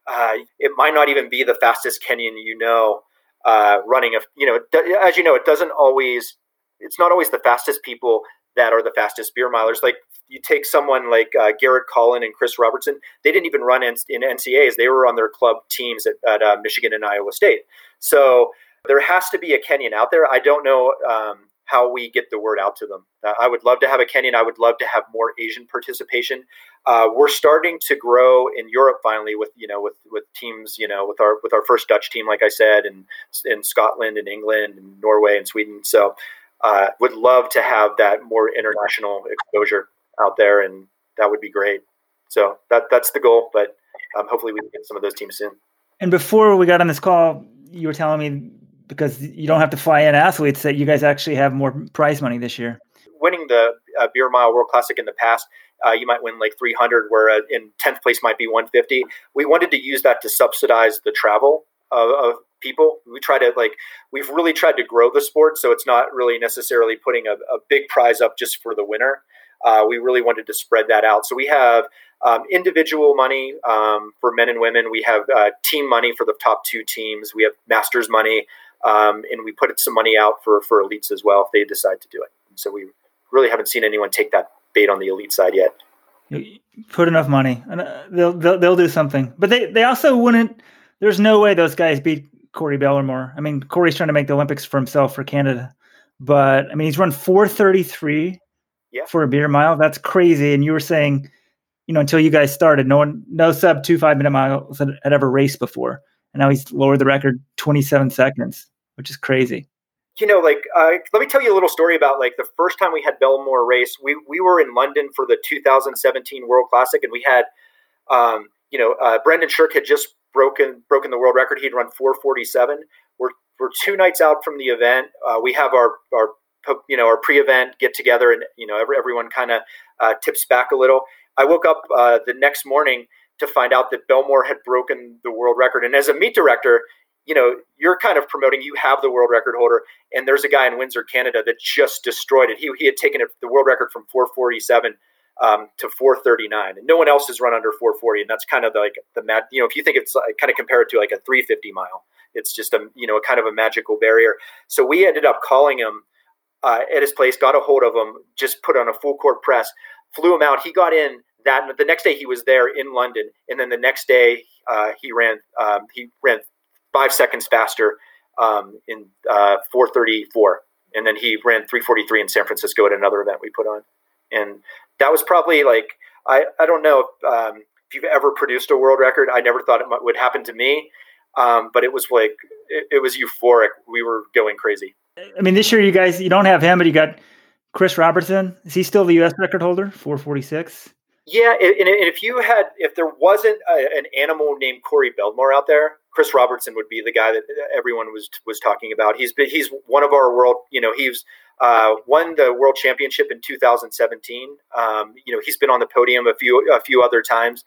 uh, it might not even be the fastest Kenyan you know uh, running a you know as you know it doesn't always it's not always the fastest people that are the fastest beer milers. Like you take someone like uh, Garrett Cullen and Chris Robertson, they didn't even run in, in NCAs. They were on their club teams at, at uh, Michigan and Iowa State. So there has to be a Kenyan out there. I don't know um, how we get the word out to them. Uh, I would love to have a Kenyan. I would love to have more Asian participation. Uh, we're starting to grow in Europe finally with you know with with teams you know with our with our first Dutch team, like I said, and in Scotland and England and Norway and Sweden. So uh, would love to have that more international exposure out there, and that would be great. So that that's the goal, but um, hopefully we can get some of those teams soon. And before we got on this call, you were telling me because you don't have to fly in athletes that you guys actually have more prize money this year. Winning the uh, Beer Mile World Classic in the past, uh, you might win like 300, where uh, in 10th place might be 150. We wanted to use that to subsidize the travel of, of people. We try to like we've really tried to grow the sport, so it's not really necessarily putting a, a big prize up just for the winner. Uh, we really wanted to spread that out. So we have um, individual money um, for men and women. We have uh, team money for the top two teams. We have masters money, um, and we put some money out for for elites as well if they decide to do it. So we really haven't seen anyone take that bait on the elite side yet. put enough money, and uh, they'll, they'll they'll do something. But they they also wouldn't. There's no way those guys beat Corey Bellemore. I mean, Corey's trying to make the Olympics for himself for Canada, but I mean, he's run 433 yeah. for a beer mile. That's crazy. And you were saying, you know, until you guys started, no one, no sub two five minute miles had, had ever raced before. and now he's lowered the record 27 seconds, which is crazy. You know, like uh, let me tell you a little story about like the first time we had Bellemore race. We we were in London for the 2017 World Classic, and we had, um, you know, uh, Brendan Shirk had just broken broken the world record. He'd run 447. We're we're two nights out from the event. Uh, we have our our you know our pre-event get together, and you know every, everyone kind of uh, tips back a little. I woke up uh, the next morning to find out that Bellemore had broken the world record. And as a meet director, you know, you're kind of promoting, you have the world record holder, and there's a guy in Windsor, Canada that just destroyed it. He, he had taken it, the world record from 447 um, to 439, and no one else has run under 440. And that's kind of like the mad, you know, if you think it's like, kind of compare it to like a 350 mile, it's just a, you know, a kind of a magical barrier. So we ended up calling him uh, at his place, got a hold of him, just put on a full court press, flew him out. He got in that the next day he was there in London, and then the next day uh, he ran um, he ran five seconds faster um, in uh, 434, and then he ran 343 in San Francisco at another event we put on, and that was probably like I I don't know um, if you've ever produced a world record. I never thought it would happen to me, um, but it was like it, it was euphoric. We were going crazy. I mean, this year you guys you don't have him, but you got Chris Robertson. Is he still the U.S. record holder? 446. Yeah, and, if you had, if there wasn't a, an animal named Corey Bellemore out there, Chris Robertson would be the guy that everyone was was talking about. He's been, he's one of our world. You know, he's uh, won the world championship in 2017. Um, you know, he's been on the podium a few a few other times,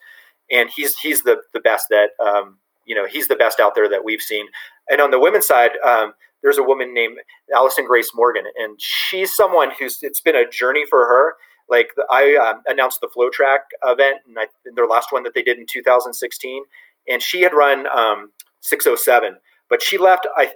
and he's he's the the best that um, you know he's the best out there that we've seen. And on the women's side, um, there's a woman named Allison Grace Morgan, and she's someone who's it's been a journey for her like I um, announced the FloTrack event, and I, their last one that they did in 2016, and she had run um, 607, but she left. I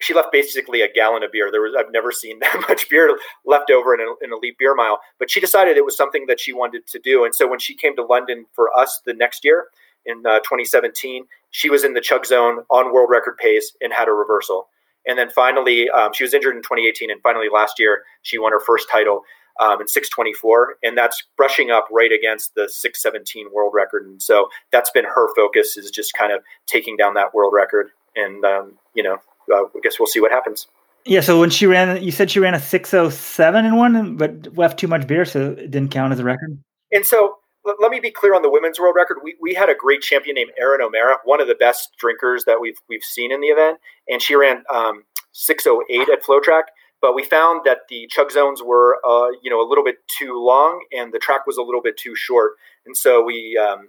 she left basically a gallon of beer. There was I've never seen that much beer left over in an, an elite beer mile, but she decided it was something that she wanted to do. And so when she came to London for us the next year in uh, 2017, she was in the chug zone on world record pace and had a reversal. And then finally, um, she was injured in 2018, and finally last year she won her first title um, and 624, and that's brushing up right against the 617 world record. And so that's been her focus is just kind of taking down that world record. And um, you know, uh, I guess we'll see what happens. Yeah. So when she ran, you said she ran a 607 in one, but left too much beer, so it didn't count as a record. And so let me be clear on the women's world record. We, we had a great champion named Erin O'Mara, one of the best drinkers that we've we've seen in the event, and she ran um, 608 at FloTrack but we found that the chug zones were uh, you know a little bit too long and the track was a little bit too short. And so we um,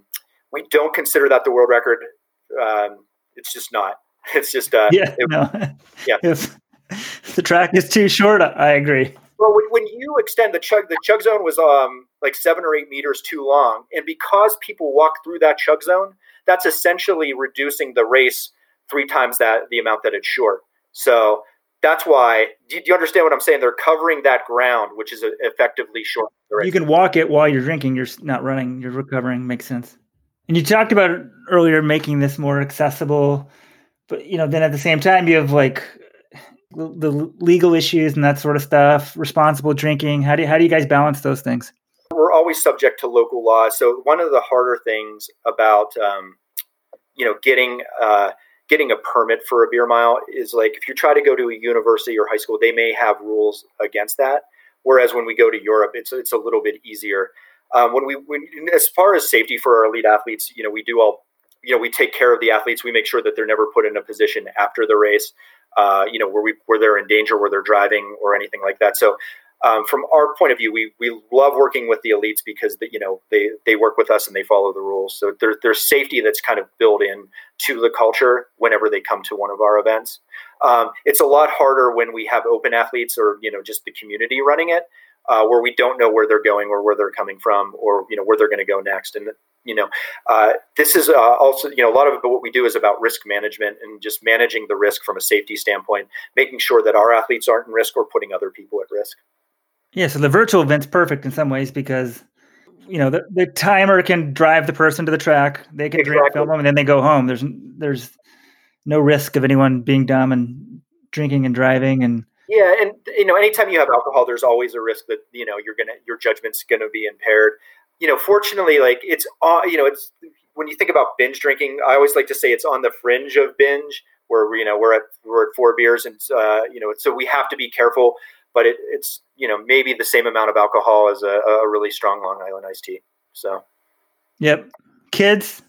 we don't consider that the world record. Um, it's just not. It's just uh, yeah it, no. yeah. If the track is too short i agree. Well when, when you extend the chug the chug zone was um, like seven or eight meters too long and because people walk through that chug zone that's essentially reducing the race three times that the amount that it's short. So that's why. Do you understand what I'm saying? They're covering that ground, which is effectively short. You can walk it while you're drinking. You're not running. You're recovering. Makes sense. And you talked about earlier making this more accessible, but you know, then at the same time, you have like the legal issues and that sort of stuff. Responsible drinking. How do you, how do you guys balance those things? We're always subject to local laws. So one of the harder things about um, you know getting uh, getting a permit for a beer mile is like if you try to go to a university or high school, they may have rules against that. Whereas when we go to Europe, it's it's a little bit easier. Um, when we when, as far as safety for our elite athletes, you know, we do all you know we take care of the athletes. We make sure that they're never put in a position after the race, uh, you know, where we where they're in danger, where they're driving or anything like that. So um, from our point of view, we, we love working with the elites because the, you know they, they work with us and they follow the rules. So there, there's safety that's kind of built in to the culture whenever they come to one of our events. Um, it's a lot harder when we have open athletes or you know just the community running it, uh, where we don't know where they're going or where they're coming from or you know where they're going to go next. And you know uh, this is uh, also you know a lot of what we do is about risk management and just managing the risk from a safety standpoint, making sure that our athletes aren't in risk or putting other people at risk. Yeah, so the virtual event's perfect in some ways because you know the, the timer can drive the person to the track. They can exactly. drink, film them, and then they go home. There's there's no risk of anyone being dumb and drinking and driving and yeah, and you know, anytime you have alcohol, there's always a risk that you know you're gonna your judgment's gonna be impaired. You know, fortunately, like it's all you know, it's when you think about binge drinking, I always like to say it's on the fringe of binge, where you know we're at we're at four beers, and uh, you know so we have to be careful. But it, it's you know maybe the same amount of alcohol as a, a really strong Long Island iced tea. So, yep, kids,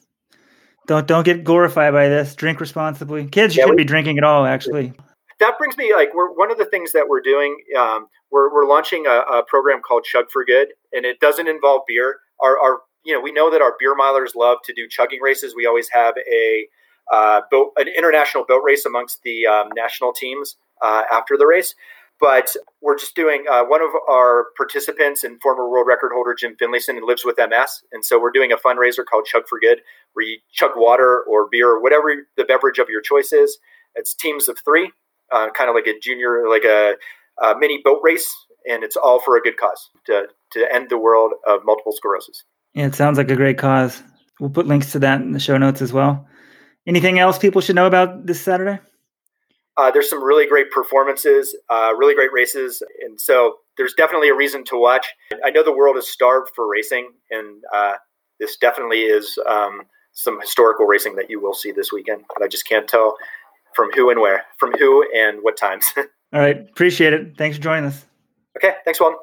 don't don't get glorified by this. Drink responsibly. Kids yeah, shouldn't we, be drinking at all. Actually, that brings me like we're one of the things that we're doing. Um, we're we're launching a, a, program called Chug for Good, and it doesn't involve beer. Our, our you know we know that our beer milers love to do chugging races. We always have a uh, boat an international boat race amongst the um, national teams uh, after the race. But we're just doing uh, one of our participants and former world record holder Jim Finlayson lives with MS, and so we're doing a fundraiser called Chug for Good, where you chug water or beer or whatever the beverage of your choice is. It's teams of three, uh, kind of like a junior, like a, a, mini boat race, and it's all for a good cause to to end the world of multiple sclerosis. Yeah, it sounds like a great cause. We'll put links to that in the show notes as well. Anything else people should know about this Saturday? Uh, there's some really great performances, uh, really great races, and so there's definitely a reason to watch. I know the world is starved for racing, and uh, this definitely is um, some historical racing that you will see this weekend. But I just can't tell from who and where, from who and what times. All right, appreciate it. Thanks for joining us. Okay, thanks, Weldon.